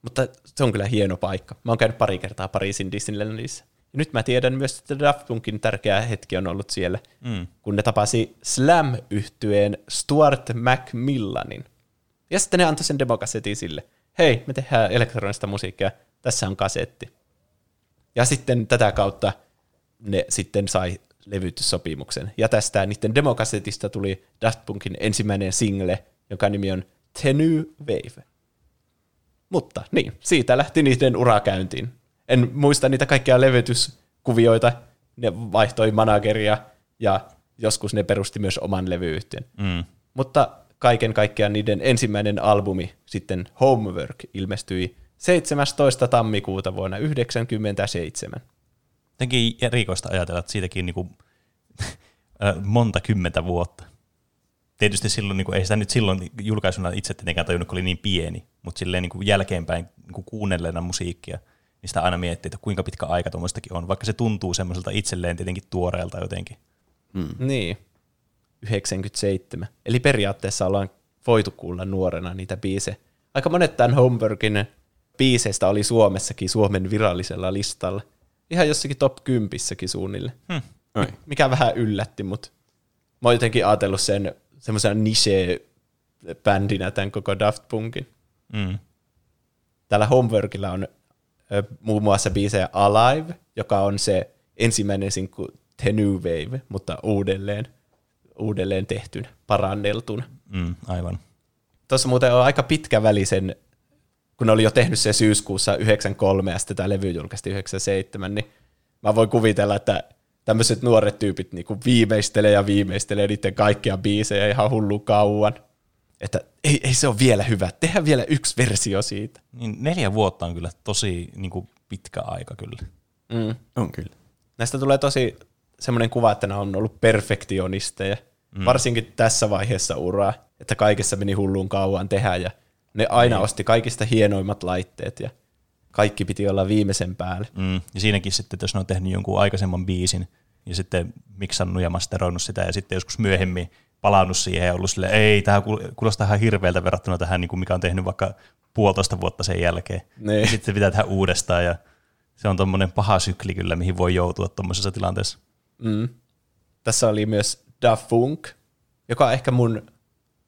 Mutta se on kyllä hieno paikka. Mä oon käynyt pari kertaa Pariisin Disneylandissa. Ja nyt mä tiedän myös, että Daft Punkin tärkeä hetki on ollut siellä, mm. kun ne tapasi Slam-yhtyeen Stuart Macmillanin. Ja sitten ne antoi sen demokassetin sille. Hei, me tehdään elektronista musiikkia, tässä on kasetti. Ja sitten tätä kautta ne sitten sai levytyssopimuksen. Ja tästä niiden demokassetista tuli Daft Punkin ensimmäinen single, jonka nimi on Tenu Wave. Mutta niin, siitä lähti niiden urakäyntiin. En muista niitä kaikkia levytyskuvioita, ne vaihtoi manageria ja joskus ne perusti myös oman levyyhtiön. Mm. Mutta kaiken kaikkiaan niiden ensimmäinen albumi, sitten Homework, ilmestyi 17. tammikuuta vuonna 1997. Jotenkin erikoista ajatella, että siitäkin niinku, (laughs) monta kymmentä vuotta tietysti silloin, niin kuin, ei sitä nyt silloin julkaisuna itse tietenkään tajunnut, kun oli niin pieni, mutta silleen niin kuin jälkeenpäin niin kuin kuunnelleena musiikkia, niin sitä aina miettii, että kuinka pitkä aika tuommoistakin on, vaikka se tuntuu semmoiselta itselleen tietenkin tuoreelta jotenkin. Hmm. Niin, 97. Eli periaatteessa ollaan voitu kuulla nuorena niitä biisejä. Aika monet tämän Homeworkin biiseistä oli Suomessakin Suomen virallisella listalla. Ihan jossakin top 10 suunnille. Hmm. Mikä vähän yllätti, mutta mä oon jotenkin ajatellut sen semmoisena niche-bändinä tämän koko Daft Punkin. Mm. Täällä Homeworkilla on ö, muun muassa biisejä Alive, joka on se ensimmäinen sinkku The New Wave, mutta uudelleen, uudelleen tehtynä, paranneltuna. Mm, aivan. Tuossa muuten on aika pitkä väli sen, kun oli jo tehnyt se syyskuussa 93 ja sitten tämä levy julkaistiin 97, niin mä voin kuvitella, että tämmöiset nuoret tyypit niinku viimeistelee ja viimeistelee niiden kaikkia biisejä ihan hullu kauan. Että ei, ei se ole vielä hyvä, tehdään vielä yksi versio siitä. Niin neljä vuotta on kyllä tosi niinku pitkä aika kyllä. Mm. On kyllä. Näistä tulee tosi semmoinen kuva, että nämä on ollut perfektionisteja, mm. varsinkin tässä vaiheessa uraa, että kaikessa meni hulluun kauan tehdä ja ne aina niin. osti kaikista hienoimmat laitteet ja kaikki piti olla viimeisen päälle. Mm. Ja siinäkin sitten, että jos ne on tehnyt jonkun aikaisemman biisin, ja sitten miksannut ja masteroinut sitä, ja sitten joskus myöhemmin palannut siihen ja ollut silleen, ei, tämä kuulostaa ihan hirveältä verrattuna tähän, niin kuin mikä on tehnyt vaikka puolitoista vuotta sen jälkeen. Ne. Ja sitten se pitää tehdä uudestaan, ja se on tuommoinen paha sykli kyllä, mihin voi joutua tuommoisessa tilanteessa. Mm. Tässä oli myös Da Funk, joka on ehkä mun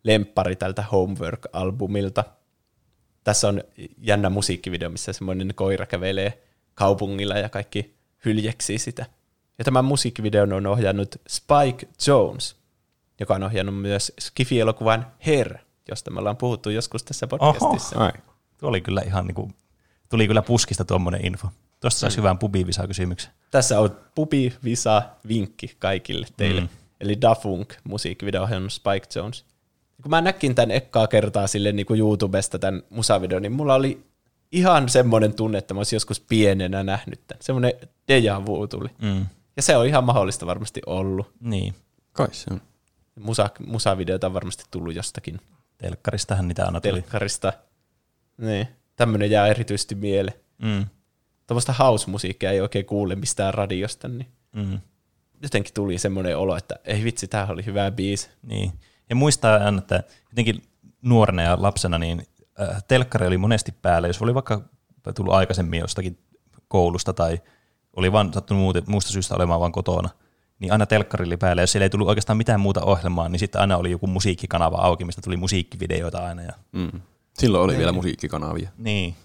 lemppari tältä Homework-albumilta – tässä on jännä musiikkivideo, missä semmoinen koira kävelee kaupungilla ja kaikki hyljeksii sitä. Ja tämän musiikkivideon on ohjannut Spike Jones, joka on ohjannut myös Skifi-elokuvan Her, josta me ollaan puhuttu joskus tässä podcastissa. Oho, Tuo oli kyllä ihan niin kuin, tuli kyllä puskista tuommoinen info. Tuosta saisi mm. hyvän pubivisa kysymyksen. Tässä on pubivisa vinkki kaikille teille. Mm. Eli Dafunk musiikkivideo ohjannut Spike Jones kun mä näkin tämän ekkaa kertaa sille niin kuin YouTubesta tämän musavideon, niin mulla oli ihan semmoinen tunne, että mä olisin joskus pienenä nähnyt tämän. Semmoinen deja vu tuli. Mm. Ja se on ihan mahdollista varmasti ollut. Niin. Kai se on. Musa, musavideota on varmasti tullut jostakin. Telkkaristahan niitä aina tuli. Telkkarista. Niin. Tämmöinen jää erityisesti mieleen. Mm. Tuommoista house-musiikkia ei oikein kuule mistään radiosta, niin mm. jotenkin tuli semmoinen olo, että ei vitsi, tämähän oli hyvä biisi. Niin. Ja muistaa aina, että jotenkin nuorena ja lapsena niin äh, telkkari oli monesti päällä, jos oli vaikka tullut aikaisemmin jostakin koulusta tai oli vaan sattunut muuta, muusta syystä olemaan vaan kotona, niin aina telkkari oli päällä. Jos siellä ei tullut oikeastaan mitään muuta ohjelmaa, niin sitten aina oli joku musiikkikanava auki, mistä tuli musiikkivideoita aina. Ja... Mm. Silloin oli niin. vielä musiikkikanavia. Niin.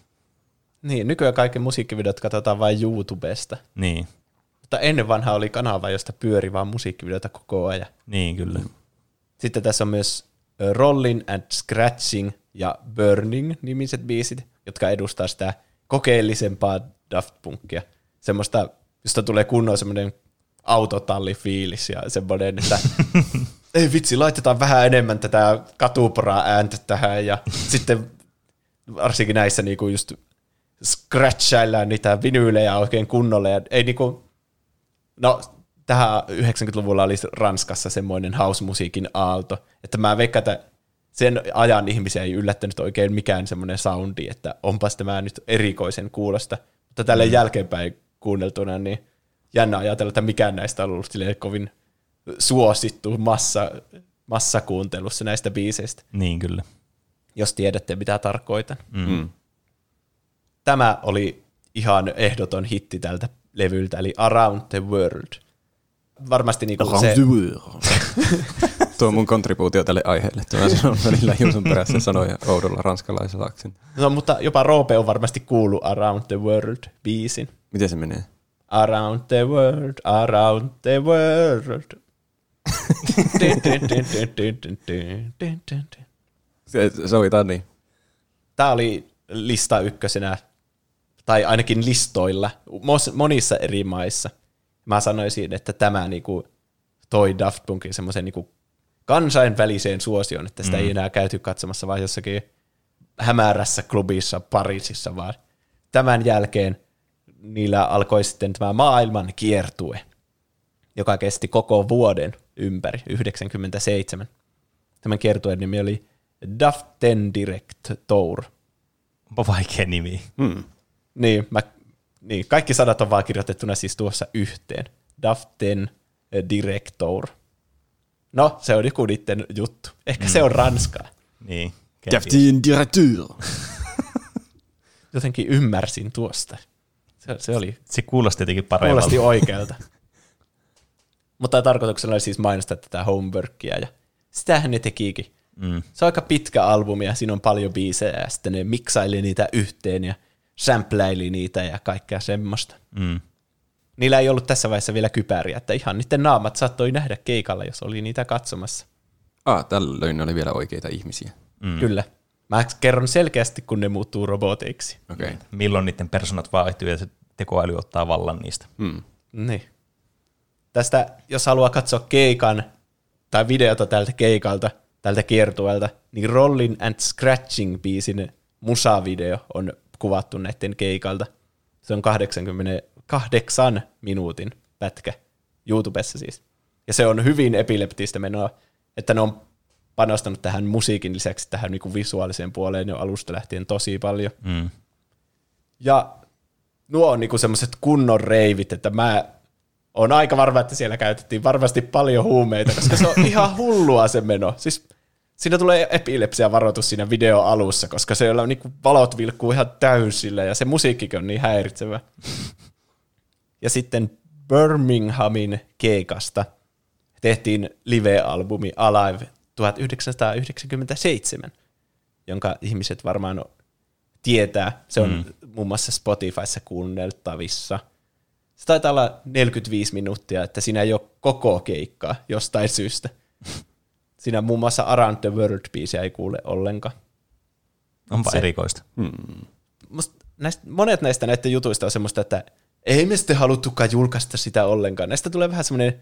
Niin, nykyään kaikki musiikkivideot katsotaan vain YouTubesta. Niin. Mutta ennen vanha oli kanava, josta pyöri vaan musiikkivideota koko ajan. Niin, kyllä. Mm. Sitten tässä on myös Rolling and Scratching ja Burning nimiset biisit. jotka edustaa sitä kokeellisempaa Daft Punkia. Semmoista, josta tulee kunnon semmoinen autotallifiilis ja semmoinen, että (laughs) ei vitsi, laitetaan vähän enemmän tätä katuporaa ääntä tähän ja sitten varsinkin näissä niinku just scratchaillaan niitä vinyylejä oikein kunnolla ja ei niinku, no tähän 90-luvulla oli Ranskassa semmoinen house-musiikin aalto, että mä veikkaan, että sen ajan ihmisiä ei yllättänyt oikein mikään semmoinen soundi, että onpas tämä nyt erikoisen kuulosta. Mutta tälle mm. jälkeenpäin kuunneltuna, niin jännä ajatella, että mikään näistä on ollut kovin suosittu massa, massakuuntelussa näistä biiseistä. Niin kyllä. Jos tiedätte, mitä tarkoitan. Mm. mm. Tämä oli ihan ehdoton hitti tältä levyltä, eli Around the World. Varmasti niinku se... world. (laughs) Tuo on mun kontribuutio tälle aiheelle. Tämä sanon välillä hiukan perässä sanoja oudolla ranskalaisella aksin. No, mutta jopa Roope on varmasti kuullut Around the World-biisin. Miten se menee? Around the world, around the world. se, sovitaan niin. Tämä oli lista ykkösenä, tai ainakin listoilla, monissa eri maissa. Mä sanoisin, että tämä niinku toi Daft Punkin semmoisen niinku kansainväliseen suosioon, että sitä mm. ei enää käyty katsomassa vaan jossakin hämärässä klubissa Pariisissa, vaan tämän jälkeen niillä alkoi sitten tämä maailman kiertue, joka kesti koko vuoden ympäri, 97. Tämän kiertueen nimi oli Daft Ten Direct Tour. Onpa vaikea nimi. Hmm. Niin, mä, niin, kaikki sanat on vaan kirjoitettuna siis tuossa yhteen. Daft Ten Direct Tour. No, se on joku niiden juttu. Ehkä mm. se on ranskaa. Niin. Daftin directeur. (laughs) Jotenkin ymmärsin tuosta. Se, se, oli, se kuulosti jotenkin paremmalta. Kuulosti oikealta. (laughs) Mutta tarkoituksena oli siis mainostaa tätä homeworkia, ja sitähän ne tekikin. Mm. Se on aika pitkä albumi, ja siinä on paljon biisejä, ja sitten ne miksaili niitä yhteen, ja sampläili niitä, ja kaikkea semmoista. Mm niillä ei ollut tässä vaiheessa vielä kypäriä, että ihan niiden naamat saattoi nähdä keikalla, jos oli niitä katsomassa. Ah, tällöin ne oli vielä oikeita ihmisiä. Mm. Kyllä. Mä kerron selkeästi, kun ne muuttuu roboteiksi. Okay. Milloin niiden personat vaihtuu ja se tekoäly ottaa vallan niistä. Mm. Niin. Tästä, jos haluaa katsoa keikan tai videota tältä keikalta, tältä kiertueelta, niin Rollin and Scratching biisin musavideo on kuvattu näiden keikalta. Se on 80 kahdeksan minuutin pätkä YouTubessa siis. Ja se on hyvin epileptistä menoa, että ne on panostanut tähän musiikin lisäksi tähän niin visuaaliseen puoleen jo alusta lähtien tosi paljon. Mm. Ja nuo on niin semmoiset kunnon reivit, että mä on aika varma, että siellä käytettiin varmasti paljon huumeita, koska se on (laughs) ihan hullua se meno. Siis siinä tulee epilepsia varoitus siinä video alussa, koska siellä niin valot vilkkuu ihan täysillä ja se musiikkikin on niin häiritsevä. Ja sitten Birminghamin keikasta tehtiin live-albumi Alive 1997, jonka ihmiset varmaan tietää. Se on mm. muun muassa Spotifyssa kuunneltavissa. Se taitaa olla 45 minuuttia, että siinä ei ole koko keikkaa jostain syystä. (laughs) Siinä muun muassa Around the World-biisiä ei kuule ollenkaan. Onpa se, erikoista. Hmm. näistä, monet näistä näiden jutuista on semmoista, että ei me sitten haluttukaan julkaista sitä ollenkaan. Näistä tulee vähän semmoinen,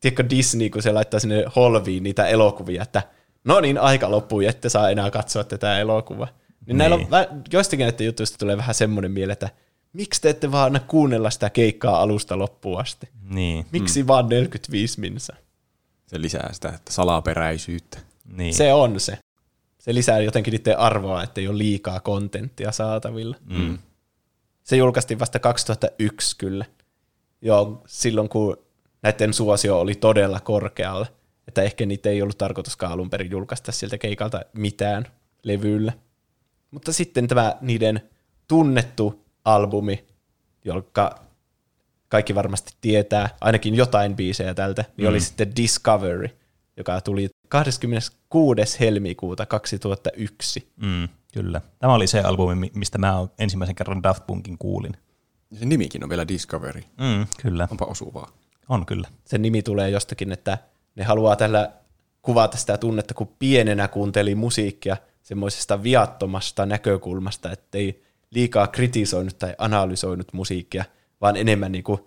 tiedätkö Disney, kun se laittaa sinne holviin niitä elokuvia, että no niin, aika loppuu, ette saa enää katsoa tätä elokuvaa. Niin, niin. näillä on, joistakin näiden jutuista tulee vähän semmoinen miele, että miksi te ette vaan kuunnella sitä keikkaa alusta loppuun asti? Niin. Miksi hmm. vaan 45 minsa? Se lisää sitä että salaperäisyyttä. Niin. Se on se. Se lisää jotenkin niiden arvoa, että ei ole liikaa kontenttia saatavilla. Mm. Se julkaistiin vasta 2001 kyllä. Joo, silloin kun näiden suosio oli todella korkealla. Että ehkä niitä ei ollut tarkoituskaan alun perin julkaista sieltä keikalta mitään levyllä. Mutta sitten tämä niiden tunnettu albumi, jonka kaikki varmasti tietää, ainakin jotain biisejä tältä, niin mm. oli sitten Discovery, joka tuli 26. helmikuuta 2001. Mm. Kyllä. Tämä oli se albumi, mistä mä ensimmäisen kerran Daft Punkin kuulin. Se nimikin on vielä Discovery. Mm, kyllä. Onpa osuvaa. On kyllä. Sen nimi tulee jostakin, että ne haluaa tällä kuvata sitä tunnetta, kun pienenä kuunteli musiikkia, semmoisesta viattomasta näkökulmasta, ettei liikaa kritisoinut tai analysoinut musiikkia, vaan enemmän niin kuin,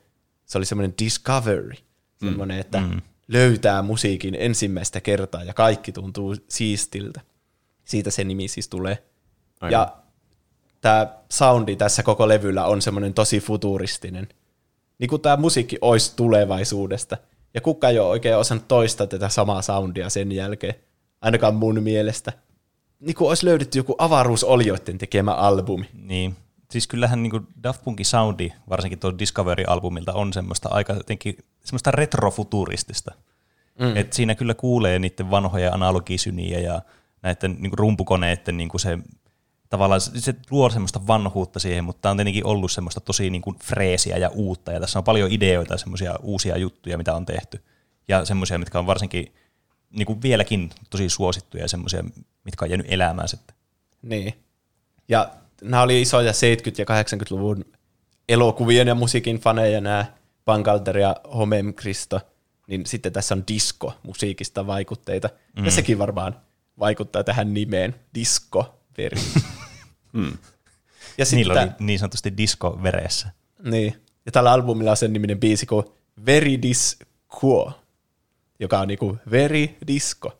se oli semmoinen discovery, semmoinen, mm. että mm. löytää musiikin ensimmäistä kertaa ja kaikki tuntuu siistiltä. Siitä se nimi siis tulee. Aivan. Ja tämä soundi tässä koko levyllä on semmoinen tosi futuristinen. Niin kuin tämä musiikki olisi tulevaisuudesta. Ja kukaan ei ole oikein osannut toistaa tätä samaa soundia sen jälkeen. Ainakaan mun mielestä. Niin kuin olisi löydetty joku avaruusolioiden tekemä albumi. Niin. Siis kyllähän niin Daft Punkin soundi, varsinkin tuon Discovery-albumilta, on semmoista aika jotenkin semmoista retrofuturistista. Mm. Et siinä kyllä kuulee niiden vanhoja analogisyniä ja näiden niin rumpukoneiden niin se tavallaan se luo semmoista vanhuutta siihen, mutta tämä on tietenkin ollut semmoista tosi niin kuin freesiä ja uutta, ja tässä on paljon ideoita ja semmoisia uusia juttuja, mitä on tehty, ja semmoisia, mitkä on varsinkin niin kuin vieläkin tosi suosittuja ja semmoisia, mitkä on jäänyt elämään sitten. Niin. Ja nämä oli isoja 70- ja 80-luvun elokuvien ja musiikin faneja, nämä Pankalter ja Homem Kristo, niin sitten tässä on disco musiikista vaikutteita, mm. ja sekin varmaan vaikuttaa tähän nimeen, disco veri. (laughs) mm. Ja Niillä oli niin sanotusti disco veressä. Niin. Ja tällä albumilla on sen niminen biisi kuin Very Disco, joka on niinku Very Disco.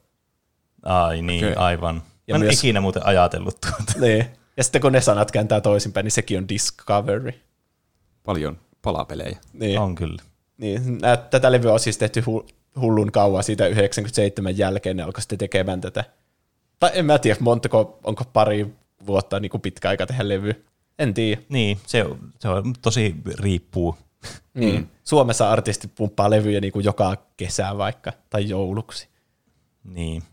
Ai niin, okay. aivan. Ja Mä en myös, ikinä muuten ajatellut tuota. Niin. Ja sitten kun ne sanat kääntää toisinpäin, niin sekin on Discovery. Paljon palapelejä. Niin. On kyllä. Niin, tätä levyä on siis tehty hullun kauan siitä 97 jälkeen, ne alkoi sitten tekemään tätä tai en mä tiedä, montako, onko pari vuotta niin kuin pitkä aika tehdä levy. En tiedä. Niin, se, se on tosi riippuu. Niin. Mm. Suomessa artistit pumppaa levyjä niin kuin joka kesä vaikka, tai jouluksi. Niin.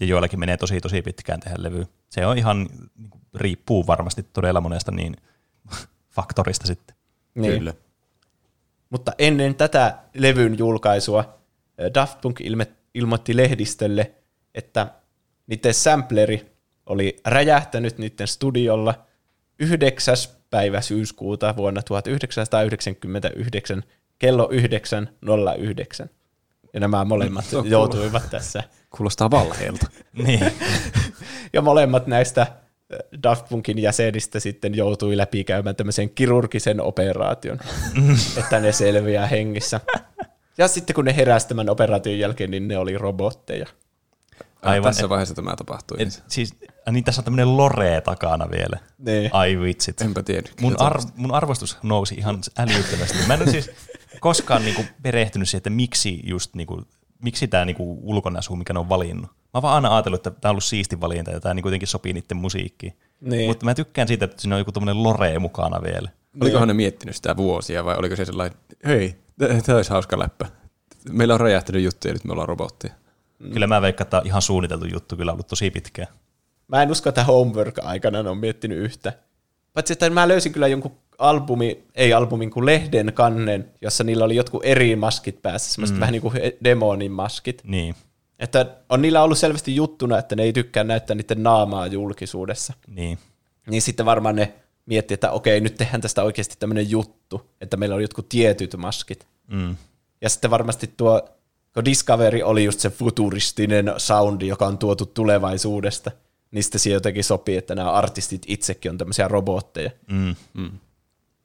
Ja joillakin menee tosi tosi pitkään tehdä levy. Se on ihan, niin kuin, riippuu varmasti todella monesta niin (laughs) faktorista sitten. Niin. Kyllä. Mutta ennen tätä levyn julkaisua Daft Punk ilmoitti lehdistölle, että niiden sampleri oli räjähtänyt niiden studiolla 9. päivä syyskuuta vuonna 1999 kello 9.09. Ja nämä molemmat joutuivat tässä. Kuulostaa valheelta. (laughs) niin. (laughs) ja molemmat näistä äh, Daft Punkin jäsenistä sitten joutui läpikäymään tämmöisen kirurgisen operaation, (laughs) että ne selviää hengissä. Ja sitten kun ne heräsivät tämän operaation jälkeen, niin ne oli robotteja. Aivan. Tässä vaiheessa tämä tapahtui. Et, siis, niin tässä on tämmöinen lore takana vielä. Niin. Ai vitsit. Enpä tiedä. Mun, ar- mun arvostus nousi ihan älyttömästi. Mä en ole siis koskaan niinku perehtynyt siihen, että miksi just niinku, miksi tämä niinku ulkonäsu, mikä ne on valinnut. Mä vaan aina ajatellut, että tämä on ollut siisti valinta ja tämä niinku jotenkin sopii niiden musiikkiin. Niin. Mutta mä tykkään siitä, että siinä on joku tämmöinen lore mukana vielä. Olikohan ne miettinyt sitä vuosia vai oliko se sellainen, hei, tämä olisi hauska läppä. Meillä on räjähtänyt juttuja, nyt me ollaan robotteja. Mm. Kyllä mä veikkaan, että ihan suunniteltu juttu kyllä ollut tosi pitkään. Mä en usko, että Homework-aikana on miettinyt yhtä. Paitsi, että mä löysin kyllä jonkun albumi, ei albumin kuin lehden kannen, jossa niillä oli jotkut eri maskit päässä, semmoiset mm. vähän niin kuin demonin maskit. Niin. Että on niillä ollut selvästi juttuna, että ne ei tykkää näyttää niiden naamaa julkisuudessa. Niin. Niin sitten varmaan ne miettii, että okei, nyt tehdään tästä oikeasti tämmöinen juttu, että meillä on jotkut tietyt maskit. Mm. Ja sitten varmasti tuo kun Discovery oli just se futuristinen soundi, joka on tuotu tulevaisuudesta, niin sitten se jotenkin sopii, että nämä artistit itsekin on tämmöisiä robotteja. Mm. Mm.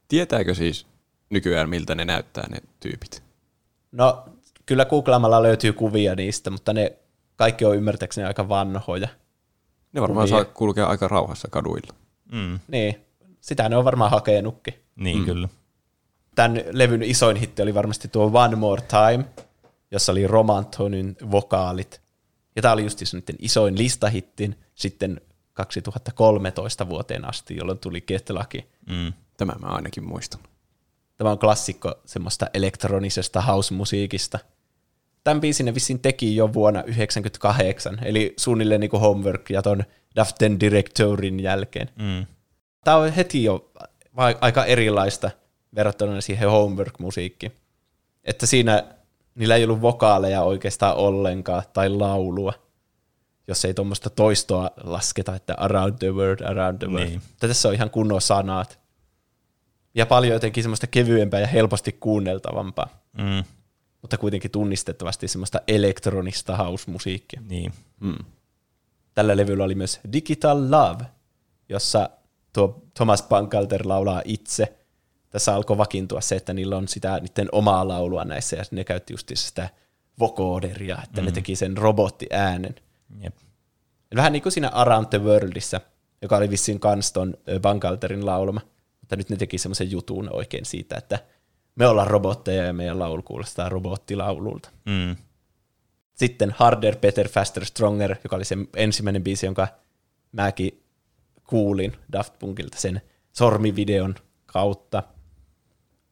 Tietääkö siis nykyään, miltä ne näyttää ne tyypit? No, kyllä googlaamalla löytyy kuvia niistä, mutta ne kaikki on ymmärtääkseni aika vanhoja. Ne varmaan kuvia. saa kulkea aika rauhassa kaduilla. Mm. Niin, sitä ne on varmaan hakenutkin. Niin, mm. kyllä. Tämän levyn isoin hitti oli varmasti tuo One More Time, jossa oli Romantonin vokaalit. Ja tämä oli just niiden isoin listahittin sitten 2013 vuoteen asti, jolloin tuli Get Lucky. Mm. Tämä mä ainakin muistan. Tämä on klassikko semmoista elektronisesta house-musiikista. Tämän biisin ne vissiin teki jo vuonna 1998, eli suunnilleen niin kuin Homework ja ton Daften Directorin jälkeen. Mm. Tämä on heti jo aika erilaista verrattuna siihen Homework-musiikkiin. Että siinä niillä ei ollut vokaaleja oikeastaan ollenkaan tai laulua, jos ei tuommoista toistoa lasketa, että around the world, around the world. Niin. Tässä on ihan kunnon sanat. Ja paljon jotenkin semmoista kevyempää ja helposti kuunneltavampaa. Mm. Mutta kuitenkin tunnistettavasti semmoista elektronista house-musiikkia. Niin. Mm. tällä levyllä oli myös Digital Love, jossa tuo Thomas Bangalter laulaa itse. Tässä alkoi vakiintua se, että niillä on sitä niiden omaa laulua näissä, ja ne käytti just sitä vocoderia, että mm. ne teki sen robottiäänen. Jep. Vähän niin kuin siinä Around the Worldissa, joka oli vissiin kans ton Bangalterin laulama, mutta nyt ne teki semmoisen jutun oikein siitä, että me ollaan robotteja ja meidän laulu kuulostaa robottilaululta. Mm. Sitten Harder, Better, Faster, Stronger, joka oli se ensimmäinen biisi, jonka mäkin kuulin Daft Punkilta sen sormivideon kautta.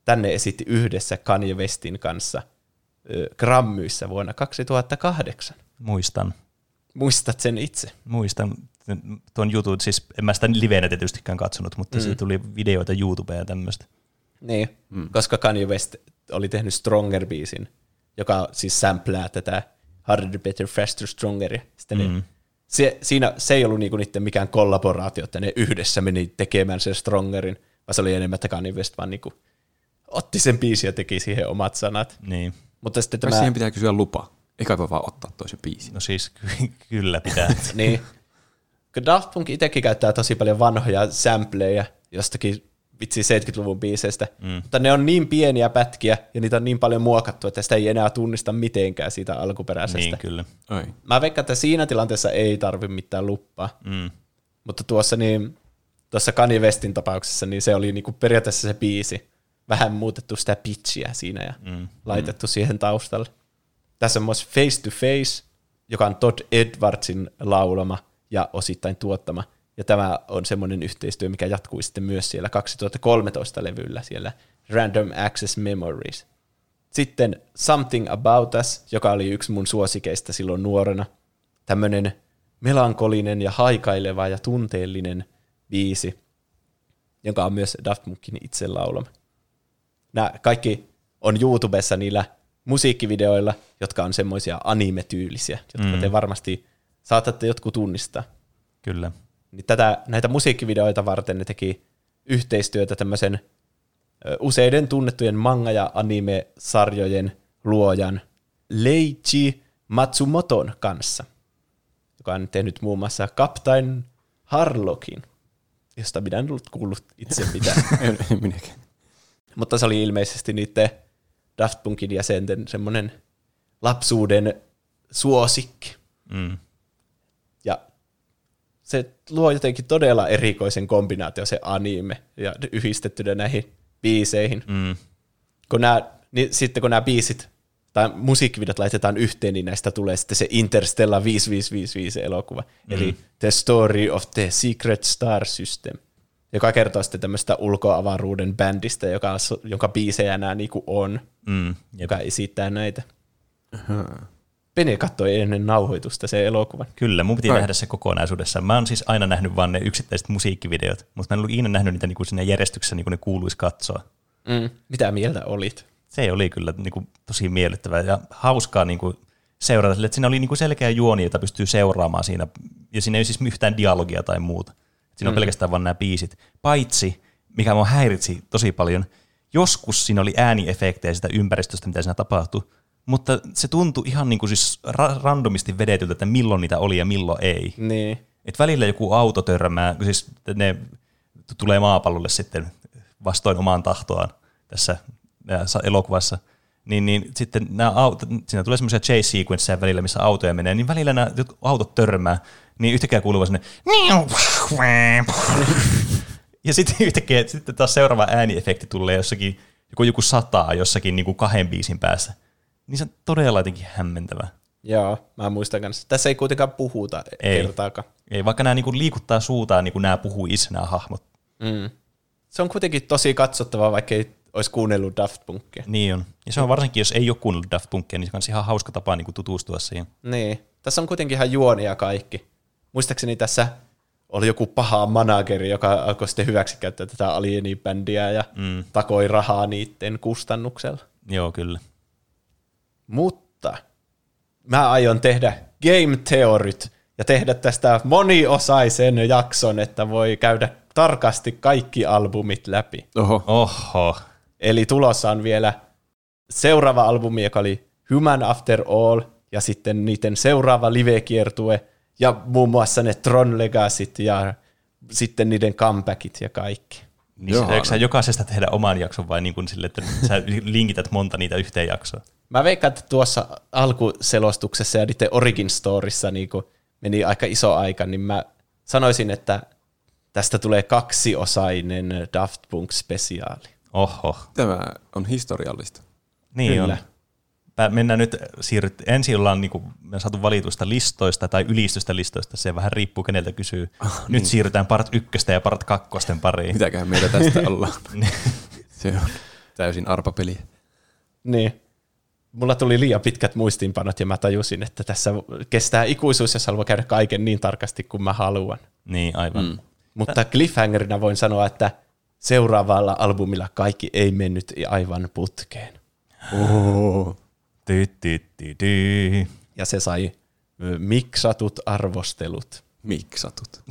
Tänne esitti yhdessä Kanye Westin kanssa Grammyissä vuonna 2008. Muistan. Muistat sen itse? Muistan tuon jutun, siis en mä sitä livenä tietystikään katsonut, mutta mm. se tuli videoita YouTubeen ja tämmöistä. Niin, mm. koska Kanye West oli tehnyt Stronger-biisin, joka siis samplää tätä Harder, Better, Faster, Stronger. Sitten mm. ne, se, siinä, se ei ollut niinku niiden mikään kollaboraatio, että ne yhdessä meni tekemään sen Strongerin, vaan se oli enemmän, että Kanye West vaan niinku otti sen biisin ja teki siihen omat sanat. Niin. Mutta sitten tämä... siihen pitää kysyä lupa. Eikä voi vaan ottaa toisen biisin. No siis ky- kyllä pitää. (laughs) niin. Daft Punk itsekin käyttää tosi paljon vanhoja sampleja jostakin vitsi 70-luvun biiseistä, mm. mutta ne on niin pieniä pätkiä ja niitä on niin paljon muokattu, että sitä ei enää tunnista mitenkään siitä alkuperäisestä. Niin, kyllä. Oi. Mä veikkaan, että siinä tilanteessa ei tarvi mitään luppaa, mm. mutta tuossa niin, tuossa Kanye Westin tapauksessa niin se oli niinku periaatteessa se biisi, vähän muutettu sitä pitchiä siinä ja mm. laitettu mm. siihen taustalle. Tässä on myös Face to Face, joka on Todd Edwardsin laulama ja osittain tuottama – ja tämä on semmoinen yhteistyö, mikä jatkui sitten myös siellä 2013 levyllä siellä Random Access Memories. Sitten Something About Us, joka oli yksi mun suosikeista silloin nuorena. Tämmöinen melankolinen ja haikaileva ja tunteellinen biisi, joka on myös Daft Punkin itse laulama. Nämä kaikki on YouTubessa niillä musiikkivideoilla, jotka on semmoisia anime-tyylisiä, jotka mm. te varmasti saatatte jotkut tunnistaa. Kyllä. Niin tätä, näitä musiikkivideoita varten ne teki yhteistyötä tämmöisen useiden tunnettujen manga- ja anime-sarjojen luojan Leiji Matsumoton kanssa, joka on tehnyt muun muassa Captain Harlockin, josta minä en ollut kuullut itse mitään. (laughs) Minäkin. Mutta se oli ilmeisesti niiden Daft Punkin jäsenten semmoinen lapsuuden suosikki. Mm se luo jotenkin todella erikoisen kombinaatio se anime ja yhdistettynä näihin biiseihin. Mm. Kun nämä, niin sitten kun nämä biisit tai musiikkivideot laitetaan yhteen, niin näistä tulee sitten se Interstellar 5555 elokuva, mm. eli The Story of the Secret Star System, joka kertoo sitten tämmöistä ulkoavaruuden bändistä, joka, jonka biisejä nämä niinku on, mm. joka esittää näitä. Uh-huh. Pene katsoi ennen nauhoitusta se elokuvan. Kyllä, mun piti Vai. nähdä se kokonaisuudessaan. Mä oon siis aina nähnyt vain ne yksittäiset musiikkivideot, mutta mä en ollut ikinä nähnyt niitä niinku siinä järjestyksessä, niin kuin ne kuuluisi katsoa. Mm. Mitä mieltä olit? Se oli kyllä niinku tosi miellyttävää ja hauskaa niinku seurata sille, että siinä oli niinku selkeä juoni, jota pystyy seuraamaan siinä, ja siinä ei siis yhtään dialogia tai muuta. Siinä on mm. pelkästään vain nämä biisit. Paitsi, mikä mua häiritsi tosi paljon, joskus siinä oli ääniefektejä sitä ympäristöstä, mitä siinä tapahtui, mutta se tuntui ihan niin kuin siis ra- randomisti vedetyltä, että milloin niitä oli ja milloin ei. Niin. Et välillä joku auto törmää, siis ne tulee maapallolle sitten vastoin omaan tahtoaan tässä elokuvassa, niin, niin sitten nämä autot, siinä tulee semmoisia chase sequenceja välillä, missä autoja menee, niin välillä nämä autot törmää, niin yhtäkkiä kuuluu sinne (laughs) ja sitten (laughs) yhtäkkiä sitten taas seuraava ääniefekti tulee jossakin, joku, joku sataa jossakin niin kuin kahden biisin päässä niin se on todella jotenkin hämmentävä. Joo, mä muistan kanssa. Tässä ei kuitenkaan puhuta ei. kertaakaan. Ei, vaikka nämä niinku liikuttaa suutaan, niin kuin nämä puhuisi nämä hahmot. Mm. Se on kuitenkin tosi katsottavaa, vaikka ei olisi kuunnellut Daft Punkia. Niin on. Ja se on varsinkin, jos ei ole kuunnellut Daft Punkia, niin se on ihan hauska tapa niin kuin tutustua siihen. Niin. Tässä on kuitenkin ihan juonia kaikki. Muistaakseni tässä oli joku paha manageri, joka alkoi sitten hyväksikäyttää tätä alienibändiä ja mm. takoi rahaa niiden kustannuksella. Joo, kyllä. Mutta mä aion tehdä Game Theoryt ja tehdä tästä moniosaisen jakson, että voi käydä tarkasti kaikki albumit läpi. Oho. Oho. Eli tulossa on vielä seuraava albumi, joka oli Human After All, ja sitten niiden seuraava livekiertue, Ja muun muassa ne Tron Legacyt ja sitten niiden comebackit ja kaikki. Niin Joo, sä jokaisesta tehdä oman jakson vai niin kuin sille, että sä (laughs) linkität monta niitä yhteen jaksoon? Mä veikkaan, että tuossa alkuselostuksessa ja niiden Origin Storissa niin meni aika iso aika, niin mä sanoisin, että tästä tulee kaksiosainen Daft Punk-spesiaali. Oho. Tämä on historiallista. Niin Kyllä. on mennään nyt, siirryt, ensin ollaan niin kuin, me saatu valituista listoista tai ylistystä listoista, se vähän riippuu keneltä kysyy. Oh, nyt niin. siirrytään part ykköstä ja part kakkosten pariin. Mitäköhän meillä tästä (laughs) ollaan? se on täysin arpapeli. Niin. Mulla tuli liian pitkät muistiinpanot ja mä tajusin, että tässä kestää ikuisuus, jos haluaa käydä kaiken niin tarkasti kuin mä haluan. Niin, aivan. Mm. Mutta cliffhangerina voin sanoa, että seuraavalla albumilla kaikki ei mennyt aivan putkeen. Oh. Ja se sai miksatut arvostelut. Miksatut.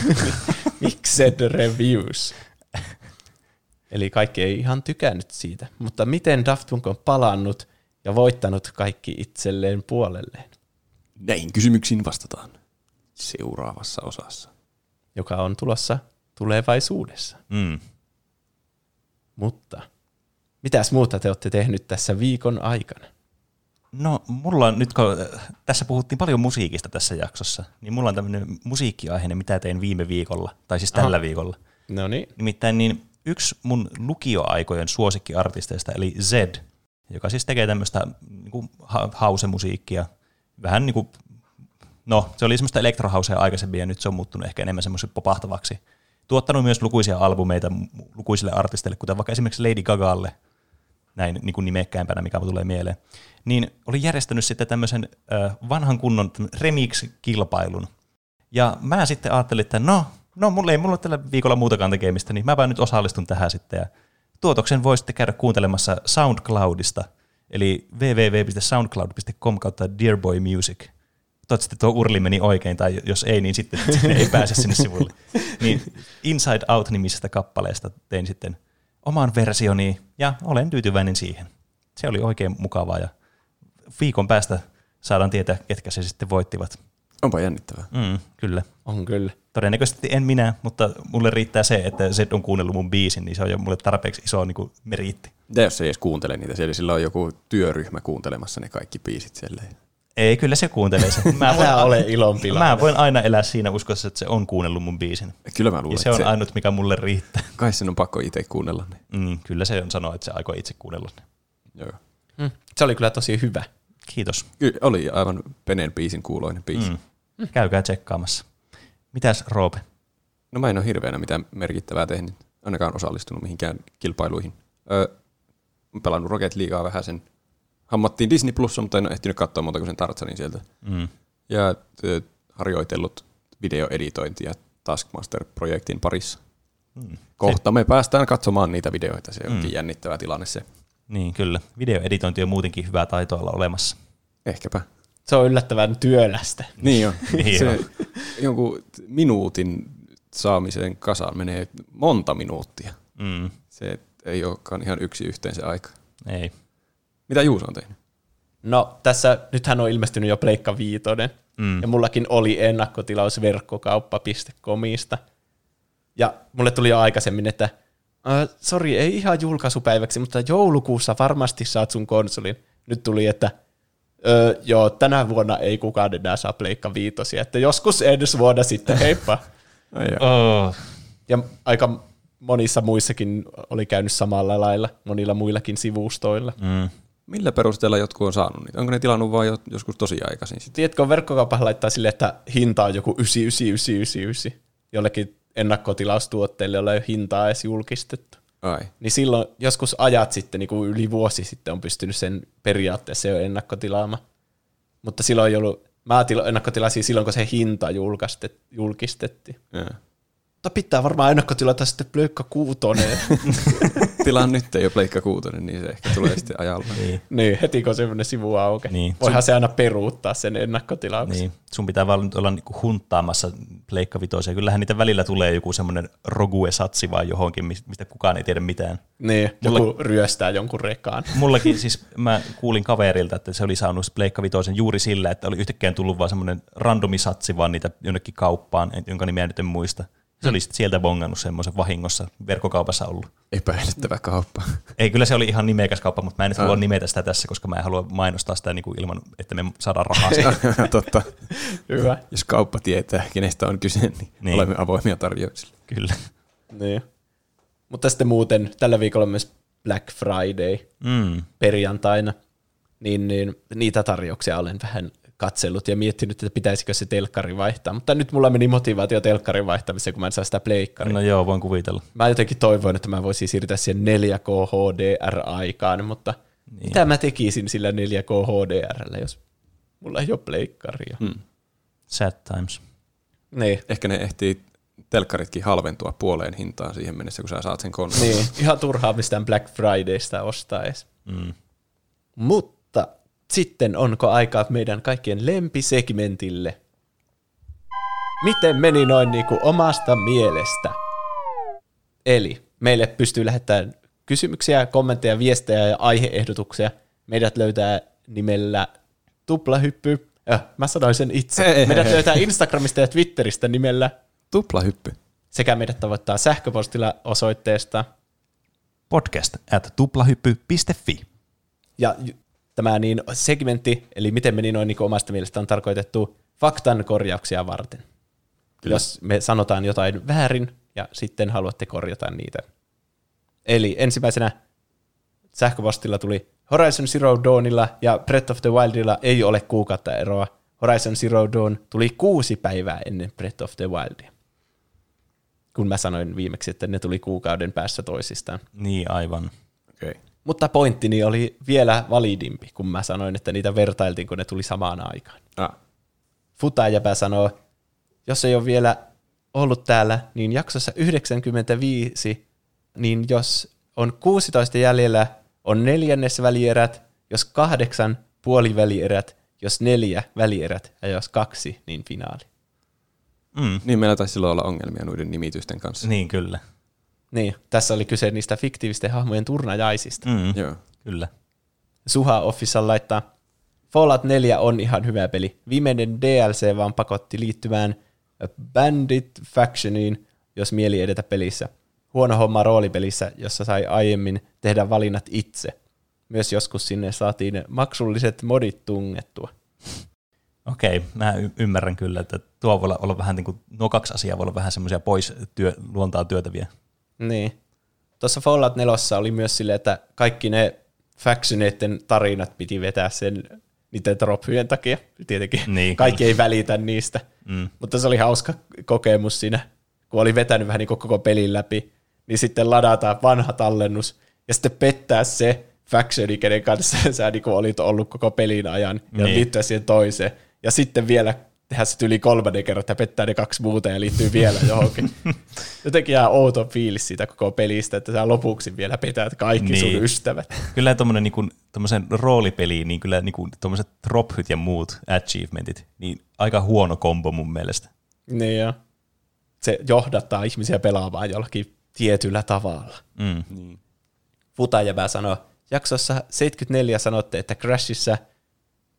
(laughs) Mixed reviews. Eli kaikki ei ihan tykännyt siitä. Mutta miten Daft Punk on palannut ja voittanut kaikki itselleen puolelleen? Näihin kysymyksiin vastataan seuraavassa osassa. Joka on tulossa tulevaisuudessa. Mm. Mutta mitäs muuta te olette tehnyt tässä viikon aikana? No mulla on nyt, kun tässä puhuttiin paljon musiikista tässä jaksossa, niin mulla on tämmöinen musiikkiaiheinen, mitä tein viime viikolla, tai siis tällä Aha. viikolla. No niin. Nimittäin niin yksi mun lukioaikojen suosikkiartisteista, eli Zed, joka siis tekee tämmöistä niin hausemusiikkia, vähän niin kuin, no se oli semmoista elektrohausea aikaisemmin ja nyt se on muuttunut ehkä enemmän semmoisen popahtavaksi. Tuottanut myös lukuisia albumeita lukuisille artisteille, kuten vaikka esimerkiksi Lady Gagalle, näin niin kuin nimekkäämpänä, mikä tulee mieleen niin oli järjestänyt sitten tämmöisen vanhan kunnon remix-kilpailun. Ja mä sitten ajattelin, että no, no mulla ei mulla tällä viikolla muutakaan tekemistä, niin mä nyt osallistun tähän sitten. Ja tuotoksen voi sitten käydä kuuntelemassa SoundCloudista, eli www.soundcloud.com kautta Dearboy Music. Toivottavasti tuo urli meni oikein, tai jos ei, niin sitten (laughs) ei pääse sinne sivulle. Niin Inside Out-nimisestä kappaleesta tein sitten oman versioni, ja olen tyytyväinen siihen. Se oli oikein mukavaa, ja viikon päästä saadaan tietää, ketkä se sitten voittivat. Onpa jännittävää. Mm, kyllä. On kyllä. Todennäköisesti en minä, mutta mulle riittää se, että se on kuunnellut mun biisin, niin se on jo mulle tarpeeksi iso niin kuin meriitti. Ja jos ei edes kuuntele niitä, siellä sillä on joku työryhmä kuuntelemassa ne kaikki biisit siellä. Ei, kyllä se kuuntelee sen. Mä (laughs) voin, ole ilonpila. Mä voin aina elää siinä uskossa, että se on kuunnellut mun biisin. Kyllä mä luulen. Ja se on se... ainut, mikä mulle riittää. (laughs) Kai sen on pakko itse kuunnella ne. Mm, kyllä se on sanoa, että se aikoo itse kuunnella ne. Joo. Mm. Se oli kyllä tosi hyvä. Kiitos. Kyllä, oli aivan Penen biisin kuuloinen biisi. Mm. Käykää tsekkaamassa. Mitäs Roope? No mä en ole hirveänä mitään merkittävää tehnyt, ainakaan osallistunut mihinkään kilpailuihin. Öö, pelannut Rocket Leaguea vähän sen. Hammattiin Disney Plus, mutta en ole ehtinyt katsoa muuta kuin sen Tartsanin sieltä. Mm. Ja ö, harjoitellut videoeditointia Taskmaster-projektin parissa. Mm. Kohta me päästään katsomaan niitä videoita, se onkin mm. jännittävä tilanne se. Niin, kyllä. Videoeditointi on muutenkin hyvää taitoa olla olemassa. Ehkäpä. Se on yllättävän työlästä. Niin on. (laughs) niin se on. jonkun minuutin saamiseen kasaan menee monta minuuttia. Mm. Se ei olekaan ihan yksi yhteen se aika. Ei. Mitä Juuso on tehnyt? No tässä, nythän on ilmestynyt jo Pleikka Viitonen, mm. ja mullakin oli ennakkotilaus verkkokauppa.comista. Ja mulle tuli jo aikaisemmin, että Uh, sori, ei ihan julkaisupäiväksi, mutta joulukuussa varmasti saat sun konsolin. Nyt tuli, että uh, joo, tänä vuonna ei kukaan enää saa Pleikka viitosia, että joskus ensi vuonna sitten, heippa. (laughs) oh. Ja aika monissa muissakin oli käynyt samalla lailla, monilla muillakin sivustoilla. Mm. Millä perusteella jotkut on saanut niitä? Onko ne tilannut vain joskus tosi aikaisin? Tiedätkö, verkkokauppa laittaa silleen, että hinta on joku 9999 jollekin ennakkotilaustuotteille, joilla ei ole hintaa edes julkistettu. Ai. Niin silloin joskus ajat sitten, niin kuin yli vuosi sitten on pystynyt sen periaatteessa jo ennakkotilaamaan. Mutta silloin ei ollut, mä ennakkotilasin silloin, kun se hinta julkistettiin. Ja. Mutta pitää varmaan ennakkotilata sitten Pleikka kuutonen. (laughs) Tilaan nyt jo Pleikka kuutonen, niin se ehkä tulee sitten ajalla. niin. niin, heti kun semmoinen sivu auke. Niin. Voihan sun... se aina peruuttaa sen ennakkotilauksen. Niin. Sun pitää vaan olla niinku hunttaamassa Pleikka vitoisia. Kyllähän niitä välillä tulee joku semmoinen rogue-satsi vaan johonkin, mistä kukaan ei tiedä mitään. Niin, Mulla... joku ryöstää jonkun rekaan. (laughs) Mullakin siis, mä kuulin kaverilta, että se oli saanut Pleikka vitoisen juuri sillä, että oli yhtäkkiä tullut vaan semmoinen randomisatsi vaan niitä jonnekin kauppaan, jonka nimeä nyt en muista. Se oli sieltä bongannut semmoisen vahingossa verkkokaupassa ollut. Epäilyttävä kauppa. Ei, kyllä se oli ihan nimekäs kauppa, mutta mä en nyt halua nimetä sitä tässä, koska mä en halua mainostaa sitä niin kuin ilman, että me saadaan rahaa siitä. (laughs) Totta. Hyvä. Jos kauppa tietää, kenestä on kyse, niin, niin. olemme avoimia tarjouksille. Kyllä. Niin. Mutta sitten muuten tällä viikolla myös Black Friday mm. perjantaina, niin, niin niitä tarjouksia olen vähän katsellut ja miettinyt, että pitäisikö se telkkari vaihtaa. Mutta nyt mulla meni motivaatio telkkarin vaihtamiseen, kun mä en saa sitä pleikkaria. No joo, voin kuvitella. Mä jotenkin toivoin, että mä voisin siirtää siihen 4K HDR-aikaan, mutta niin. mitä mä tekisin sillä 4K HDRllä, jos mulla ei ole pleikkaria? Hmm. Sad times. Niin. Ehkä ne ehtii telkkaritkin halventua puoleen hintaan siihen mennessä, kun sä saat sen konsolin. Niin, ihan turhaa mistään Black Fridaysta ostaa edes. Mm. Mutta sitten onko aikaa meidän kaikkien lempisegmentille? Miten meni noin niin kuin omasta mielestä? Eli meille pystyy lähettämään kysymyksiä, kommentteja, viestejä ja aiheehdotuksia. Meidät löytää nimellä tuplahyppy. Ja, mä sanoin sen itse. Meidät löytää Instagramista ja Twitteristä nimellä tuplahyppy. Sekä meidät tavoittaa sähköpostilla osoitteesta podcast at tuplahyppy.fi. Ja tämä niin segmentti, eli miten meni noin niin omasta mielestä, on tarkoitettu faktan korjauksia varten. Kyllä. Jos me sanotaan jotain väärin ja sitten haluatte korjata niitä. Eli ensimmäisenä sähköpostilla tuli Horizon Zero Dawnilla ja Breath of the Wildilla ei ole kuukautta eroa. Horizon Zero Dawn tuli kuusi päivää ennen Breath of the Wildia. Kun mä sanoin viimeksi, että ne tuli kuukauden päässä toisistaan. Niin, aivan. Okay. Mutta pointtini oli vielä validimpi, kun mä sanoin, että niitä vertailtiin, kun ne tuli samaan aikaan. Ah. Futajäpä sanoo, jos ei ole vielä ollut täällä, niin jaksossa 95, niin jos on 16 jäljellä, on neljännes välierät, jos kahdeksan puolivälierät, jos neljä välierät ja jos kaksi, niin finaali. Mm. Niin meillä taisi silloin olla ongelmia noiden nimitysten kanssa. Niin, kyllä. Niin, tässä oli kyse niistä fiktiivisten hahmojen turnajaisista. Mm, Joo. Kyllä. Suha Official laittaa, Fallout 4 on ihan hyvä peli. Viimeinen DLC vaan pakotti liittymään Bandit Factioniin, jos mieli edetä pelissä. Huono homma roolipelissä, jossa sai aiemmin tehdä valinnat itse. Myös joskus sinne saatiin maksulliset modit tungettua. Okei, okay, mä y- ymmärrän kyllä, että tuo voi olla vähän niin kuin, nuo kaksi asiaa voi olla vähän semmoisia pois työ, luontaa työtäviä. Niin. Tuossa Fallout 4 oli myös silleen, että kaikki ne factioneiden tarinat piti vetää sen niiden trophyjen takia. Tietenkin niin, kaikki ei välitä niistä. Mm. Mutta se oli hauska kokemus siinä, kun oli vetänyt vähän niin koko pelin läpi, niin sitten ladataan vanha tallennus ja sitten pettää se factioni, kenen kanssa sä niin olit ollut koko pelin ajan ja niin. liittyä siihen toiseen. Ja sitten vielä tehdä se yli kolmannen kerran, että pettää ne kaksi muuta ja liittyy vielä johonkin. (laughs) Jotenkin jää outo fiilis siitä koko pelistä, että sä lopuksi vielä petät kaikki niin. sun ystävät. Kyllä tuommoinen niin kuin, roolipeli, niin kyllä niin tuommoiset trophyt ja muut achievementit, niin aika huono kombo mun mielestä. Niin jo. Se johdattaa ihmisiä pelaamaan jollakin tietyllä tavalla. Mm. Niin. Futajävä sanoo, jaksossa 74 sanotte, että Crashissa –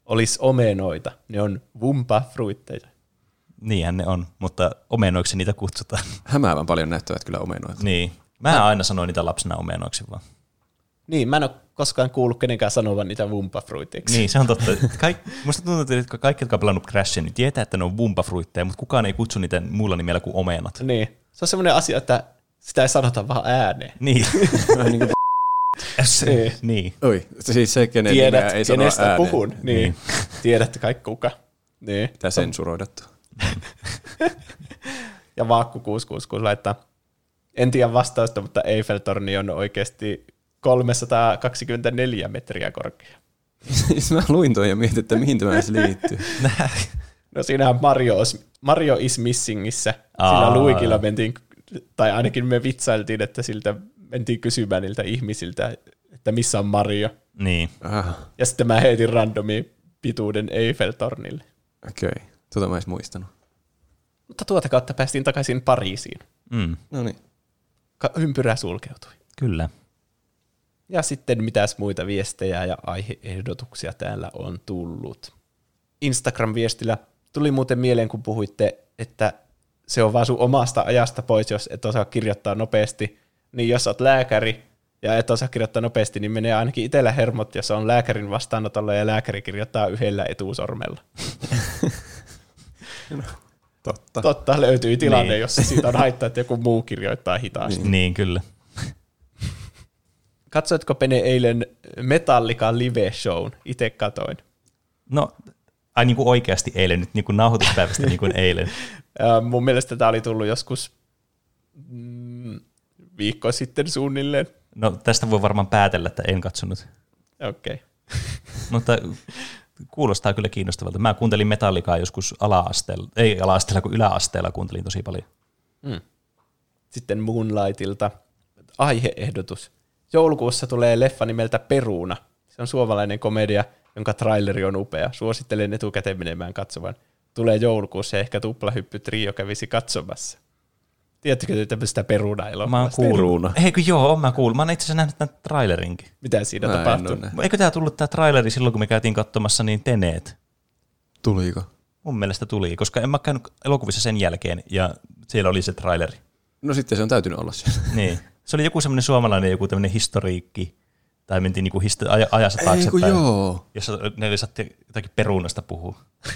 olisi omenoita. Ne on vumpa-fruitteja. Niinhän ne on, mutta omenoiksi niitä kutsutaan. (laughs) Hämäävän paljon näyttävät kyllä omenoita. Niin. Mä, mä aina sanoin niitä lapsena omenoiksi vaan. Niin, mä en ole koskaan kuullut kenenkään sanovan niitä vumpafruitteiksi. Niin, se on totta. Kaik, musta tuntuu, että kaikki, jotka on pelannut Crashia, niin tietää, että ne on vumpafruitteja, mutta kukaan ei kutsu niitä muulla nimellä kuin omenat. Niin. Se on semmoinen asia, että sitä ei sanota vaan ääneen. Niin. niin niin. niin. Oi, siis se, kenen Tiedät, ei kenestä ääneen. puhun. Niin. niin. Tiedätte kaikki kuka. Niin. Tämä sensuroidettu. (laughs) ja Vaakku 666 laittaa, en tiedä vastausta, mutta Eiffeltorni on oikeasti 324 metriä korkea. Siis (laughs) mä luin toi ja mietin, että mihin tämä edes liittyy. (laughs) no siinähän Mario, Mario is Missingissä. Sillä Luikilla mentiin tai ainakin me vitsailtiin, että siltä mentiin kysymään niiltä ihmisiltä, että missä on Mario. Niin. Ah, Ja sitten mä heitin randomi pituuden Eiffel-tornille. okei. Okay. Tuota mä en edes muistanut. Mutta tuota kautta päästiin takaisin Pariisiin. Mm, No niin. Ka- ympyrä sulkeutui. kyllä. Ja sitten mitäs muita viestejä ja aiheehdotuksia täällä on tullut. Instagram-viestillä tuli muuten mieleen, kun puhuitte, että se on vaan sun omasta ajasta pois, jos et osaa kirjoittaa nopeasti. Niin jos oot lääkäri ja et osaa kirjoittaa nopeasti, niin menee ainakin itsellä hermot, jos on lääkärin vastaanotolla ja lääkäri kirjoittaa yhdellä etusormella. (laughs) Totta. Totta, löytyy tilanne, Niin. jossa siitä on haittaa, että joku muu kirjoittaa hitaasti. Niin, niin kyllä. (laughs) Katsoitko Pene eilen Metallica live-shown? Itse katoin. No, ai niin kuin oikeasti eilen, nyt niin kuin nauhoituspäivästä niin kuin eilen. Ja (laughs) mun mielestä tämä oli tullut joskus mm, viikko sitten suunnilleen. No tästä voi varmaan päätellä, että en katsonut. Okei. Okay. (laughs) Mutta kuulostaa kyllä kiinnostavalta. Mä kuuntelin Metallicaa joskus ala-asteella, ei ala-asteella, kun yläasteella kuuntelin tosi paljon. Sitten Moonlightilta aiheehdotus. Joulukuussa tulee leffa nimeltä Peruna. Se on suomalainen komedia, jonka traileri on upea. Suosittelen etukäteen menemään katsomaan. Tulee joulukuussa ja ehkä tuplahyppy trio kävisi katsomassa. Tiedättekö te tämmöistä peruna Mä oon kuullut. Peruna. Eikö joo, oon mä kuullut. Mä oon itse asiassa nähnyt tämän trailerinkin. Mitä siinä Mä nähnyt. Eikö tää tullut tää traileri silloin, kun me käytiin katsomassa niin Teneet? Tuliko? Mun mielestä tuli, koska en mä käynyt elokuvissa sen jälkeen, ja siellä oli se traileri. No sitten se on täytynyt olla siellä. (laughs) Niin. Se oli joku semmoinen suomalainen, joku tämmöinen historiikki, tai mentiin niinku histo- aj- ajassa taaksepäin, joo. jossa ne saatti jotakin perunasta puhua. (laughs)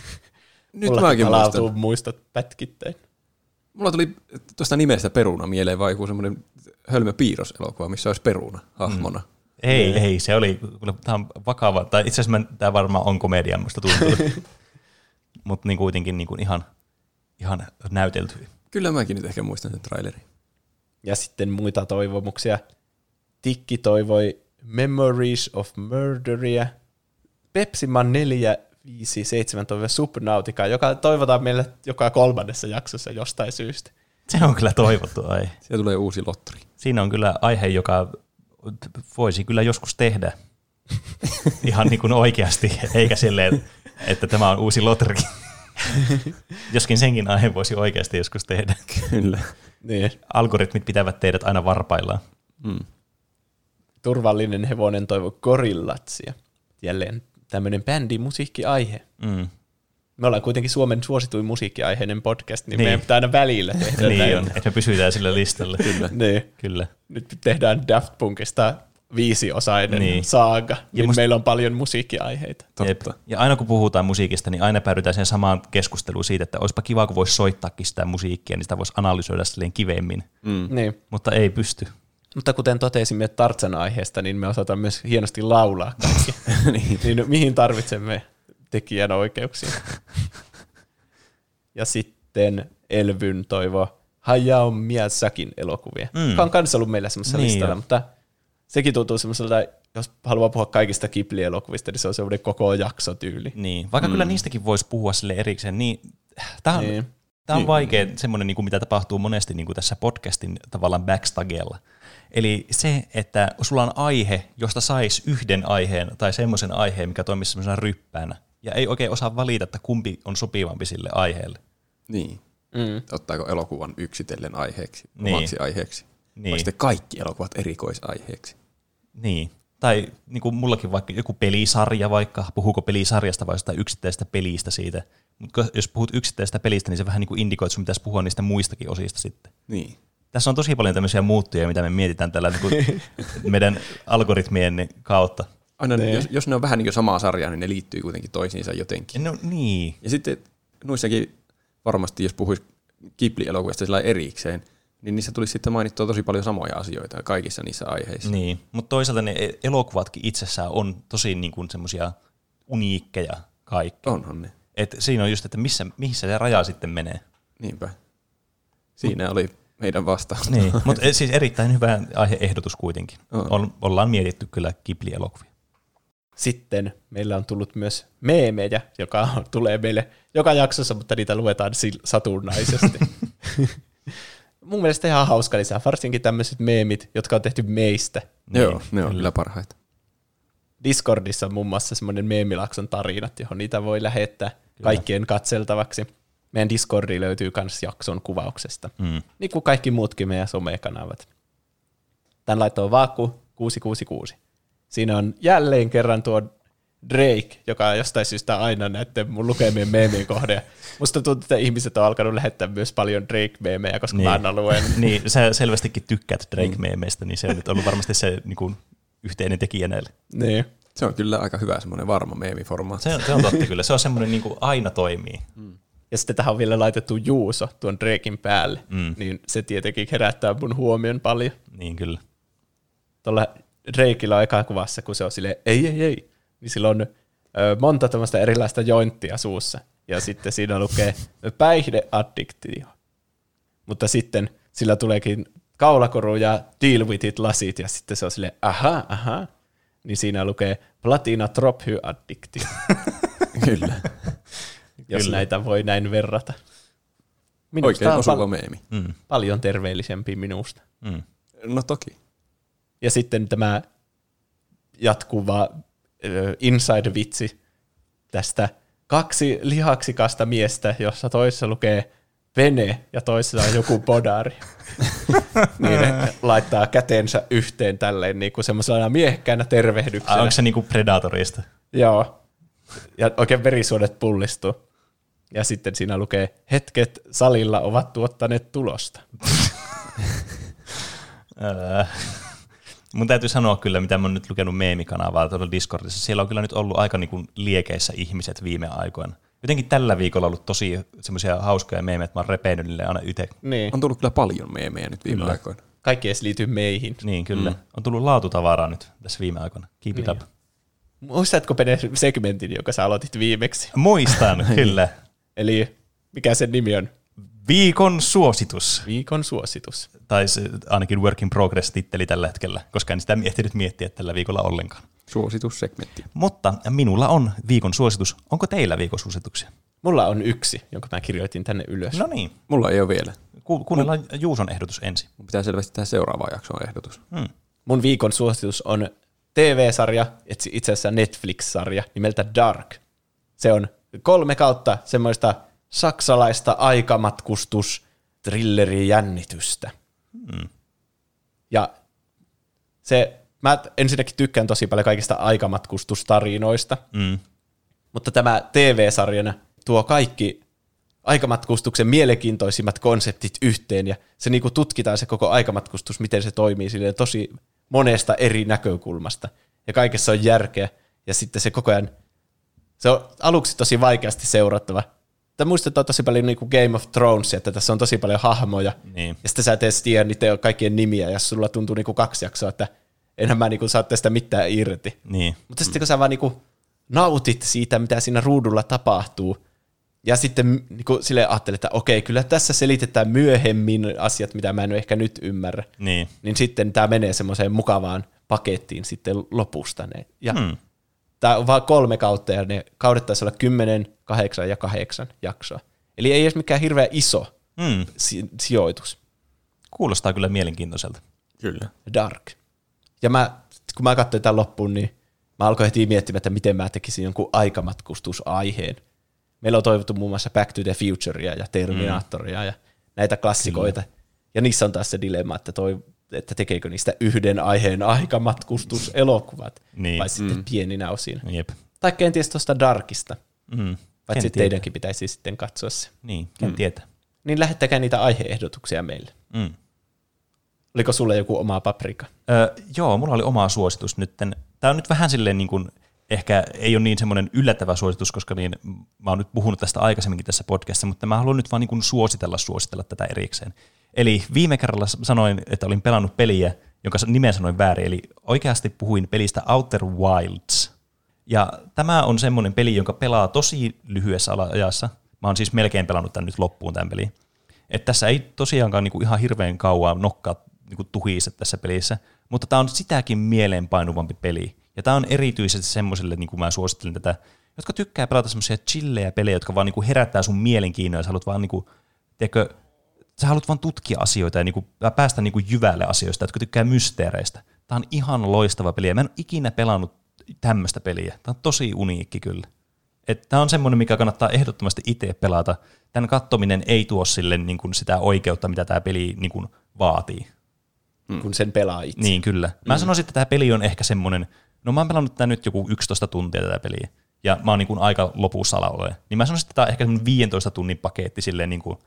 Nyt Mulla mäkin muistan. muistot pätkittäin mulla tuli tuosta nimestä Peruna mieleen vai joku semmoinen hölmö piirroselokuva, missä olisi Peruna hahmona. Mm. Ei, mm. ei, se oli, tämä on vakava, tai itse asiassa tämä varmaan on komedia, musta tuntuu. (laughs) Mutta niin kuitenkin niin kuin ihan, ihan näytelty. Kyllä mäkin nyt ehkä muistan sen trailerin. Ja sitten muita toivomuksia. Tikki toivoi Memories of Murderia, Pepsi Man 4 5-17 Subnautica, joka toivotaan meille joka kolmannessa jaksossa jostain syystä. Se on kyllä toivottu aihe. Siellä tulee uusi lottori. Siinä on kyllä aihe, joka voisi kyllä joskus tehdä (laughs) ihan niin kuin oikeasti, eikä silleen, että tämä on uusi lotteri. Joskin senkin aiheen voisi oikeasti joskus tehdä. Kyllä. Niin. Algoritmit pitävät teidät aina varpaillaan. Hmm. Turvallinen hevonen toivo gorillatsia. Jälleen tämmöinen bändi musiikkiaihe. Mm. Me ollaan kuitenkin Suomen suosituin musiikkiaiheinen podcast, niin, Niin. meidän pitää aina välillä tehdä Niin on, että me pysytään sillä listalla. Kyllä. (laughs) Niin. Kyllä. Nyt tehdään Daft Punkista viisiosainen Niin. saaga, niin musta- meillä on paljon musiikkiaiheita. Totta. Ja aina kun puhutaan musiikista, niin aina päädytään siihen samaan keskusteluun siitä, että olisipa kiva, kun voisi soittaakin sitä musiikkia, niin sitä voisi analysoida silleen kivemmin. Mm. Niin. Mutta ei pysty. Mutta kuten totesimme Tartsan aiheesta, niin me osataan myös hienosti laulaa kaikki. (laughs) niin. niin mihin tarvitsemme tekijän oikeuksia? ja sitten Elvyn toivo Hayao Miyazakin elokuvia, Mm. joka on kanssa ollut meillä semmoisessa Niin listalla, jo. mutta sekin tuntuu semmoiselta, jos haluaa puhua kaikista Ghibli-elokuvista, niin se on semmoinen koko jaksotyyli. Niin. Vaikka mm. kyllä niistäkin voisi puhua sille erikseen, niin tämä on, niin. Niin. Tämä on Niin. vaikea semmoinen, niin kuin mitä tapahtuu monesti niin kuin tässä podcastin tavallaan backstagella. Eli se, että sulla on aihe, josta saisi yhden aiheen tai semmoisen aiheen, mikä toimisi semmoisena ryppäänä, ja ei oikein osaa valita, että kumpi on sopivampi sille aiheelle. Niin. Mm. Ottaako elokuvan yksitellen aiheeksi, Niin. omaksi aiheeksi? Niin. Vai sitten kaikki elokuvat erikoisaiheeksi? Niin. Tai niin kuin mullakin vaikka joku pelisarja vaikka, puhuuko pelisarjasta vai jostain yksittäisestä pelistä siitä. Mutta jos puhut yksittäisestä pelistä, niin se vähän niin kuin indikoi, että sun pitäisi puhua niistä muistakin osista sitten. Niin. Tässä on tosi paljon tämmöisiä muuttuja, mitä me mietitään tällä niin (laughs) meidän algoritmien kautta. Aina, ne. jos, jos ne on vähän niin kuin samaa sarjaa, niin ne liittyy kuitenkin toisiinsa jotenkin. No niin. Ja sitten noissakin varmasti, jos puhuisi Ghibli-elokuvista sillä erikseen, niin niissä tulisi sitten mainittua tosi paljon samoja asioita kaikissa niissä aiheissa. Niin, mutta toisaalta ne elokuvatkin itsessään on tosi niin kuin semmoisia uniikkeja kaikki. Onhan ne. Et siinä on just, että missä, missä se raja sitten menee. Niinpä. Siinä oli meidän vastaus. Niin, mutta siis erittäin hyvä aiheehdotus kuitenkin. On. Ollaan mietitty kyllä Ghibli-elokuvia. Sitten meillä on tullut myös meemejä, joka (laughs) tulee meille joka jaksossa, mutta niitä luetaan satunnaisesti. (laughs) mun mielestä ihan hauska lisää, varsinkin tämmöiset meemit, jotka on tehty meistä. Niin, Joo, ne on kyllä parhaita. Discordissa on muun muassa semmoinen meemilakson tarinat, johon niitä voi lähettää kyllä. kaikkien katseltavaksi. Meidän Discordi löytyy myös jakson kuvauksesta, mm. niin kuin kaikki muutkin meidän somekanavat. Tän laittoi Vaakku 666. Siinä on jälleen kerran tuo Drake, joka on jostain syystä aina näiden mun lukemien meemien kohde. Musta tuntuu, että ihmiset on alkanut lähettää myös paljon Drake-meemejä, koska niin. mä aina luen. niin, sä selvästikin tykkäät Drake-meemeistä, niin se on nyt ollut varmasti se niin kuin, yhteinen tekijä näille. Niin. Se on kyllä aika hyvä semmoinen varma meemiformaatti. Se on, se on totta kyllä. Se on semmoinen niin kuin aina toimii. Mm. Ja sitten tähän on vielä laitettu Juuso tuon Drakein päälle, mm. niin se tietenkin herättää mun huomion paljon. Niin kyllä. Tuolla Drakeilla on eka kuvassa, kun se on silleen, ei, ei, ei, niin sillä on ö, monta tämmöistä erilaista jointtia suussa. Ja sitten siinä lukee päihdeaddiktio. Mutta sitten sillä tuleekin kaulakoru ja deal with it lasit, ja sitten se on silleen, aha, aha. Niin siinä lukee platina trophy addiktio. (laughs) Kyllä. Jos Kyllä. näitä voi näin verrata. Minusta Oikein on osuva pal- meemi. Mm. Paljon terveellisempi minusta. Mm. No toki. Ja sitten tämä jatkuva inside-vitsi tästä kaksi lihaksikasta miestä, jossa toisessa lukee vene ja toisessa on joku podari. (laughs) niin ne laittaa kätensä yhteen tälleen niin kuin semmoisena miehekkäänä tervehdyksenä. Onko se niin kuin Predatorista? Joo. Ja oikein verisuonet pullistuu. Ja sitten siinä lukee, hetket salilla ovat tuottaneet tulosta. (laughs) Mun täytyy sanoa kyllä, mitä mä oon nyt lukenut meemikanavaa tuolla Discordissa. Siellä on kyllä nyt ollut aika niin kuin liekeissä ihmiset viime aikoina. Jotenkin tällä viikolla ollut tosi semmoisia hauskoja meemejä, että mä oon repenyt niille aina itse. Niin. On tullut kyllä paljon meemejä nyt viime kyllä. aikoina. Kaikki edes liittyy meihin. Niin, kyllä. Mm. On tullut laatutavaraa nyt tässä viime aikoina. Keep it niin. up. Muistatko Pene segmentin, jonka sä aloitit viimeksi? Muistan, (laughs) kyllä. Eli mikä sen nimi on? Viikon suositus. Viikon suositus. Tai se, ainakin work in progress titteli tällä hetkellä, koska en sitä miettinyt miettiä tällä viikolla ollenkaan. Suositussegmentti. Mutta minulla on viikon suositus. Onko teillä viikon suosituksia? Mulla on yksi, jonka mä kirjoitin tänne ylös. No niin. Mulla ei ole vielä. Ku- kuunnellaan Mun... Juuson ehdotus ensin. Mun pitää selvästi tehdä seuraava jakson ehdotus. Hmm. Mun viikon suositus on TV-sarja, itse asiassa Netflix-sarja nimeltä Dark. Se on kolme kautta semmoista saksalaista aikamatkustus jännitystä. Hmm. Ja se, mä ensinnäkin tykkään tosi paljon kaikista aikamatkustustarinoista, hmm. mutta tämä TV-sarjana tuo kaikki aikamatkustuksen mielenkiintoisimmat konseptit yhteen, ja se niinku tutkitaan se koko aikamatkustus, miten se toimii sille tosi monesta eri näkökulmasta. Ja kaikessa on järkeä, ja sitten se koko ajan, se on aluksi tosi vaikeasti seurattava, Tämä muistuttaa tosi paljon niin kuin Game of Thrones, että tässä on tosi paljon hahmoja. Niin. Ja sitten sä et edes tiedä niiden kaikkien nimiä, ja sulla tuntuu niin kuin kaksi jaksoa, että enhän mä niin kuin saa tästä mitään irti. Niin. Mutta sitten kun sä vaan niin kuin nautit siitä, mitä siinä ruudulla tapahtuu, ja sitten niin kuin sille ajattelet, että okei, kyllä tässä selitetään myöhemmin asiat, mitä mä en ehkä nyt ymmärrä. Niin. Niin sitten tämä menee semmoiseen mukavaan pakettiin sitten lopusta. Ne. Ja hmm. Tämä on vain kolme kautta ja ne kaudet taisi olla 10, 8 ja 8 jaksoa. Eli ei edes mikään hirveän iso mm. si- sijoitus. Kuulostaa kyllä mielenkiintoiselta. Kyllä. Dark. Ja mä, kun mä katsoin tämän loppuun, niin mä alkoin heti miettimään, että miten mä tekisin jonkun aikamatkustusaiheen. Meillä on toivottu muun muassa Back to the Futurea ja Terminatoria mm. ja näitä klassikoita. Kyllä. Ja niissä on taas se dilemma, että toi että tekeekö niistä yhden aiheen aikamatkustuselokuvat, niin. vai sitten mm. pieninä osina. Jep. Tai kenties tuosta Darkista. Mm. Paitsi teidänkin pitäisi sitten katsoa se. Niin, ken mm. tietää. Niin lähettäkää niitä aiheehdotuksia meille. Mm. Oliko sulle joku oma paprika? Öö, joo, mulla oli oma suositus nyt. Tämä on nyt vähän silleen niin kuin, ehkä ei ole niin semmoinen yllättävä suositus, koska niin, mä oon nyt puhunut tästä aikaisemminkin tässä podcastissa, mutta mä haluan nyt vaan niin kuin suositella suositella tätä erikseen. Eli viime kerralla sanoin, että olin pelannut peliä, jonka nimen sanoin väärin, eli oikeasti puhuin pelistä Outer Wilds. Ja tämä on semmoinen peli, jonka pelaa tosi lyhyessä ajassa. Mä oon siis melkein pelannut tämän nyt loppuun tämän peliin. Et tässä ei tosiaankaan niinku ihan hirveän kauan nokkaa niinku tuhiset tässä pelissä, mutta tämä on sitäkin mieleenpainuvampi peli. Ja tämä on erityisesti semmoiselle, niin kuin mä suosittelen tätä, jotka tykkää pelata semmoisia chillejä pelejä, jotka vaan niinku herättää sun mielenkiinnoa, ja sä haluat vaan niinku, tiedätkö, sä haluat vaan tutkia asioita ja niinku päästä niinku jyvälle asioista, jotka tykkää mysteereistä. Tämä on ihan loistava peli. Mä en ole ikinä pelannut tämmöistä peliä. Tämä on tosi uniikki kyllä. Tämä on semmoinen, mikä kannattaa ehdottomasti itse pelata. Tämän kattominen ei tuo sille niin kuin sitä oikeutta, mitä tämä peli niin kuin vaatii. Mm. Kun sen pelaa itse. Niin, kyllä. Mä mm. sanoisin, että tämä peli on ehkä semmoinen, no mä oon pelannut tätä nyt joku 11 tuntia tätä peliä, ja mä oon niin kuin aika lopussa alalle. Niin mä sanoisin, että tämä on ehkä semmoinen 15 tunnin paketti silleen niin kuin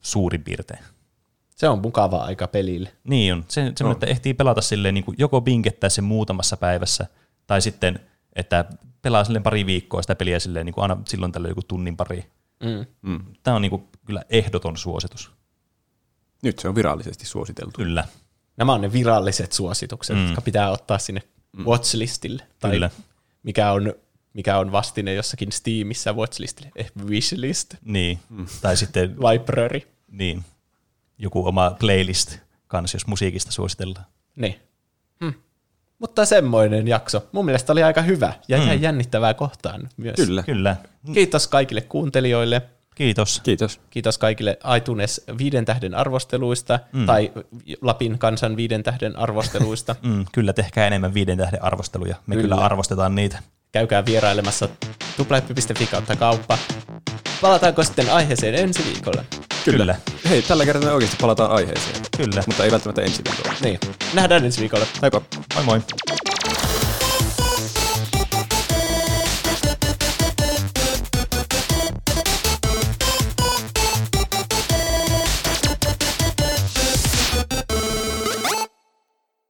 suurin piirtein. Se on mukava aika pelille. Niin on. Se, semmoinen, no. että ehtii pelata silleen niin kuin joko binkettää sen muutamassa päivässä, tai sitten, että pelaa silleen pari viikkoa sitä peliä silleen niin kuin aina silloin tällöin joku tunnin pari. Mm. Mm. Tämä on niin kuin kyllä ehdoton suositus. Nyt se on virallisesti suositeltu. Kyllä. Nämä on ne viralliset suositukset, mm. jotka pitää ottaa sinne mm. watchlistille. Tai kyllä. mikä on mikä on vastine jossakin Steamissa watchlistille, eh, wishlist. Niin, mm. tai sitten... Library. Niin, joku oma playlist kanssa, jos musiikista suositellaan. Niin. Hmm. Mutta semmoinen jakso. Mun mielestä oli aika hyvä ja mm. ihan jännittävää kohtaan myös. Kyllä. Kyllä. Kiitos kaikille kuuntelijoille. Kiitos. Kiitos. Kiitos kaikille iTunes viiden tähden arvosteluista mm. tai Lapin kansan viiden tähden arvosteluista. (laughs) mm, kyllä, tehkää enemmän viiden tähden arvosteluja. Me kyllä, kyllä arvostetaan niitä. Käykää vierailemassa tuplahyppi.fi kautta kauppa. Palataanko sitten aiheeseen ensi viikolla? Kyllä. Kyllä. Hei, tällä kertaa me oikeasti palataan aiheeseen. Kyllä. Mutta ei välttämättä ensi viikolla. Niin. Nähdään ensi viikolla. Heippa. Moi moi.